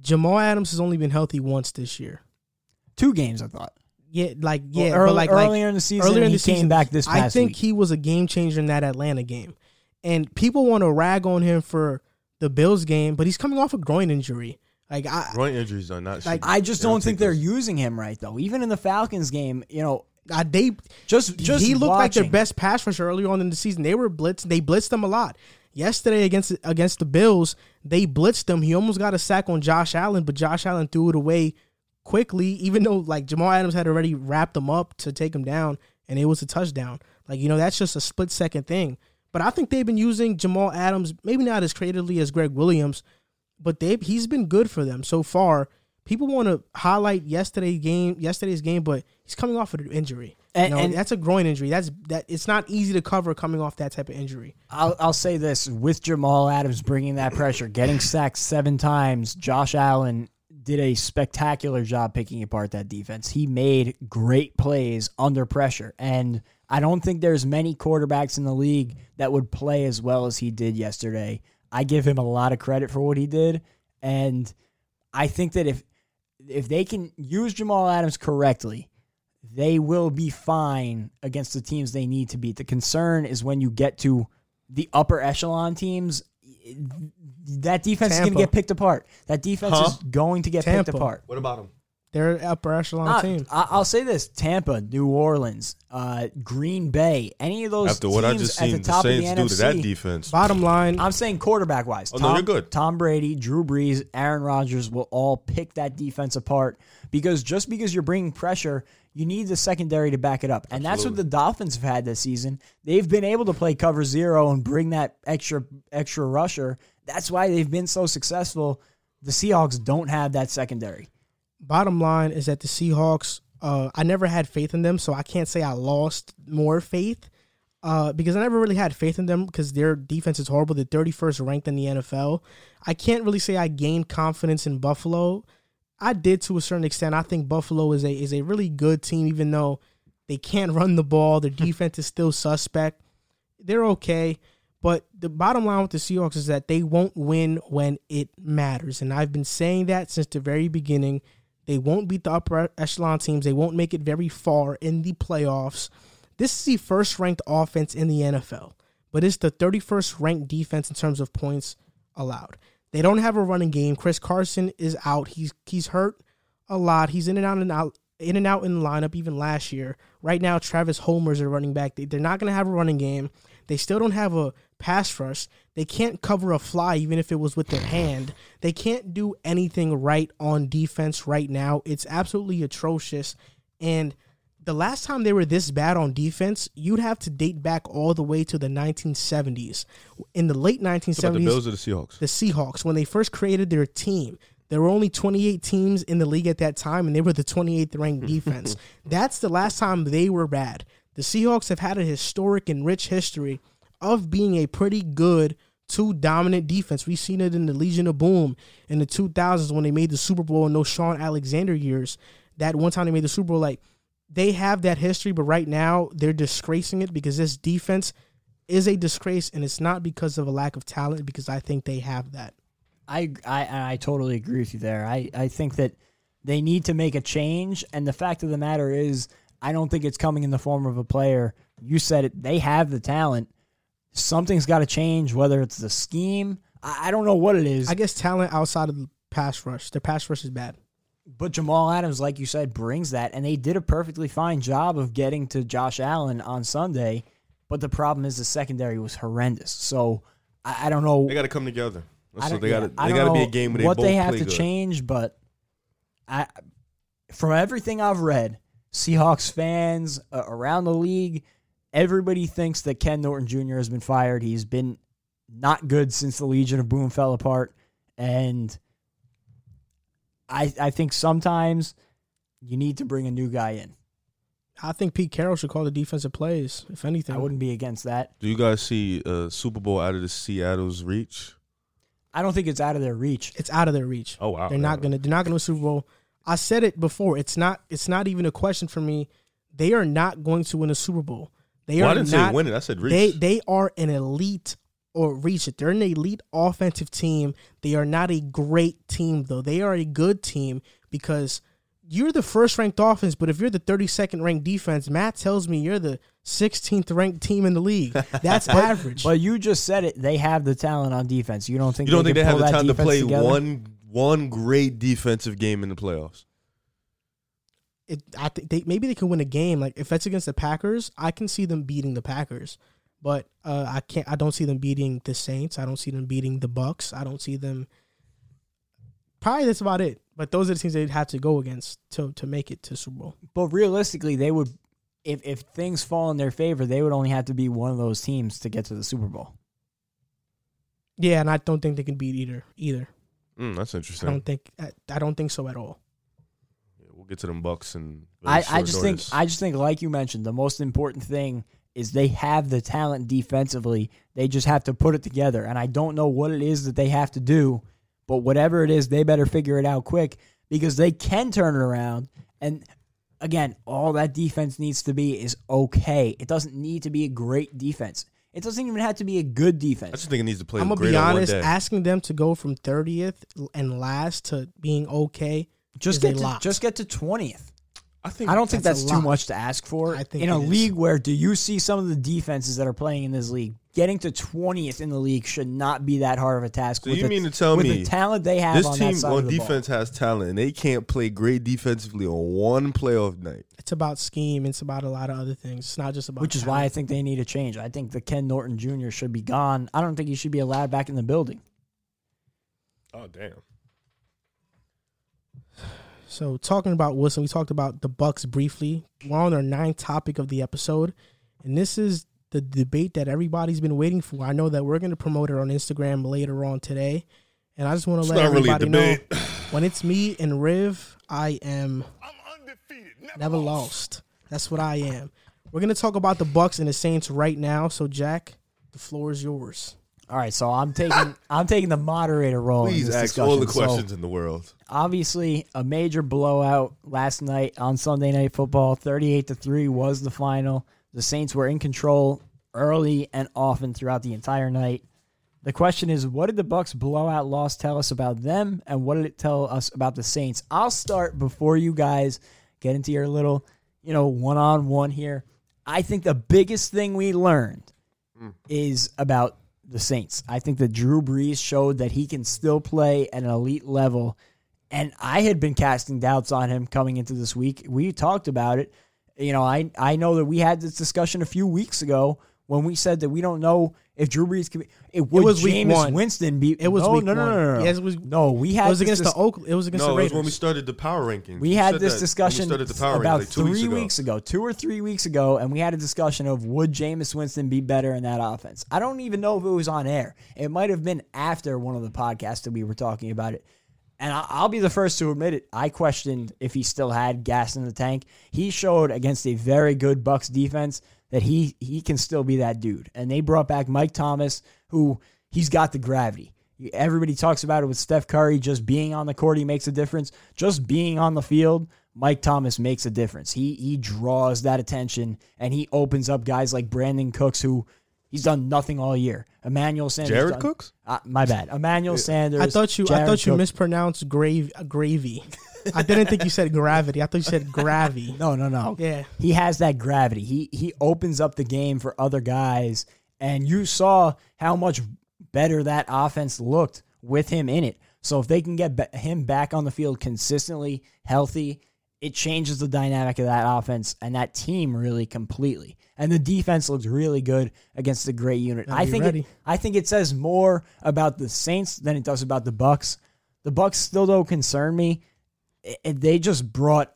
Jamal Adams has only been healthy once this year. two games. I thought Yeah, like, yeah, Well, early- but like, like earlier in the season, earlier in he the came season, back this past I think week. he was a game changer in that Atlanta game, and people want to rag on him for the Bills game, but he's coming off a groin injury. Like, I, Groin injuries are not. Like, I just they don't think they're those- using him right though. Even in the Falcons game, you know, I they just just he looked like their best pass rusher earlier on in the season. They were blitz. They blitzed them a lot. Yesterday against against the Bills, they blitzed them. He almost got a sack on Josh Allen, but Josh Allen threw it away quickly, even though like Jamal Adams had already wrapped him up to take him down, and it was a touchdown. Like you know, that's just a split second thing. But I think they've been using Jamal Adams maybe not as creatively as Gregg Williams, but they he's been good for them so far. People want to highlight yesterday's game, yesterday's game, but he's coming off of an injury. And- you know, and- that's a groin injury. That's that. It's not easy to cover coming off that type of injury. I'll, I'll say this with Jamal Adams bringing that pressure, getting sacked seven times. Josh Allen did a spectacular job picking apart that defense. He made great plays under pressure, and I don't think there's many quarterbacks in the league that would play as well as he did yesterday. I give him a lot of credit for what he did, and I think that if if they can use Jamal Adams correctly, they will be fine against the teams they need to beat. The concern is when you get to the upper echelon teams, that defense is going to get picked apart. That defense Huh? is going to get Tampa. picked apart. What about him? They're an upper echelon Not- team. I- I'll say this: Tampa, New Orleans, uh, Green Bay, any of those After what I teams just at seen the the top Saints of do the to NFC. that defense, Bottom line, I'm saying quarterback wise. Oh, Tom, no, you're good. Tom Brady, Drew Brees, Aaron Rodgers will all pick that defense apart because just because you're bringing pressure, you need the secondary to back it up. And that's what the Dolphins have had this season. They've been able to play cover zero and bring that extra extra rusher. That's why they've been so successful. The Seahawks don't have that secondary. Bottom line is that the Seahawks, uh, I never had faith in them, so I can't say I lost more faith uh, because I never really had faith in them because their defense is horrible. They're 31st ranked in the NFL. I can't really say I gained confidence in Buffalo. I did to a certain extent. I think Buffalo is a is a really good team, even though they can't run the ball. Their defense is still suspect. They're okay. But the bottom line with the Seahawks is that they won't win when it matters. And I've been saying that since the very beginning. They won't beat the upper echelon teams. They won't make it very far in the playoffs. This is the first ranked offense in the NFL, but it's the 31st ranked defense in terms of points allowed. They don't have a running game. Chris Carson is out. He's he's hurt a lot. He's in and out and out in and out in the lineup even last year. Right now, Travis Homer's a running back. They, they're not going to have a running game. They still don't have a pass rush. They can't cover a fly even if it was with their hand. They can't do anything right on defense right now. It's absolutely atrocious. And the last time they were this bad on defense, you'd have to date back all the way to the 1970s. In the late What about the 1970s, Bills or the Seahawks? the Seahawks, when they first created their team, there were only 28 teams in the league at that time, and they were the 28th ranked defense. That's the last time they were bad. The Seahawks have had a historic and rich history of being a pretty good two dominant defense. We've seen it in the Legion of Boom in the 2000s when they made the Super Bowl in those Shaun Alexander years. That one time they made the Super Bowl, like they have that history, but right now they're disgracing it because this defense is a disgrace, and it's not because of a lack of talent, because I think they have that. I, I I totally agree with you there. I, I think that they need to make a change, and the fact of the matter is, I don't think it's coming in the form of a player. You said it; they have the talent. Something's got to change, whether it's the scheme. I, I don't know what it is. I guess talent outside of the pass rush. Their pass rush is bad. but Jamal Adams, like you said, brings that, and they did a perfectly fine job of getting to Josh Allen on Sunday. But the problem is the secondary was horrendous. So I, I don't know. They got to come together. I So don't- they got to they got to be a game where they what they have play to good. change, but I, from everything I've read, Seahawks fans uh, around the league, everybody thinks that Ken Norton Jr. has been fired. He's been not good since the Legion of Boom fell apart, and I I think sometimes you need to bring a new guy in. I think Pete Carroll should call the defensive plays, if anything. I wouldn't be against that. Do you guys see uh, Super Bowl out of the Seattle's reach? I don't think it's out of their reach. It's out of their reach. Oh wow, They're not gonna. They're not gonna win Super Bowl. I said it before. It's not. It's not even a question for me. They are not going to win a Super Bowl. They Well, are I didn't not. say win it. I said reach. They they are an elite or reach it. They're an elite offensive team. They are not a great team though. They are a good team because you're the first ranked offense, but if you're the 32nd ranked defense, Matt tells me you're the 16th ranked team in the league. That's average. But you just said it. They have the talent on defense. You don't think you don't they think they can have the time to play together? one one great defensive game in the playoffs? It, I think they maybe they can win a game. Like if that's against the Packers, I can see them beating the Packers. But uh, I can't. I don't see them beating the Saints. I don't see them beating the Bucks. I don't see them. Probably that's about it. But those are the teams they'd have to go against to to make it to Super Bowl. But realistically, they would, if if things fall in their favor, they would only have to be one of those teams to get to the Super Bowl. Yeah, and I don't think they can beat either. Either Mm, that's interesting. I don't think. I, I don't think so at all. Yeah, we'll get to them Bucks and I, I just think I just think like you mentioned, the most important thing is they have the talent defensively. They just have to put it together. And I don't know what it is that they have to do, but whatever it is, they better figure it out quick because they can turn it around. And again, all that defense needs to be is okay. It doesn't need to be a great defense. It doesn't even have to be a good defense. I just think it needs to play. I'm gonna great be honest. Asking them to go from 30th and last to being okay. Just is a get to, lot. just get to twentieth. I think I don't think That's that's, too lot. much to ask for I think in a it is. league where do you see some of the defenses that are playing in this league getting to 20th in the league should not be that hard of a task. So with you the, mean to tell with me the talent they have this on team that side on of the defense ball. has talent and they can't play great defensively on one playoff night? It's about scheme. It's about a lot of other things. It's not just about. Which is why I think they need a change. I think the Ken Norton Jr. should be gone. I don't think he should be allowed back in the building. Oh damn. So talking about Wilson, we talked about the Bucks briefly. We're on our ninth topic of the episode, and this is the debate that everybody's been waiting for. I know that we're going to promote it on Instagram later on today, and I just want to let not really everybody know when it's me and Riv, I am undefeated, never lost. That's what I am. We're going to talk about the Bucks and the Saints right now. So Jack, the floor is yours. All right, so I'm taking I'm taking the moderator role. in Please this ask all the discussion. So, questions in the world. obviously a major blowout last night on Sunday Night Football. 38 to 3 was the final. The Saints were in control early and often throughout the entire night. The question is what did the Bucks blowout loss tell us about them and what did it tell us about the Saints? I'll start before you guys get into your little, you know, one-on-one here. I think the biggest thing we learned hmm. is about the Saints. I think that Drew Brees showed that he can still play at an elite level. And I had been casting doubts on him coming into this week. We talked about it. You know, I I know that we had this discussion a few weeks ago when we said that we don't know if Drew Brees could be. It, would was week Jameis one. Winston be? It was no, week no, no, no, no, no. Yes, it was- no, we had It was this against dis- the Oak. It was against No, the it Raiders. was when we started the power rankings. We You had this discussion we the power about rankings like two three weeks ago. two or three weeks ago, and we had a discussion of would Jameis Winston be better in that offense. I don't even know if it was on air. It might have been after one of the podcasts that we were talking about it. And I'll be the first to admit it. I questioned if he still had gas in the tank. He showed against a very good Bucks defense that he he can still be that dude. And they brought back Mike Thomas, who he's got the gravity. Everybody talks about it with Steph Curry just being on the court, he makes a difference. Just being on the field, Mike Thomas makes a difference. He he draws that attention and he opens up guys like Brandin Cooks, who he's done nothing all year. Emmanuel Sanders. Jared done- Cooks? Uh, my bad. Emmanuel Sanders. I thought you. I thought you Cook. mispronounced grave gravy. I didn't think you said gravity. I thought you said gravy. No, no, no. Yeah. He has that gravity. He he opens up the game for other guys, and you saw how much better that offense looked with him in it. So if they can get him back on the field consistently, healthy, it changes the dynamic of that offense and that team really completely. And the defense looks really good against a great unit. I think it. I think it says more about the Saints than it does about the Bucks. The Bucks still don't concern me. I- I- they just brought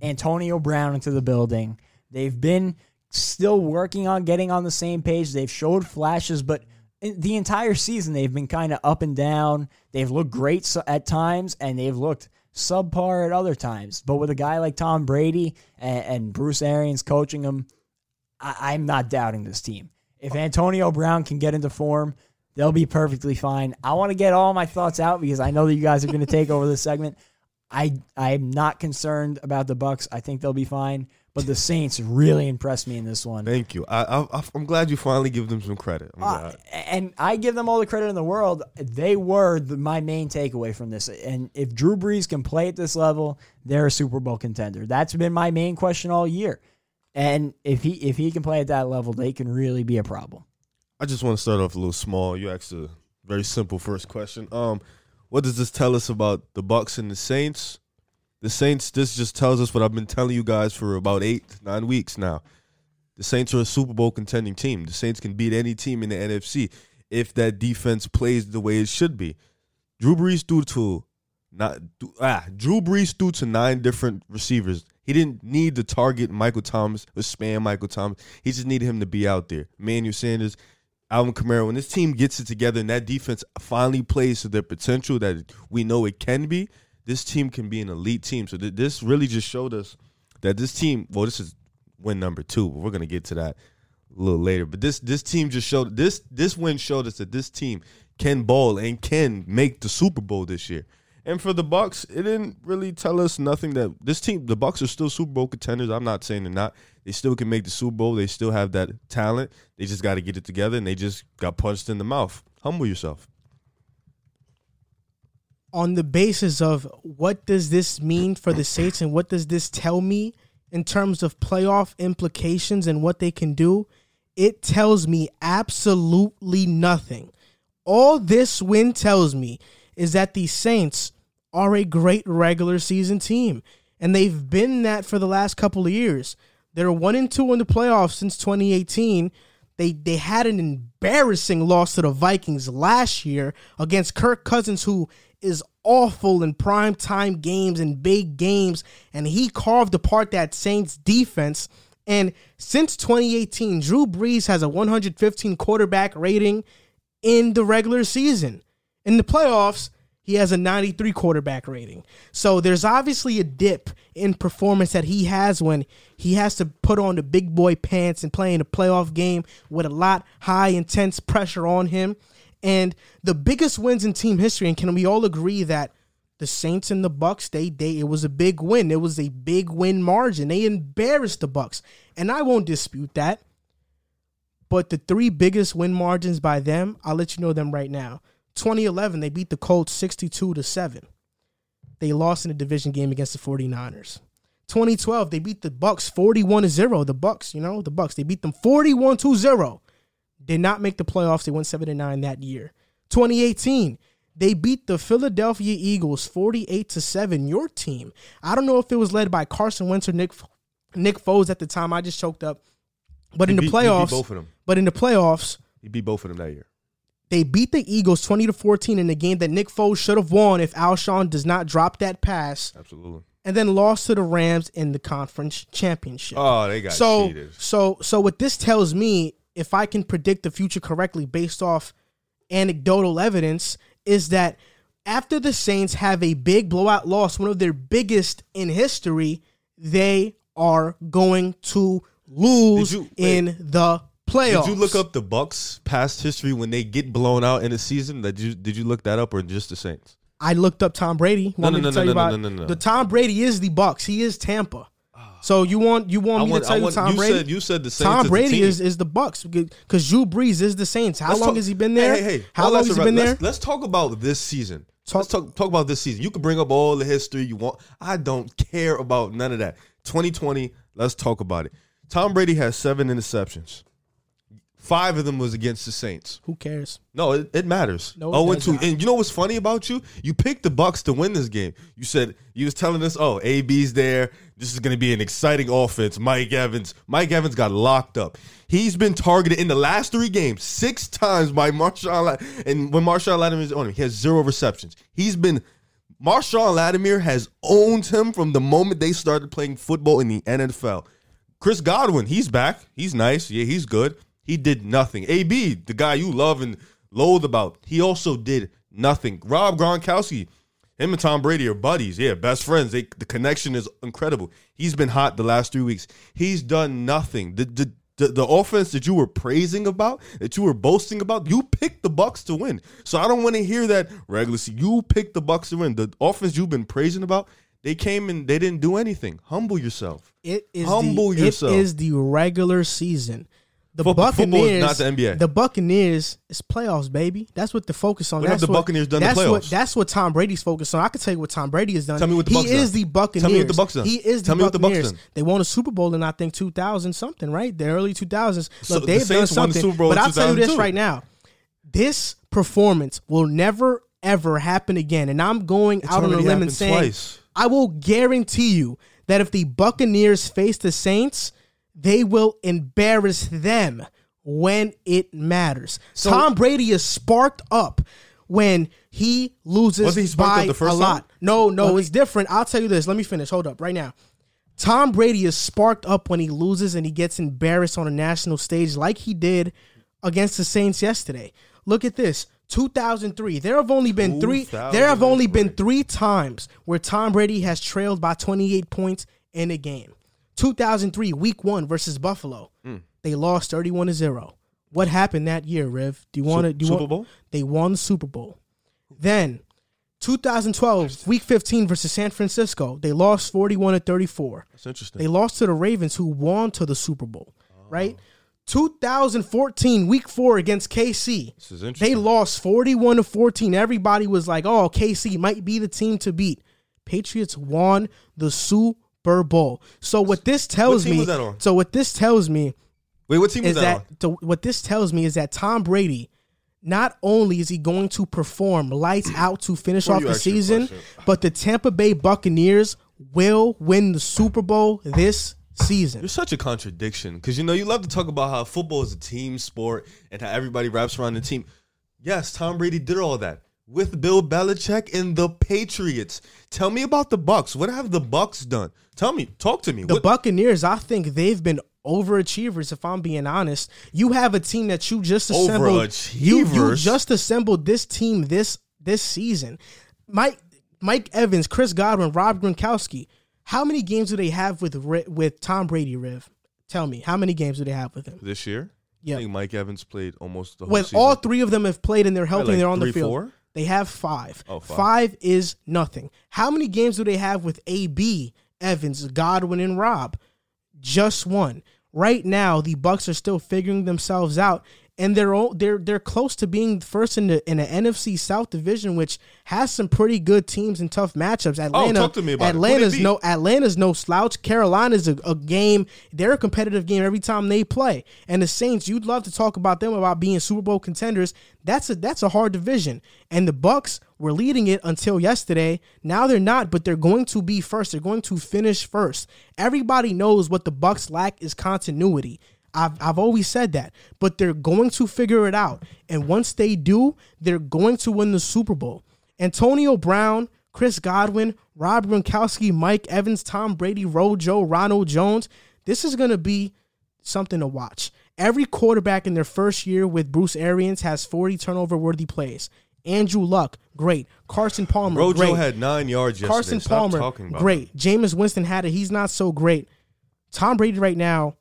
Antonio Brown into the building. They've been still working on getting on the same page. They've showed flashes, but the entire season they've been kind of up and down. They've looked great at times, and they've looked subpar at other times. But with a guy like Tom Brady and, and Bruce Arians coaching them, I, I'm not doubting this team. If Antonio Brown can get into form, they'll be perfectly fine. I want to get all my thoughts out because I know that you guys are going to take over this segment. I I'm not concerned about the Bucks. I think they'll be fine. But the Saints really impressed me in this one. Thank you. I, I, I'm glad you finally give them some credit. Uh, and I give them all the credit in the world. They were the, my main takeaway from this. And if Drew Brees can play at this level, they're a Super Bowl contender. That's been my main question all year. And if he if he can play at that level, they can really be a problem. I just want to start off a little small. You asked a very simple first question. Um, what does this tell us about the Bucks and the Saints? The Saints. This just tells us what I've been telling you guys for about eight, nine weeks now. The Saints are a Super Bowl contending team. The Saints can beat any team in the NFC if that defense plays the way it should be. Drew Brees threw to not ah Drew Brees threw to nine different receivers. He didn't need to target Michael Thomas or spam Michael Thomas. He just needed him to be out there. Manuel Sanders, Alvin Kamara. When this team gets it together and that defense finally plays to their potential that we know it can be, this team can be an elite team. So th- this really just showed us that this team. Well, this is win number two, but we're gonna get to that a little later. But this this team just showed this this win showed us that this team can ball and can make the Super Bowl this year. And for the Bucks, it didn't really tell us nothing that this team, the Bucks are still Super Bowl contenders. I'm not saying they're not. They still can make the Super Bowl. They still have that talent. They just got to get it together, and they just got punched in the mouth. Humble yourself. on the basis of what does this mean for the Saints and what does this tell me in terms of playoff implications and what they can do, it tells me absolutely nothing. All this win tells me is that the Saints are a great regular season team, and they've been that for the last couple of years. They're one and two in the playoffs since 2018. They they had an embarrassing loss to the Vikings last year against Kirk Cousins, who is awful in prime time games and big games, and he carved apart that Saints defense. And since 2018, Drew Brees has a 115 quarterback rating in the regular season. In the playoffs, he has a 93 quarterback rating. So there's obviously a dip in performance that he has when he has to put on the big boy pants and play in a playoff game with a lot high intense pressure on him. And the biggest wins in team history, and can we all agree that the Saints and the Bucks, they they it was a big win. It was a big win margin. They embarrassed the Bucks. And I won't dispute that. But the three biggest win margins by them, I'll let you know them right now. 2011, they beat the Colts 62 to 7. They lost in a division game against the 49ers. 2012, they beat the Bucks 41 to 0. The Bucks, you know, the Bucks, they beat them 41 to 0. Did not make the playoffs. They went 7 to 9 that year. 2018, they beat the Philadelphia Eagles 48 to 7, your team. I don't know if it was led by Carson Wentz or Nick Nick Foles at the time. I just choked up. But He in the beat- playoffs, both of them. but in the playoffs, He beat both of them that year. They beat the Eagles 20 to 14 in a game that Nick Foles should have won if Alshon does not drop that pass, Absolutely. and then lost to the Rams in the conference championship. Oh, they got so, cheated. so, so what this tells me, if I can predict the future correctly based off anecdotal evidence, is that after the Saints have a big blowout loss, one of their biggest in history, they are going to lose you- in the playoffs. Did you look up the Bucks past history when they get blown out in a season? That you did you look that up or just the Saints? I looked up Tom Brady. Want No, no, to no, tell no, you no, about no, no, no. the Tom Brady is the Bucks. He is Tampa. Ah. So you want you want I me want- to tell I you Tom you Brady? said- you said the Saints Tom Brady is, is the Bucks because Drew Brees is the Saints. How Let's long talk- has he been there? Hey, hey, hey. How All long has he been there? Let's, let's talk about this season. Talk- let's talk talk about this season. You can bring up all the history you want. I don't care about none of that. 2020. Let's talk about it. Tom Brady has seven interceptions. Five of them was against the Saints. Who cares? No, it, it matters. No, oh, and two. not. And you know what's funny about you? You picked the Bucks to win this game. You said you was telling us, "Oh, AB's there. This is going to be an exciting offense." Mike Evans. Mike Evans got locked up. He's been targeted in the last three games six times by Marshon. And when Marshon Lattimore is on him, he has zero receptions. He's been Marshon Lattimore has owned him from the moment they started playing football in the NFL. Chris Godwin, he's back. He's nice. Yeah, he's good. He did nothing. AB, the guy you love and loathe about, he also did nothing. Rob Gronkowski, him and Tom Brady are buddies. Yeah, best friends. They, the connection is incredible. He's been hot the last three weeks. He's done nothing. The, the the, the offense that you were praising about, that you were boasting about, you picked the Bucks to win. So I don't want to hear that regular season. You picked the Bucks to win. The offense you've been praising about, they came and they didn't do anything. Humble yourself. It is Humble the, yourself. It is the regular season. The Fo- is Buccaneers, not the NBA. The Buccaneers is playoffs, baby. That's what the focus on. Have that's the what, Buccaneers done the that's What, playoffs? that's what Tom Brady's focused on. I can tell you what Tom Brady has done. Tell me what the he Bucks is done. the Buccaneers. Tell me what the Bucks done. He is the Tell me what the Bucks Buccaneers. done. They won a Super Bowl in I think 2000 something, right? The early 2000s. So Look, the they've done the something. Super Bowl but I'll tell you this right now. This performance will never ever happen again. And I'm going out on a limb and saying twice. I will guarantee you that if the Buccaneers face the Saints, they will embarrass them when it matters. Tom Brady is sparked up when he loses he by up the first a time? lot. No, no, it's different. I'll tell you this. Let me finish. Hold up right now. Tom Brady is sparked up when he loses and he gets embarrassed on a national stage like he did against the Saints yesterday. Look at this. 2003. There have only been 3 there have only been 3 times where Tom Brady has trailed by 28 points in a game. 2003 week 1 versus Buffalo. Hmm. They lost 31 to 0. What happened that year, Riv? Do you want to do Super want- Bowl? They won the Super Bowl. Then 2012 week 15 versus San Francisco. They lost 41 to 34. That's interesting. They lost to the Ravens, who won to the Super Bowl, right? 2014, week four against KC. This is interesting. They lost 41 to 14. Everybody was like, oh, KC might be the team to beat. Patriots won the Super Bowl. So what this tells team me, was that on? so what this tells me Wait, what team is was that? that to, what this tells me is that Tom Brady not only is he going to perform lights out to finish Before off the season, but the Tampa Bay Buccaneers will win the Super Bowl this season. You're such a contradiction because you know you love to talk about how football is a team sport and how everybody wraps around the team. Yes, Tom Brady did all that with Bill Belichick and the Patriots. Tell me about the Bucks. What have the Bucks done? Tell me. Talk to me. The What- Buccaneers, I think they've been overachievers. If I'm being honest, you have a team that you just assembled. You, you just assembled this team this this season. Mike Mike Evans, Chris Godwin, Rob Gronkowski. How many games do they have with with Tom Brady? Riv, tell me how many games do they have with him? this year? Yeah. I think Mike Evans played almost the whole When season. all three of them have played and they're healthy like and they're on three, the field, four? They have five. Oh, five. Five is nothing. How many games do they have with AB, Evans, Godwin, and Rob? Just one. Right now, the Bucks are still figuring themselves out, and they're all, they're they're close to being first in the in the NFC South division, which has some pretty good teams and tough matchups. Atlanta, Oh, talk to me about it. Who they Atlanta's no Atlanta's no slouch. Carolina's a, a game. They're a competitive game every time they play. And the Saints, you'd love to talk about them about being Super Bowl contenders. That's a that's a hard division. And the Bucks were leading it until yesterday. Now they're not, but they're going to be first. They're going to finish first. Everybody knows what the Bucks lack is continuity. I've, I've always said that, but they're going to figure it out. And once they do, they're going to win the Super Bowl. Antonio Brown, Chris Godwin, Rob Gronkowski, Mike Evans, Tom Brady, Rojo, Ronald Jones. This is going to be something to watch. Every quarterback in their first year with Bruce Arians has 40 turnover worthy plays. Andrew Luck, great. Carson Palmer, Rojo great. had nine yards yesterday. Carson Stop Palmer, great. Jameis Winston had it. He's not so great. Tom Brady right now,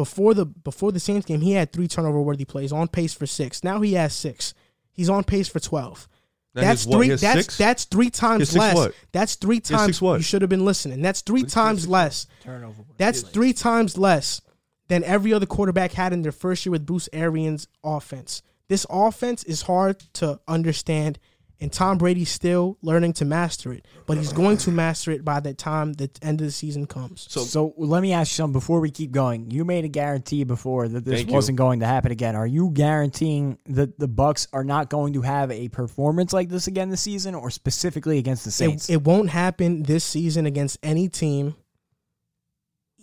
before the before the Saints game, he had three turnover worthy plays, on pace for six. Now he has six. He's on pace for twelve. Now that's what? three. That's six? that's three times six less. what? That's three times. six what? You should have been listening. That's three times less. Turnover. That's three times less than every other quarterback had in their first year with Bruce Arians' offense. This offense is hard to understand, and Tom Brady's still learning to master it. But he's going to master it by the time the end of the season comes. So- So, let me ask you something before we keep going. You made a guarantee before that this wasn't going to happen again. Are you guaranteeing that the Bucks are not going to have a performance like this again this season, or specifically against the Saints? It, it won't happen this season against any team,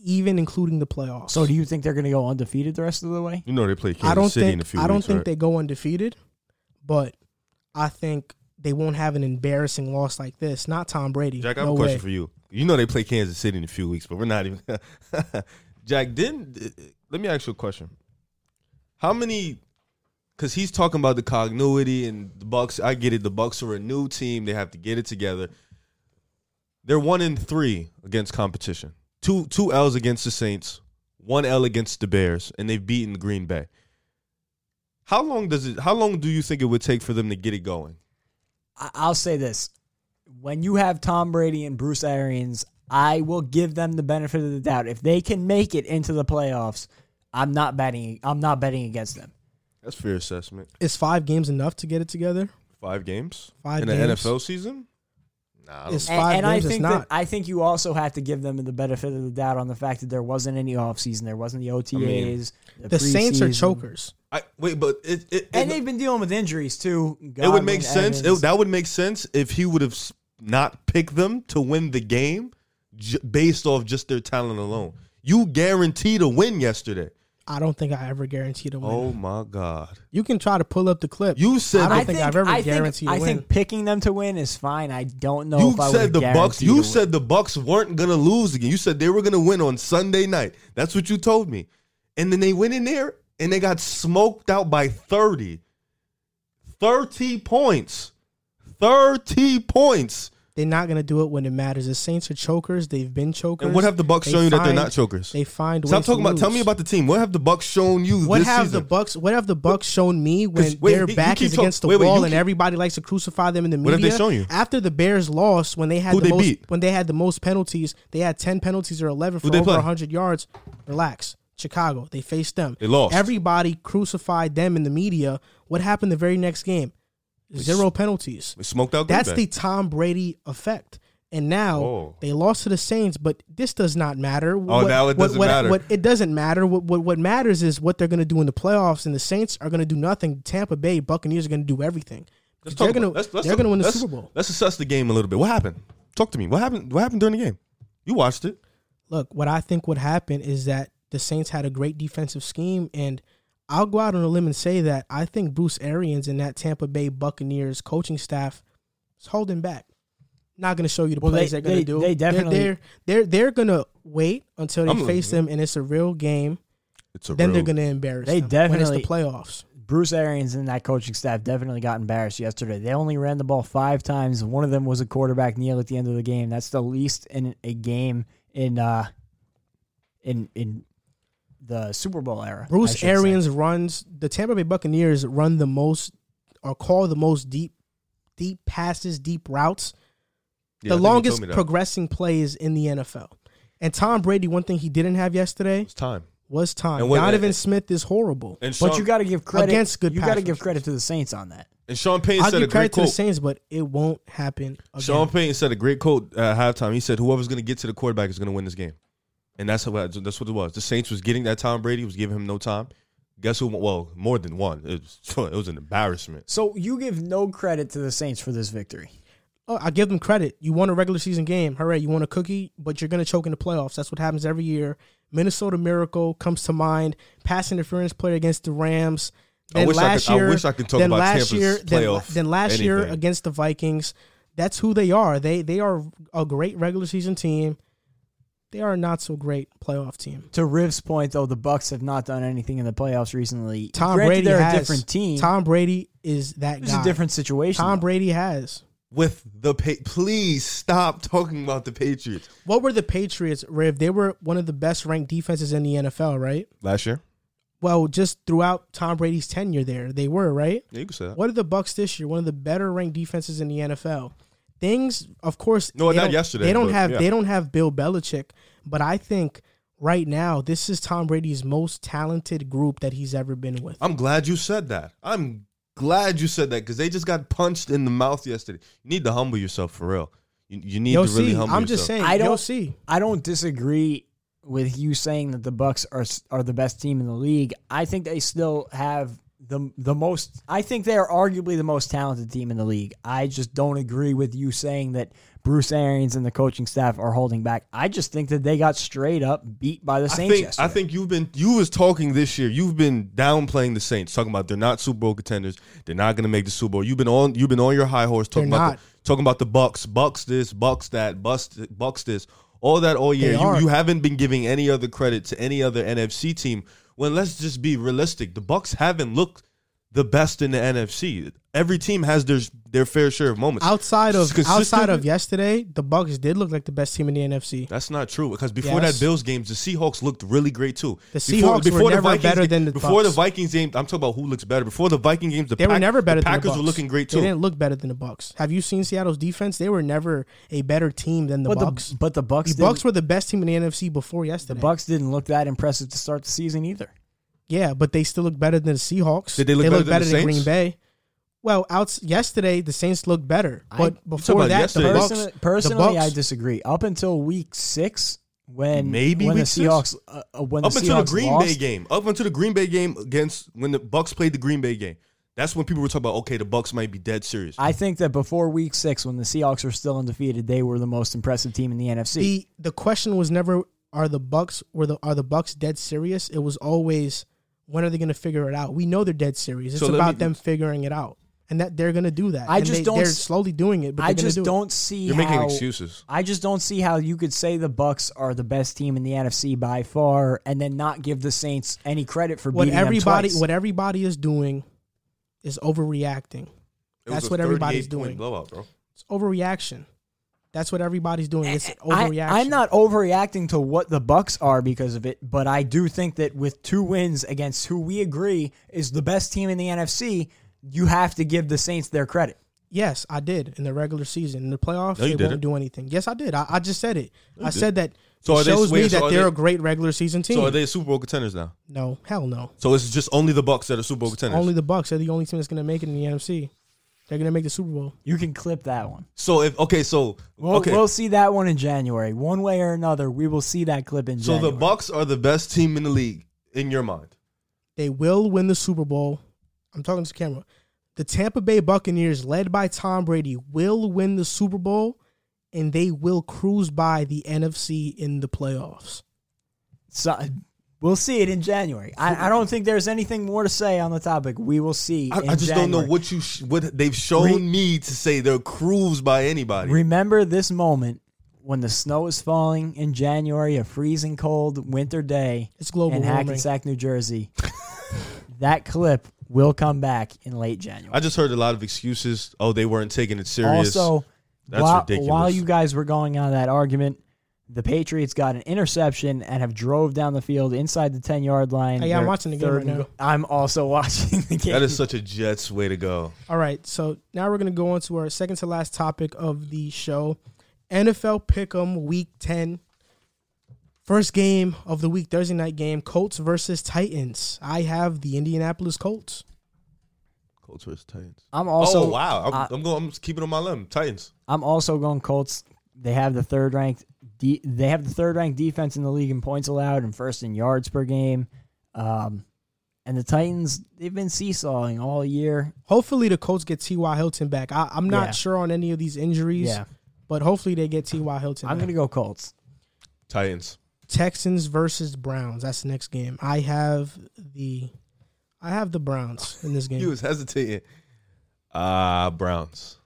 even including the playoffs. so, do you think they're going to go undefeated the rest of the way? You know they play Kansas I don't City think in a few I don't weeks, think right? they go undefeated, but I think they won't have an embarrassing loss like this. Not Tom Brady. Jack, I have no a question way. for you. You know they play Kansas City in a few weeks, but we're not even. Jack, didn't uh, let me ask you a question. How many? Because he's talking about the continuity and the Bucks. I get it. The Bucks are a new team; they have to get it together. They're one in three against competition. Two two L's against the Saints, one L against the Bears, and they've beaten Green Bay. How long does it? How long do you think it would take for them to get it going? I- I'll say this: when you have Tom Brady and Bruce Arians, I will give them the benefit of the doubt. If they can make it into the playoffs, I'm not betting. I'm not betting against them. That's fair assessment. Is five games enough to get it together? Five games Five in games. the NFL season. Nah, It's And, five and I games. It's think not. that I think you also have to give them the benefit of the doubt on the fact that there wasn't any offseason, there wasn't the OTAs. the Saints are preseason. chokers. I, wait, but it it, and they've been dealing with injuries too. it would make sense. It, that would make sense if he would have not picked them to win the game j- based off just their talent alone. You guaranteed a win yesterday. I don't think I ever guaranteed a win. Oh my god! You can try to pull up the clip. You said I don't I think I've ever I think- guaranteed a I win. think picking them to win is fine. I don't know you if I said would the Bucks. You to said the Bucks weren't gonna lose again. You said they were gonna win on Sunday night. That's what you told me. And then they went in there and they got smoked out by 30. 30 points. 30 points. They're not going to do it when it matters. The Saints are chokers. They've been chokers. And what have the Bucks They shown you that they're not chokers? They find Stop ways talking about. Tell me about the team. What have the Bucks shown you What this have season? the Bucks? What have the Bucks shown me when wait, their back is talk- against the wait, wait, wall and keep- everybody likes to crucify them in the media? What have they shown you? After the Bears lost, when they had Who the they most, beat? when they had the most penalties, they had ten penalties or eleven for Who over hundred yards. Relax, Chicago. They faced them. They lost. Everybody crucified them in the media. What happened the very next game? Zero penalties. They smoked out. That's the Tom Brady effect. And now Oh. they lost to the Saints, but this does not matter. Oh, now it doesn't what, matter. What, it doesn't matter. What, what what matters is what they're going to do in the playoffs, and the Saints are going to do nothing. Tampa Bay Buccaneers are going to do everything. Let's they're going to they're going to win the Super Bowl. Let's assess the game a little bit. What happened? Talk to me. What happened? What happened during the game? You watched it. Look, what I think would happen is that the Saints had a great defensive scheme, and I'll go out on a limb and say that I think Bruce Arians and that Tampa Bay Buccaneers coaching staff is holding back. Not going to show you the Well, plays they- they, are going they- to do. they They're- definitely- they're they're they're, going to wait until they I'm- face them, and it's a real game. It's a Then real, they're going to embarrass They them when definitely- it's the playoffs. Bruce Arians and that coaching staff definitely got embarrassed yesterday. They only ran the ball five times. One of them was a quarterback kneel at the end of the game. That's the least in a game in uh in in the Super Bowl era. Bruce should say. Arians runs the Tampa Bay Buccaneers run the most or call the most deep deep passes, deep routes. Yeah, the I longest told me that. progressing plays in the NFL. And Tom Brady, one thing he didn't have yesterday was time. was time. And what- Donovan and- Smith is horrible. And Sean, But you got to give credit Against good You got to give credit to the Saints on that. and Sean Payton I'll said a give credit great to the. Saints, but it won't happen again. Sean Payton said a great quote at halftime. He said, "Whoever's going to get to the quarterback is going to win this game," and that's what that's what it was. The Saints was getting that Tom Brady was giving him no time. Guess who? Well, more than one. It was, it was an embarrassment. So you give no credit to the Saints for this victory. Oh, I give them credit. You won a regular season game. Hooray. You won a cookie, but you're going to choke in the playoffs. That's what happens every year. Minnesota Miracle comes to mind. Pass interference play against the Rams. I Then wish I last could- I wish I could talk then about last Tampa's year, then, playoff then last year against the Vikings. That's who they are. They they are a great regular season team. They are a not so great playoff team. To Riv's point, though, the Bucks have not done anything in the playoffs recently. Tom Granted, Brady they're has a different team. Tom Brady is that it's guy. a different situation. Tom though. Brady has. With the pa- please stop talking about the Patriots What were the Patriots, Riv? They were one of the best ranked defenses in the NFL, right? last year. Well, just throughout Tom Brady's tenure there, they were, right? Yeah, you can say that. What are the Bucks this year? One of the better ranked defenses in the NFL. Things, of course, No, they not don't- yesterday, They don't but have yeah. they don't have Bill Belichick, but I think right now this is Tom Brady's most talented group that he's ever been with. I'm glad you said that. I'm glad you said that because they just got punched in the mouth yesterday. You need to humble yourself for real. You, you need You'll to really see. humble I'm yourself. just saying. I don't- see. I don't disagree with you saying that the Bucks are are the best team in the league. I think they still have the the most. I think they are arguably the most talented team in the league. I just don't agree with you saying that Bruce Arians and the coaching staff are holding back. I just think that they got straight up beat by the I Saints think yesterday. I think you've been you was talking this year. You've been downplaying the Saints, talking about they're not Super Bowl contenders. They're not going to make the Super Bowl. You've been on you've been on your high horse talking They're about not. the, talking about the Bucks, Bucks this, Bucks that, Bucks Bucks this, all that all year. They You are. you haven't been giving any other credit to any other NFC team. When let's just be realistic, the Bucks haven't looked the best in the NFC. Every team has their their fair share of moments. Outside of outside of yesterday, the Bucks did look like the best team in the NFC. That's not true because before Yes. that Bills game, the Seahawks looked really great too. The Before- Seahawks were never better game- than the before the Vikings game. I'm talking about who looks better. Before the Viking games, the They were never better the than Packers the Bucks. were looking great They didn't look better than the Bucks. Have you seen Seattle's defense? They were never a better team than the but Bucks. the but the Bucks the Bucks were the best team in the NFC before yesterday. the. Bucks didn't look that impressive to start the season either. Yeah, but they still look better than the Seahawks. Did they look better than the than Saints? Green Bay? Well, out yesterday the Saints looked better, but about before that the yesterday. Bucks. Personally, the personally I disagree. Up until week six, when Maybe when week the six? Seahawks uh, uh, when Up the until Seahawks the Green lost, Bay game, up until the Green Bay game against when the Bucks played the Green Bay game. That's when people were talking about okay, the Bucks might be dead serious. I think that before week six, when the Seahawks were still undefeated, they were the most impressive team in the NFC. the the question was never are the Bucks were the are the Bucks dead serious? It was always when are they going to figure it out? We know they're dead serious. It's So about me- them figuring it out, and that they're going to do that. I And just they, don't They're slowly doing it, but I they're gonna just do it. don't see You're how making excuses. I just don't see how you could say the Bucks are the best team in the NFC by far, and then not give the Saints any credit for What beating everybody them twice. what everybody is doing is overreacting. That's what everybody's 38 point doing. Blowout, bro. It's overreaction. That's what everybody's doing. It's eh, eh, I, overreaction. I'm not overreacting to what the Bucks are because of it, but I do think that with two wins against who we agree is the best team in the NFC, you have to give the Saints their credit. Yes, I did in the regular season. In the playoffs, No, you they won't didn't. do anything. Yes, I did. I, I just said it. I did. said that So it are they- shows wait, me so that they're they- a great regular season team. So are they Super Bowl contenders now? no, hell no. So it's just only the Bucks that are Super Bowl contenders. Only the Bucks are the only team that's going to make it in the NFC. They're gonna make the Super Bowl. You can clip that one. So if okay, so We'll, okay, we'll see that one in January. One way or another, we will see that clip in January. so January. the Bucks are the best team in the league in your mind. They will win the Super Bowl. I'm talking to the camera. The Tampa Bay Buccaneers, led by Tom Brady, will win the Super Bowl, and they will cruise by the NFC in the playoffs. So, we'll see it in January. I, I don't think there's anything more to say on the topic. We will see. I, in I just don't know what you sh- what they've shown Re- me to say they're cruised by anybody. Remember this moment when the snow is falling in January, a freezing cold winter day It's global in warming. Hackensack, New Jersey. that clip will come back in late January. I just heard a lot of excuses. Oh, they weren't taking it serious. Also, That's while, ridiculous. while you guys were going on that argument, the Patriots got an interception and have drove down the field inside the ten yard line. Hey, I'm They're watching the game third right and now. I'm also watching the game. that is such a Jets way to go. All right, so now we're gonna go on to our second to last topic of the show, NFL Pick'em Week Ten. First game of the week, Thursday night game, Colts versus Titans. I have the Indianapolis Colts. Colts versus Titans. I'm also oh wow, I'm, uh, I'm going. I'm keeping on my limb. Titans. I'm also going Colts. They have the third ranked. De- they have the third ranked defense in the league in points allowed and first in yards per game. Um, and the Titans, they've been seesawing all year. Hopefully, the Colts get T.Y. Hilton back. I, I'm not Yeah. sure on any of these injuries, Yeah, but hopefully they get T.Y. Hilton. I'm gonna go Colts. Titans. Texans versus Browns. That's the next game. I have the, I have the Browns in this game. He was hesitating. Ah, Browns.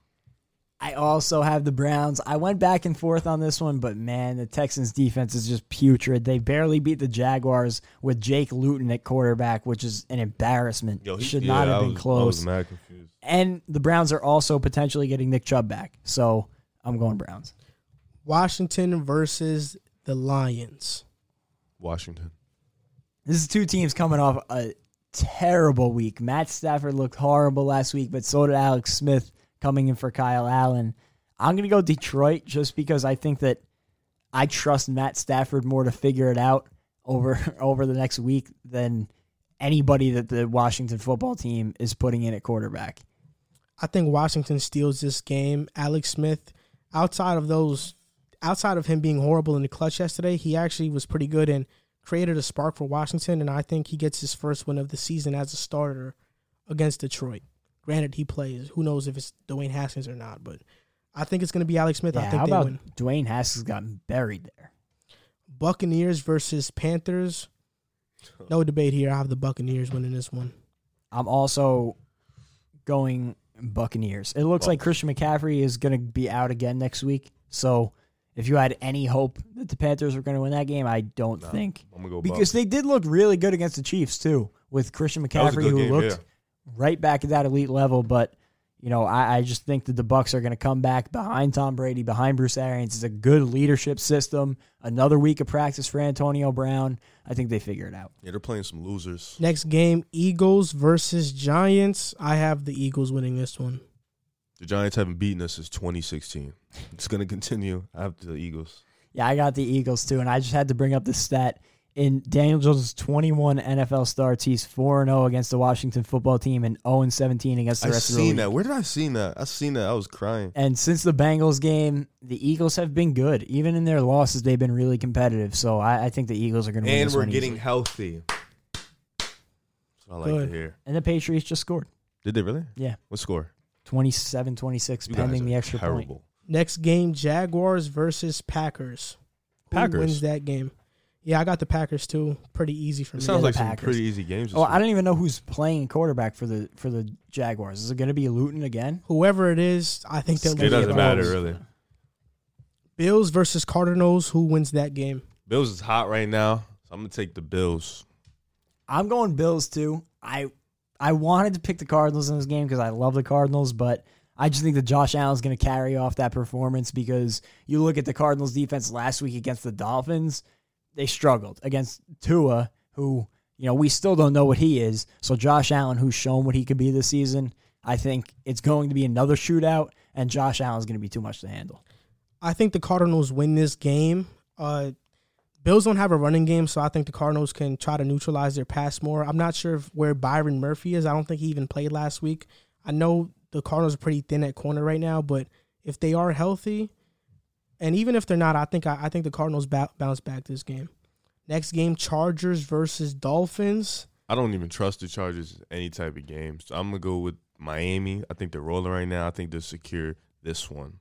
I also have the Browns. I went back and forth on this one, but man, the Texans defense is just putrid. They barely beat the Jaguars with Jake Luton at quarterback, which is an embarrassment. Yo, he Should yeah, not have I been was, I close. was mad confused. And the Browns are also potentially getting Nick Chubb back. So I'm going Browns. Washington versus the Lions. Washington. This is two teams coming off a terrible week. Matt Stafford looked horrible last week, but so did Alex Smith coming in for Kyle Allen. I'm going to go Detroit just because I think that I trust Matt Stafford more to figure it out over over the next week than anybody that the Washington football team is putting in at quarterback. I think Washington steals this game. Alex Smith, outside of those, outside of him being horrible in the clutch yesterday, he actually was pretty good and created a spark for Washington. And I think he gets his first win of the season as a starter against Detroit. Granted, he plays. Who knows if it's Dwayne Haskins or not? But I think it's going to be Alex Smith. I think how they about win. Dwayne Haskins got buried there? Buccaneers versus Panthers. No debate here. I have the Buccaneers winning this one. I'm also going Buccaneers. It looks like Christian McCaffrey is going to be out again next week. So if you had any hope that the Panthers were going to win that game, I don't think. I'm gonna go Because Bucks. they did look really good against the Chiefs too, with Christian That was a McCaffrey who game, looked yeah. Right back at that elite level. But you know, I, I just think that the Bucks are going to come back behind Tom Brady, behind Bruce Arians. It's a good leadership system. Another week of practice for Antonio Brown. I think they figure it out. Yeah, they're playing some losers. Next game, Eagles versus Giants. I have the Eagles winning this one. The Giants haven't beaten us since 2016. It's gonna continue. I have the Eagles. Yeah, I got the Eagles too, and I just had to bring up the stat. In Daniel Jones' 21 NFL starts, he's 4 0 against the Washington football team and 0 17 against the I rest of the league. I seen that. Where did I see that? I've seen that. I was crying. And since the Bengals game, the Eagles have been good. Even in their losses, they've been really competitive. So I, I think the Eagles are going to win And this we're one getting easily. healthy. That's what I like Good. to hear. And the Patriots just scored. Did they really? Yeah. What score? 27 26, pending the extra point. Next game, Jaguars versus Packers. Who Packers? wins that game? Yeah, I got the Packers too. Pretty easy for It me. sounds the like some Packers. pretty easy games. this Oh, I week. don't even know who's playing quarterback for the for the Jaguars. Is it going to be Luton again? Whoever it is, I think they'll It doesn't the matter really. Bills versus Cardinals. Who wins that game? Bills is hot right now, so I'm gonna take the Bills. I'm going Bills too. I I wanted to pick the Cardinals in this game because I love the Cardinals, but I just think that Josh Allen's going to carry off that performance because you look at the Cardinals defense last week against the Dolphins, they struggled against Tua, who, you know, we still don't know what he is. So Josh Allen, who's shown what he could be this season, I think it's going to be another shootout, and Josh Allen's going to be too much to handle. I think the Cardinals win this game. Uh, Bills don't have a running game, so I think the Cardinals can try to neutralize their pass more. I'm not sure where Byron Murphy is. I don't think he even played last week. I know the Cardinals are pretty thin at corner right now, but if they are healthy, and even if they're not, I think I, I think the Cardinals ba- bounce back this game. Next game, Chargers versus Dolphins. I don't even trust the Chargers any type of game. So I'm gonna go with Miami. I think they're rolling right now. I think they'll secure this one.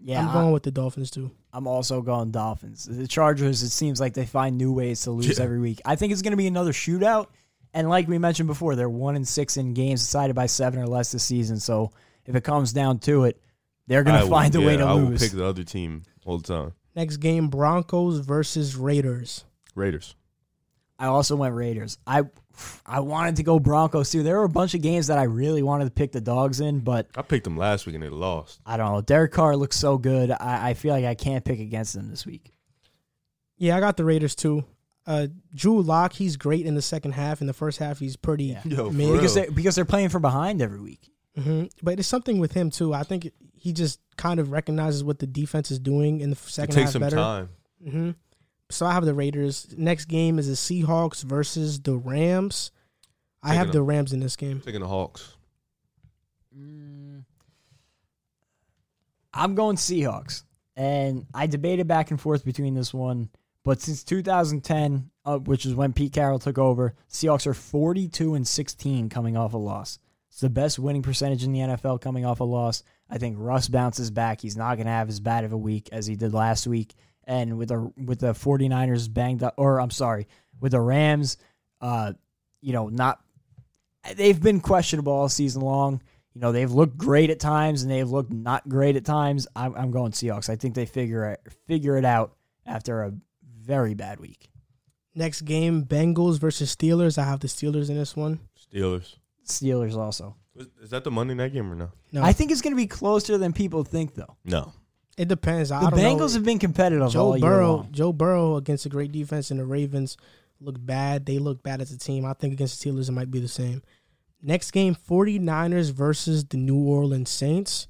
Yeah, I'm going with the Dolphins too. I'm also going Dolphins. The Chargers, it seems like they find new ways to lose Yeah. every week. I think it's going to be another shootout. And like we mentioned before, they're one and six in games decided by seven or less this season. So if it comes down to it, they're going I to will- find a way yeah, to I will pick the other team all the time. Next game, Broncos versus Raiders. Raiders. I also went Raiders. I I wanted to go Broncos too. There were a bunch of games that I really wanted to pick the dogs in, but I picked them last week and they lost. I don't know. Derek Carr looks so good. I, I feel like I can't pick against them this week. Yeah, I got the Raiders too. Uh, Drew Lock, he's great in the second half. In the first half, he's pretty Yeah. Yo, mid. Because they because they're playing from behind every week. hmm But it's something with him too. I think he just kind of recognizes what the defense is doing in the It second takes half some better. time. hmm So I have the Raiders. Next game is the Seahawks versus the Rams. I Taking have the. Rams in this game. Taking the Hawks. Mm. I'm going Seahawks, and I debated back and forth between this one, but since 2010, uh, which is when Pete Carroll took over, Seahawks are 42 and 16 coming off a loss. It's the best winning percentage in the NFL coming off a loss. I think Russ bounces back. He's not going to have as bad of a week as he did last week. And with the with the 49ers banged up, or I'm sorry, with the Rams, uh, you know, not they've been questionable all season long. You know, they've looked great at times and they've looked not great at times. I'm, I'm going Seahawks. I think they figure it, figure it out after a very bad week. Next game, Bengals versus Steelers. I have the Steelers in this one. Steelers. Steelers also. Is, is that the Monday night game or no? No, I think it's going to be closer than people think, though. No. it depends. I The don't Bengals know. have been competitive all Joe year Burrow, long. Joe Burrow against a great defense, and the Ravens look bad. They look bad as a team. I think against the Steelers, it might be the same. Next game, 49ers versus the New Orleans Saints.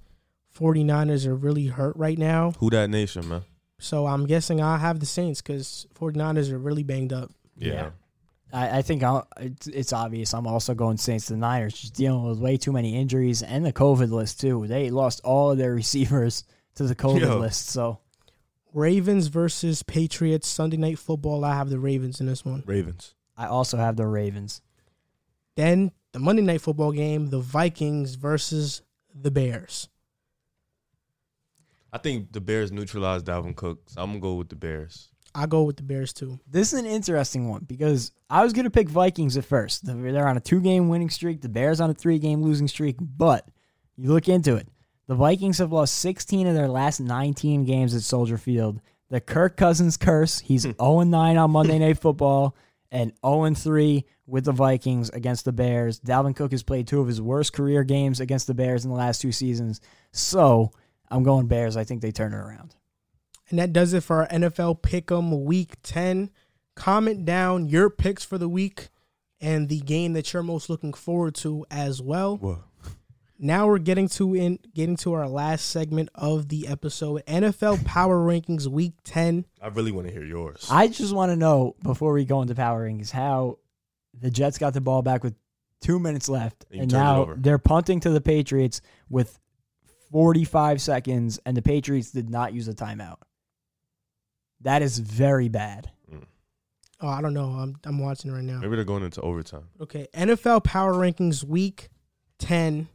49ers are really hurt right now. Who Dat Nation, man? So I'm guessing I'll have the Saints because 49ers are really banged up. Yeah. Yeah. I, I think I'll, it's, it's obvious. I'm also going Saints. The Niners just dealing with way too many injuries and the COVID list too. They lost all of their receivers to the COVID Yo. list. So Ravens versus Patriots Sunday night football. I have the Ravens in this one. Ravens. I also have the Ravens. Then the Monday night football game, the Vikings versus the Bears. I think the Bears neutralized Dalvin Cook. So I'm gonna go with the Bears. I go with the Bears too. This is an interesting one because I was going to pick Vikings at first. They're on a two game winning streak, the Bears on a three game losing streak. But you look into it, the Vikings have lost 16 of their last 19 games at Soldier Field. The Kirk Cousins curse. He's hmm. 0 9 on Monday Night Football and 0 3 with the Vikings against the Bears. Dalvin Cook has played two of his worst career games against the Bears in the last two seasons. So I'm going Bears. I think they turn it around. And that does it for our NFL Pick'em Week 10. Comment down your picks for the week and the game that you're most looking forward to as well. What? Now we're getting to in getting to our last segment of the episode, NFL Power Rankings Week 10. I really want to hear yours. I just want to know before we go into power rankings how the Jets got the ball back with two minutes left, And and now they're punting to the Patriots with 45 seconds, and the Patriots did not use a timeout. That is very bad. Oh, I don't know. I'm I'm watching right now. Maybe they're going into overtime. Okay, NFL Power Rankings Week 10.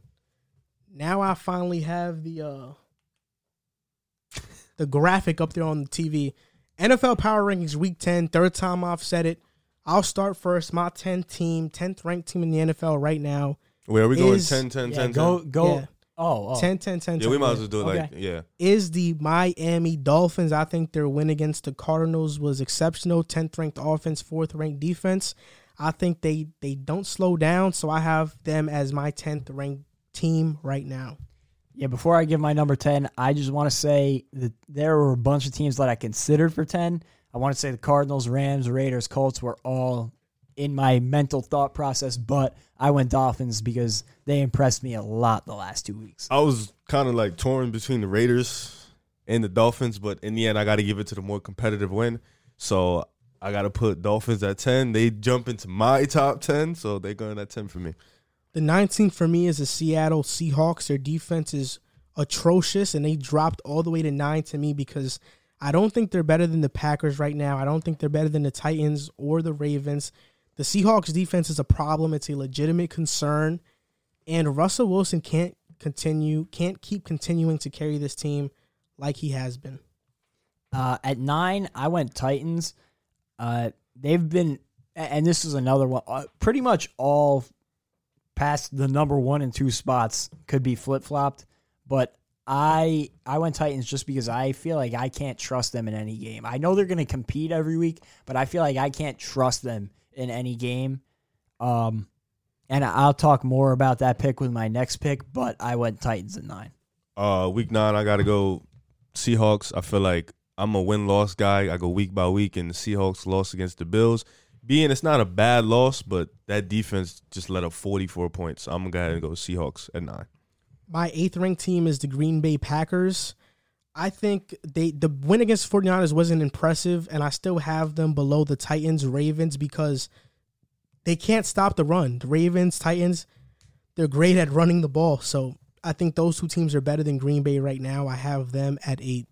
Now I finally have the uh the graphic up there on the TV. NFL Power Rankings Week 10, third time I've said it. I'll start first. My 10 team, 10th ranked team in the NFL right now. Wait, are we going Is- 10, 10, Yeah, 10, go go. Yeah. Oh, oh. 10 10 10 Yeah, we might as well do it like, Okay. yeah. is the Miami Dolphins. I think their win against the Cardinals was exceptional. 10th ranked offense, 4th ranked defense. I think they they don't slow down, so I have them as my 10th ranked team right now. Yeah, before I give my number 10, I just want to say that there were a bunch of teams that I considered for 10. I want to say the Cardinals, Rams, Raiders, Colts were all in my mental thought process, but I went Dolphins because they impressed me a lot the last two weeks. I was kind of like torn between the Raiders and the Dolphins, but in the end, I got to give it to the more competitive win. So I got to put Dolphins at 10. They jump into my top 10, so they're going at 10 for me. The 19th for me is the Seattle Seahawks. Their defense is atrocious, and they dropped all the way to nine to me because I don't think they're better than the Packers right now. I don't think they're better than the Titans or the Ravens. The Seahawks defense is a problem. It's a legitimate concern, and Russell Wilson can't continue, can't keep continuing to carry this team like he has been. Uh, at nine, I went Titans. Uh, they've been, and this is another one. Uh, pretty much all past the number one and two spots could be flip flopped, but I I went Titans just because I feel like I can't trust them in any game. I know they're going to compete every week, but I feel like I can't trust them in any game. Um, and I'll talk more about that pick with my next pick, but I went Titans at nine. Uh, week nine, I got to go Seahawks. I feel like I'm a win loss guy. I go week by week, and the Seahawks lost against the Bills. Being it's not a bad loss, but that defense just let up 44 points. So I'm gonna go ahead and go Seahawks at nine. My eighth ranked team is the Green Bay Packers. I think they the win against 49ers wasn't impressive, and I still have them below the Titans, Ravens because they can't stop the run. The Ravens, Titans, they're great at running the ball. So I think those two teams are better than Green Bay right now. I have them at eight.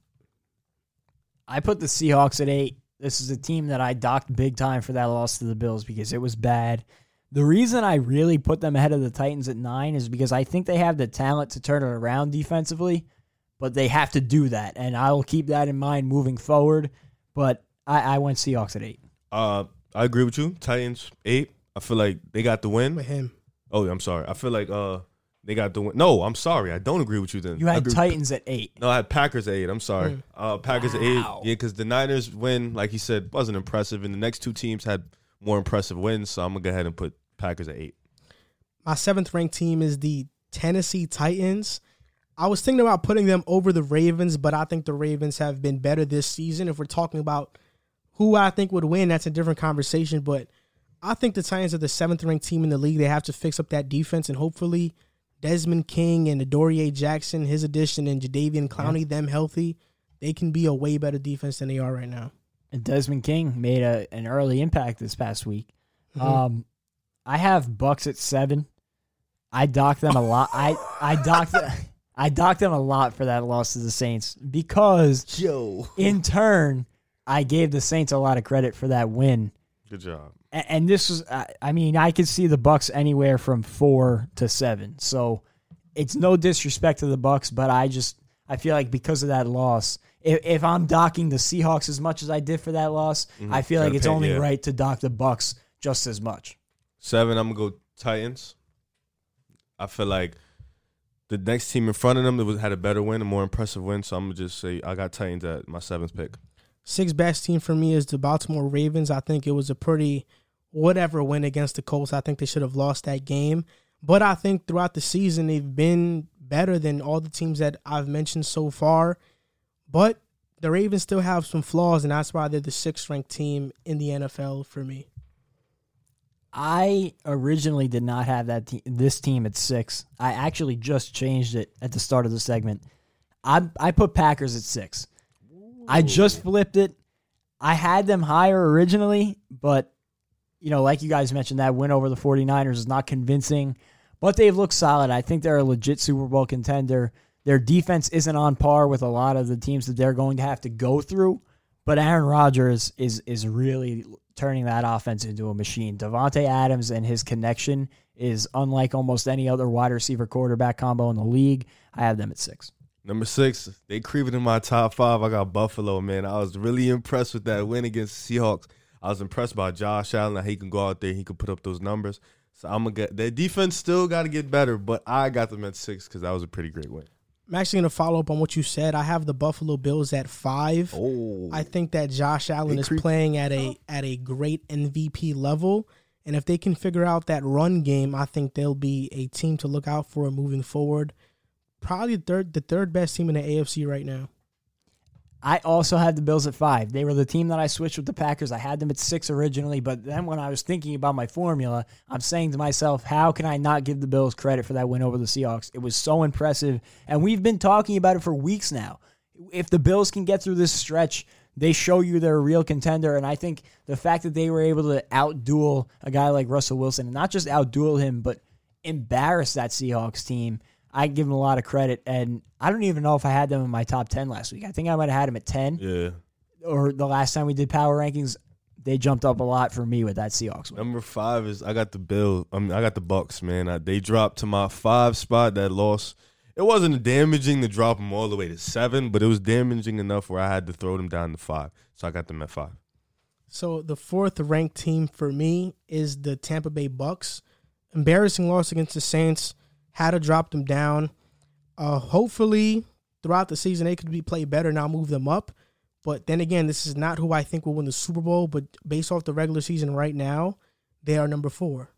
I put the Seahawks at eight. This is a team that I docked big time for that loss to the Bills because it was bad. The reason I really put them ahead of the Titans at nine is because I think they have the talent to turn it around defensively, but they have to do that. And I'll keep that in mind moving forward. But I, I went Seahawks at eight. Uh, I agree with you. Titans eight. I feel like they got the win. With him. Oh, I'm sorry. I feel like uh they got the win. No, I'm sorry. I don't agree with you. Then You had agree- Titans at eight. No, I had Packers at eight. I'm sorry. Mm. Uh, Packers at eight. Yeah, because the Niners win, like he said, wasn't impressive, and the next two teams had more impressive wins. So I'm gonna go ahead and put Packers at eight. My seventh ranked team is the Tennessee Titans. I was thinking about putting them over the Ravens, but I think the Ravens have been better this season. If we're talking about who I think would win, that's a different conversation. But I think the Titans are the seventh ranked team in the league. They have to fix up that defense, and hopefully Desmond King and Adoree Jackson, his addition, and Jadeveon Clowney, them healthy, they can be a way better defense than they are right now. And Desmond King made a, an early impact this past week. Mhm. Um, I have Bucks at seven. I docked them a lot. I I docked I docked them a lot for that loss to the Saints because Joe, in turn I gave the Saints a lot of credit for that win. good job. A- And this was I I mean I could see the Bucks anywhere from four to seven. So it's no disrespect to the Bucks, but I just I feel like because of that loss, if, if I'm docking the Seahawks as much as I did for that loss, mm-hmm. I feel like Gotta it's pay, only yeah. right to dock the Bucks just as much. Seven. I'm gonna go Titans. I feel like the next team in front of them that was, had a better win, a more impressive win. So I'm gonna just say I got Titans at my seventh pick. Sixth best team for me is the Baltimore Ravens. I think it was a pretty whatever win against the Colts. I think they should have lost that game. But I think throughout the season they've been better than all the teams that I've mentioned so far. But the Ravens still have some flaws, and that's why they're the sixth ranked team in the NFL for me. I originally did not have that te- this team at six. I actually just changed it at the start of the segment. I I put Packers at six. I just flipped it. I had them higher originally, but you know, like you guys mentioned, that win over the 49ers is not convincing, but they've looked solid. I think they're a legit Super Bowl contender. Their defense isn't on par with a lot of the teams that they're going to have to go through, but Aaron Rodgers is is really turning that offense into a machine. Davante Adams and his connection is unlike almost any other wide receiver quarterback combo in the league. I have them at six. Number six, they creeping in my top five. I got Buffalo, man. I was really impressed with that win against the Seahawks. I was impressed by Josh Allen. He can go out there, he can put up those numbers. So I'm gonna get their defense still got to get better, but I got them at six because that was a pretty great win. I'm actually going to follow up on what you said. I have the Buffalo Bills at five. Oh, I think that Josh Allen is playing at a at a great MVP level, and if they can figure out that run game, I think they'll be a team to look out for moving forward. Probably the third the third best team in the AFC right now. I also had the Bills at five. They were the team that I switched with the Packers. I had them at six originally, but then when I was thinking about my formula, I'm saying to myself, how can I not give the Bills credit for that win over the Seahawks? It was so impressive. And we've been talking about it for weeks now. If the Bills can get through this stretch, they show you they're a real contender. And I think the fact that they were able to outduel a guy like Russell Wilson, and not just outduel him, but embarrass that Seahawks team. I give them a lot of credit, and I don't even know if I had them in my top ten last week. I think I might have had them at ten. Yeah. Or the last time we did power rankings, they jumped up a lot for me with that Seahawks win. Number five is I got the Bill. I mean, I got the Bucks. Man, I, they dropped to my five spot. That loss. It wasn't damaging to drop them all the way to seven, but it was damaging enough where I had to throw them down to five. So I got them at five. So the fourth ranked team for me is the Tampa Bay Bucks. Embarrassing loss against the Saints. Had to drop them down. Uh, hopefully, throughout the season, they could be played better and I'll move them up. But then again, this is not who I think will win the Super Bowl. But based off the regular season right now, they are number four.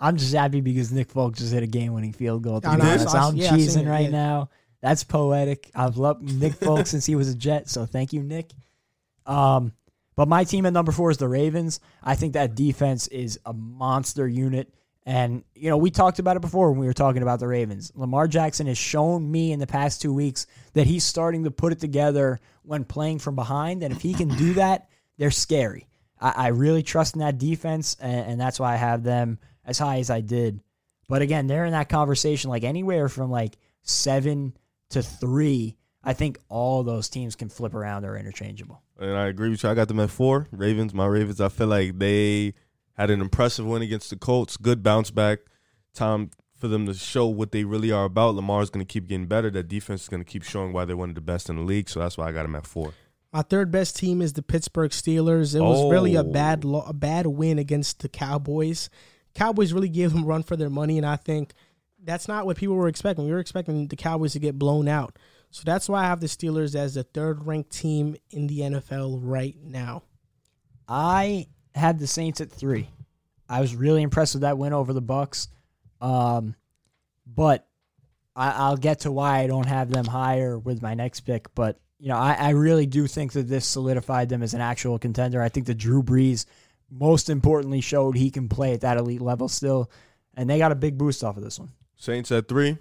I'm just happy because Nick Folk just hit a game-winning field goal. To be honest, I'm yeah, cheesing it, right yeah. now. That's poetic. I've loved Nick Folk since he was a Jet, so thank you, Nick. Um, but my team at number four is the Ravens. I think that defense is a monster unit. And, you know, we talked about it before when we were talking about the Ravens. Lamar Jackson has shown me in the past two weeks that he's starting to put it together when playing from behind. And if he can do that, they're scary. I, I really trust in that defense, and, and that's why I have them as high as I did. But again, they're in that conversation like anywhere from like seven to three. I think all those teams can flip around or interchangeable. And I agree with you. I got them at four. Ravens, my Ravens. I feel like they had an impressive win against the Colts. Good bounce back. Time for them to show what they really are about. Lamar's going to keep getting better. That defense is going to keep showing why they're one of the best in the league. So that's why I got them at four. My third best team is the Pittsburgh Steelers. It was oh. really a oh. bad lo- a bad win against the Cowboys. Cowboys really gave them run for their money, and I think that's not what people were expecting. We were expecting the Cowboys to get blown out. So that's why I have the Steelers as the third ranked team in the NFL right now. I had the Saints at three. I was really impressed with that win over the Bucks, um, but I, will get to why I don't have them higher with my next pick. But you know, I, I really do think that this solidified them as an actual contender. I think that Drew Brees most importantly showed he can play at that elite level still. And they got a big boost off of this one. Saints at three.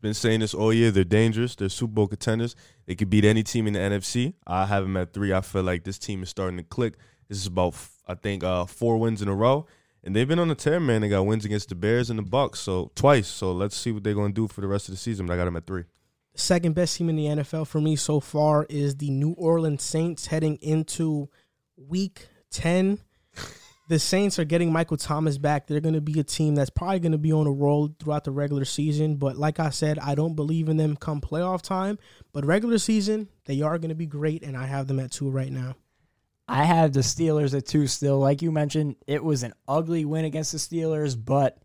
Been saying this all year. They're dangerous. They're Super Bowl contenders. They could beat any team in the NFC. I have them at three. I feel like this team is starting to click. This is about, I think, uh, four wins in a row. And they've been on the tear, man. They got wins against the Bears and the Bucks, so twice. So let's see what they're going to do for the rest of the season. But I got them at three. Second best team in the NFL for me so far is the New Orleans Saints heading into Week Ten the Saints are getting Michael Thomas back. They're going to be a team that's probably going to be on a roll throughout the regular season. But like I said, I don't believe in them come playoff time. But regular season, they are going to be great, and I have them at two right now. I have the Steelers at two still. Like you mentioned, it was an ugly win against the Steelers, but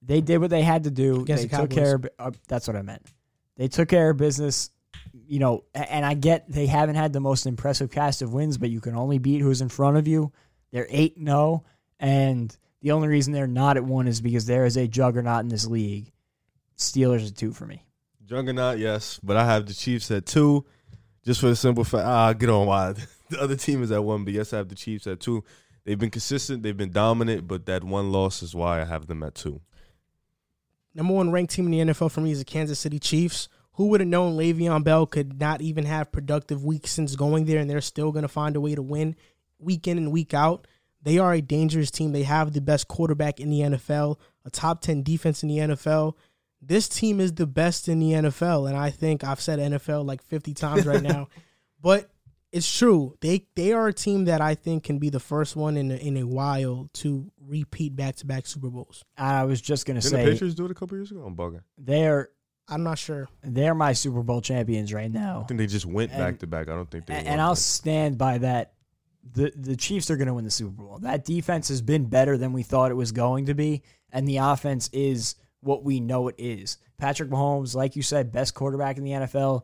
they did what they had to do. Against they the took care of. Uh, that's what I meant. They took care of business. You know, and I get they haven't had the most impressive cast of wins, but you can only beat who's in front of you. They're 8 0, and the only reason they're not at one is because there is a juggernaut in this league. Steelers at two for me. Juggernaut, yes, but I have the Chiefs at two, just for the simple fact. Ah, get on why the other team is at one, but yes, I have the Chiefs at two. They've been consistent, they've been dominant, but that one loss is why I have them at two. Number one ranked team in the NFL for me is the Kansas City Chiefs. Who would have known Le'Veon Bell could not even have productive weeks since going there, and they're still going to find a way to win week in and week out. They are a dangerous team. They have the best quarterback in the NFL, a top 10 defense in the NFL. This team is the best in the NFL. And I think I've said NFL like 50 times right now. but it's true. They they are a team that I think can be the first one in a, in a while to repeat back to back Super Bowls. I was just gonna Didn't say the Patriots do it a couple years ago. I'm bugging. They're I'm not sure. They're my Super Bowl champions right now. I think they just went back to back. I don't think they. And, and I'll stand by that the the Chiefs are going to win the Super Bowl. That defense has been better than we thought it was going to be, and the offense is what we know it is. Patrick Mahomes, like you said, best quarterback in the NFL,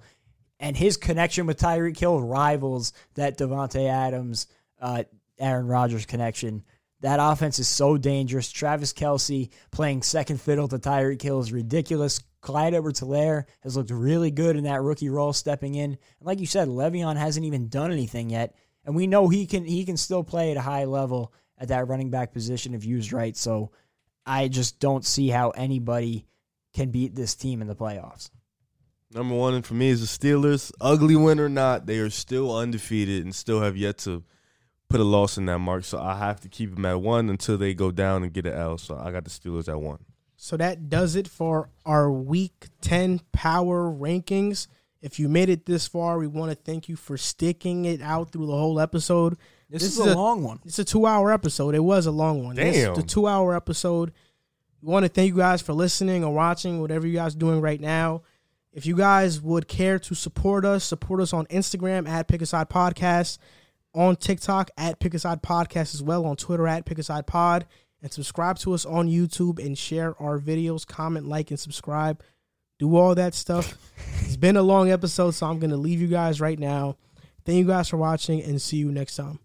and his connection with Tyreek Hill rivals that Davante Adams, uh, Aaron Rodgers connection. That offense is so dangerous. Travis Kelce playing second fiddle to Tyreek Hill is ridiculous. Clyde Edwards-Helaire has looked really good in that rookie role, stepping in. And like you said, Le'Veon hasn't even done anything yet and we know he can he can still play at a high level at that running back position if used right. So I just don't see how anybody can beat this team in the playoffs. Number one for me is the Steelers. Ugly win or not, they are still undefeated and still have yet to put a loss in that mark. So I have to keep them at one until they go down and get an L. So I got the Steelers at one. So that does it for our week 10 power rankings. If you made it this far, we want to thank you for sticking it out through the whole episode. This, this is, is, a long one. It's a two hour episode. It was a long one. Damn. It's a two hour episode. We want to thank you guys for listening or watching, whatever you guys are doing right now. If you guys would care to support us, support us on Instagram at Pick Aside Podcast, on TikTok at Pick Aside Podcast as well, on Twitter at Pick Aside Pod, and subscribe to us on YouTube and share our videos, comment, like, and subscribe. Do all that stuff. it's been a long episode, so I'm going to leave you guys right now. Thank you guys for watching and see you next time.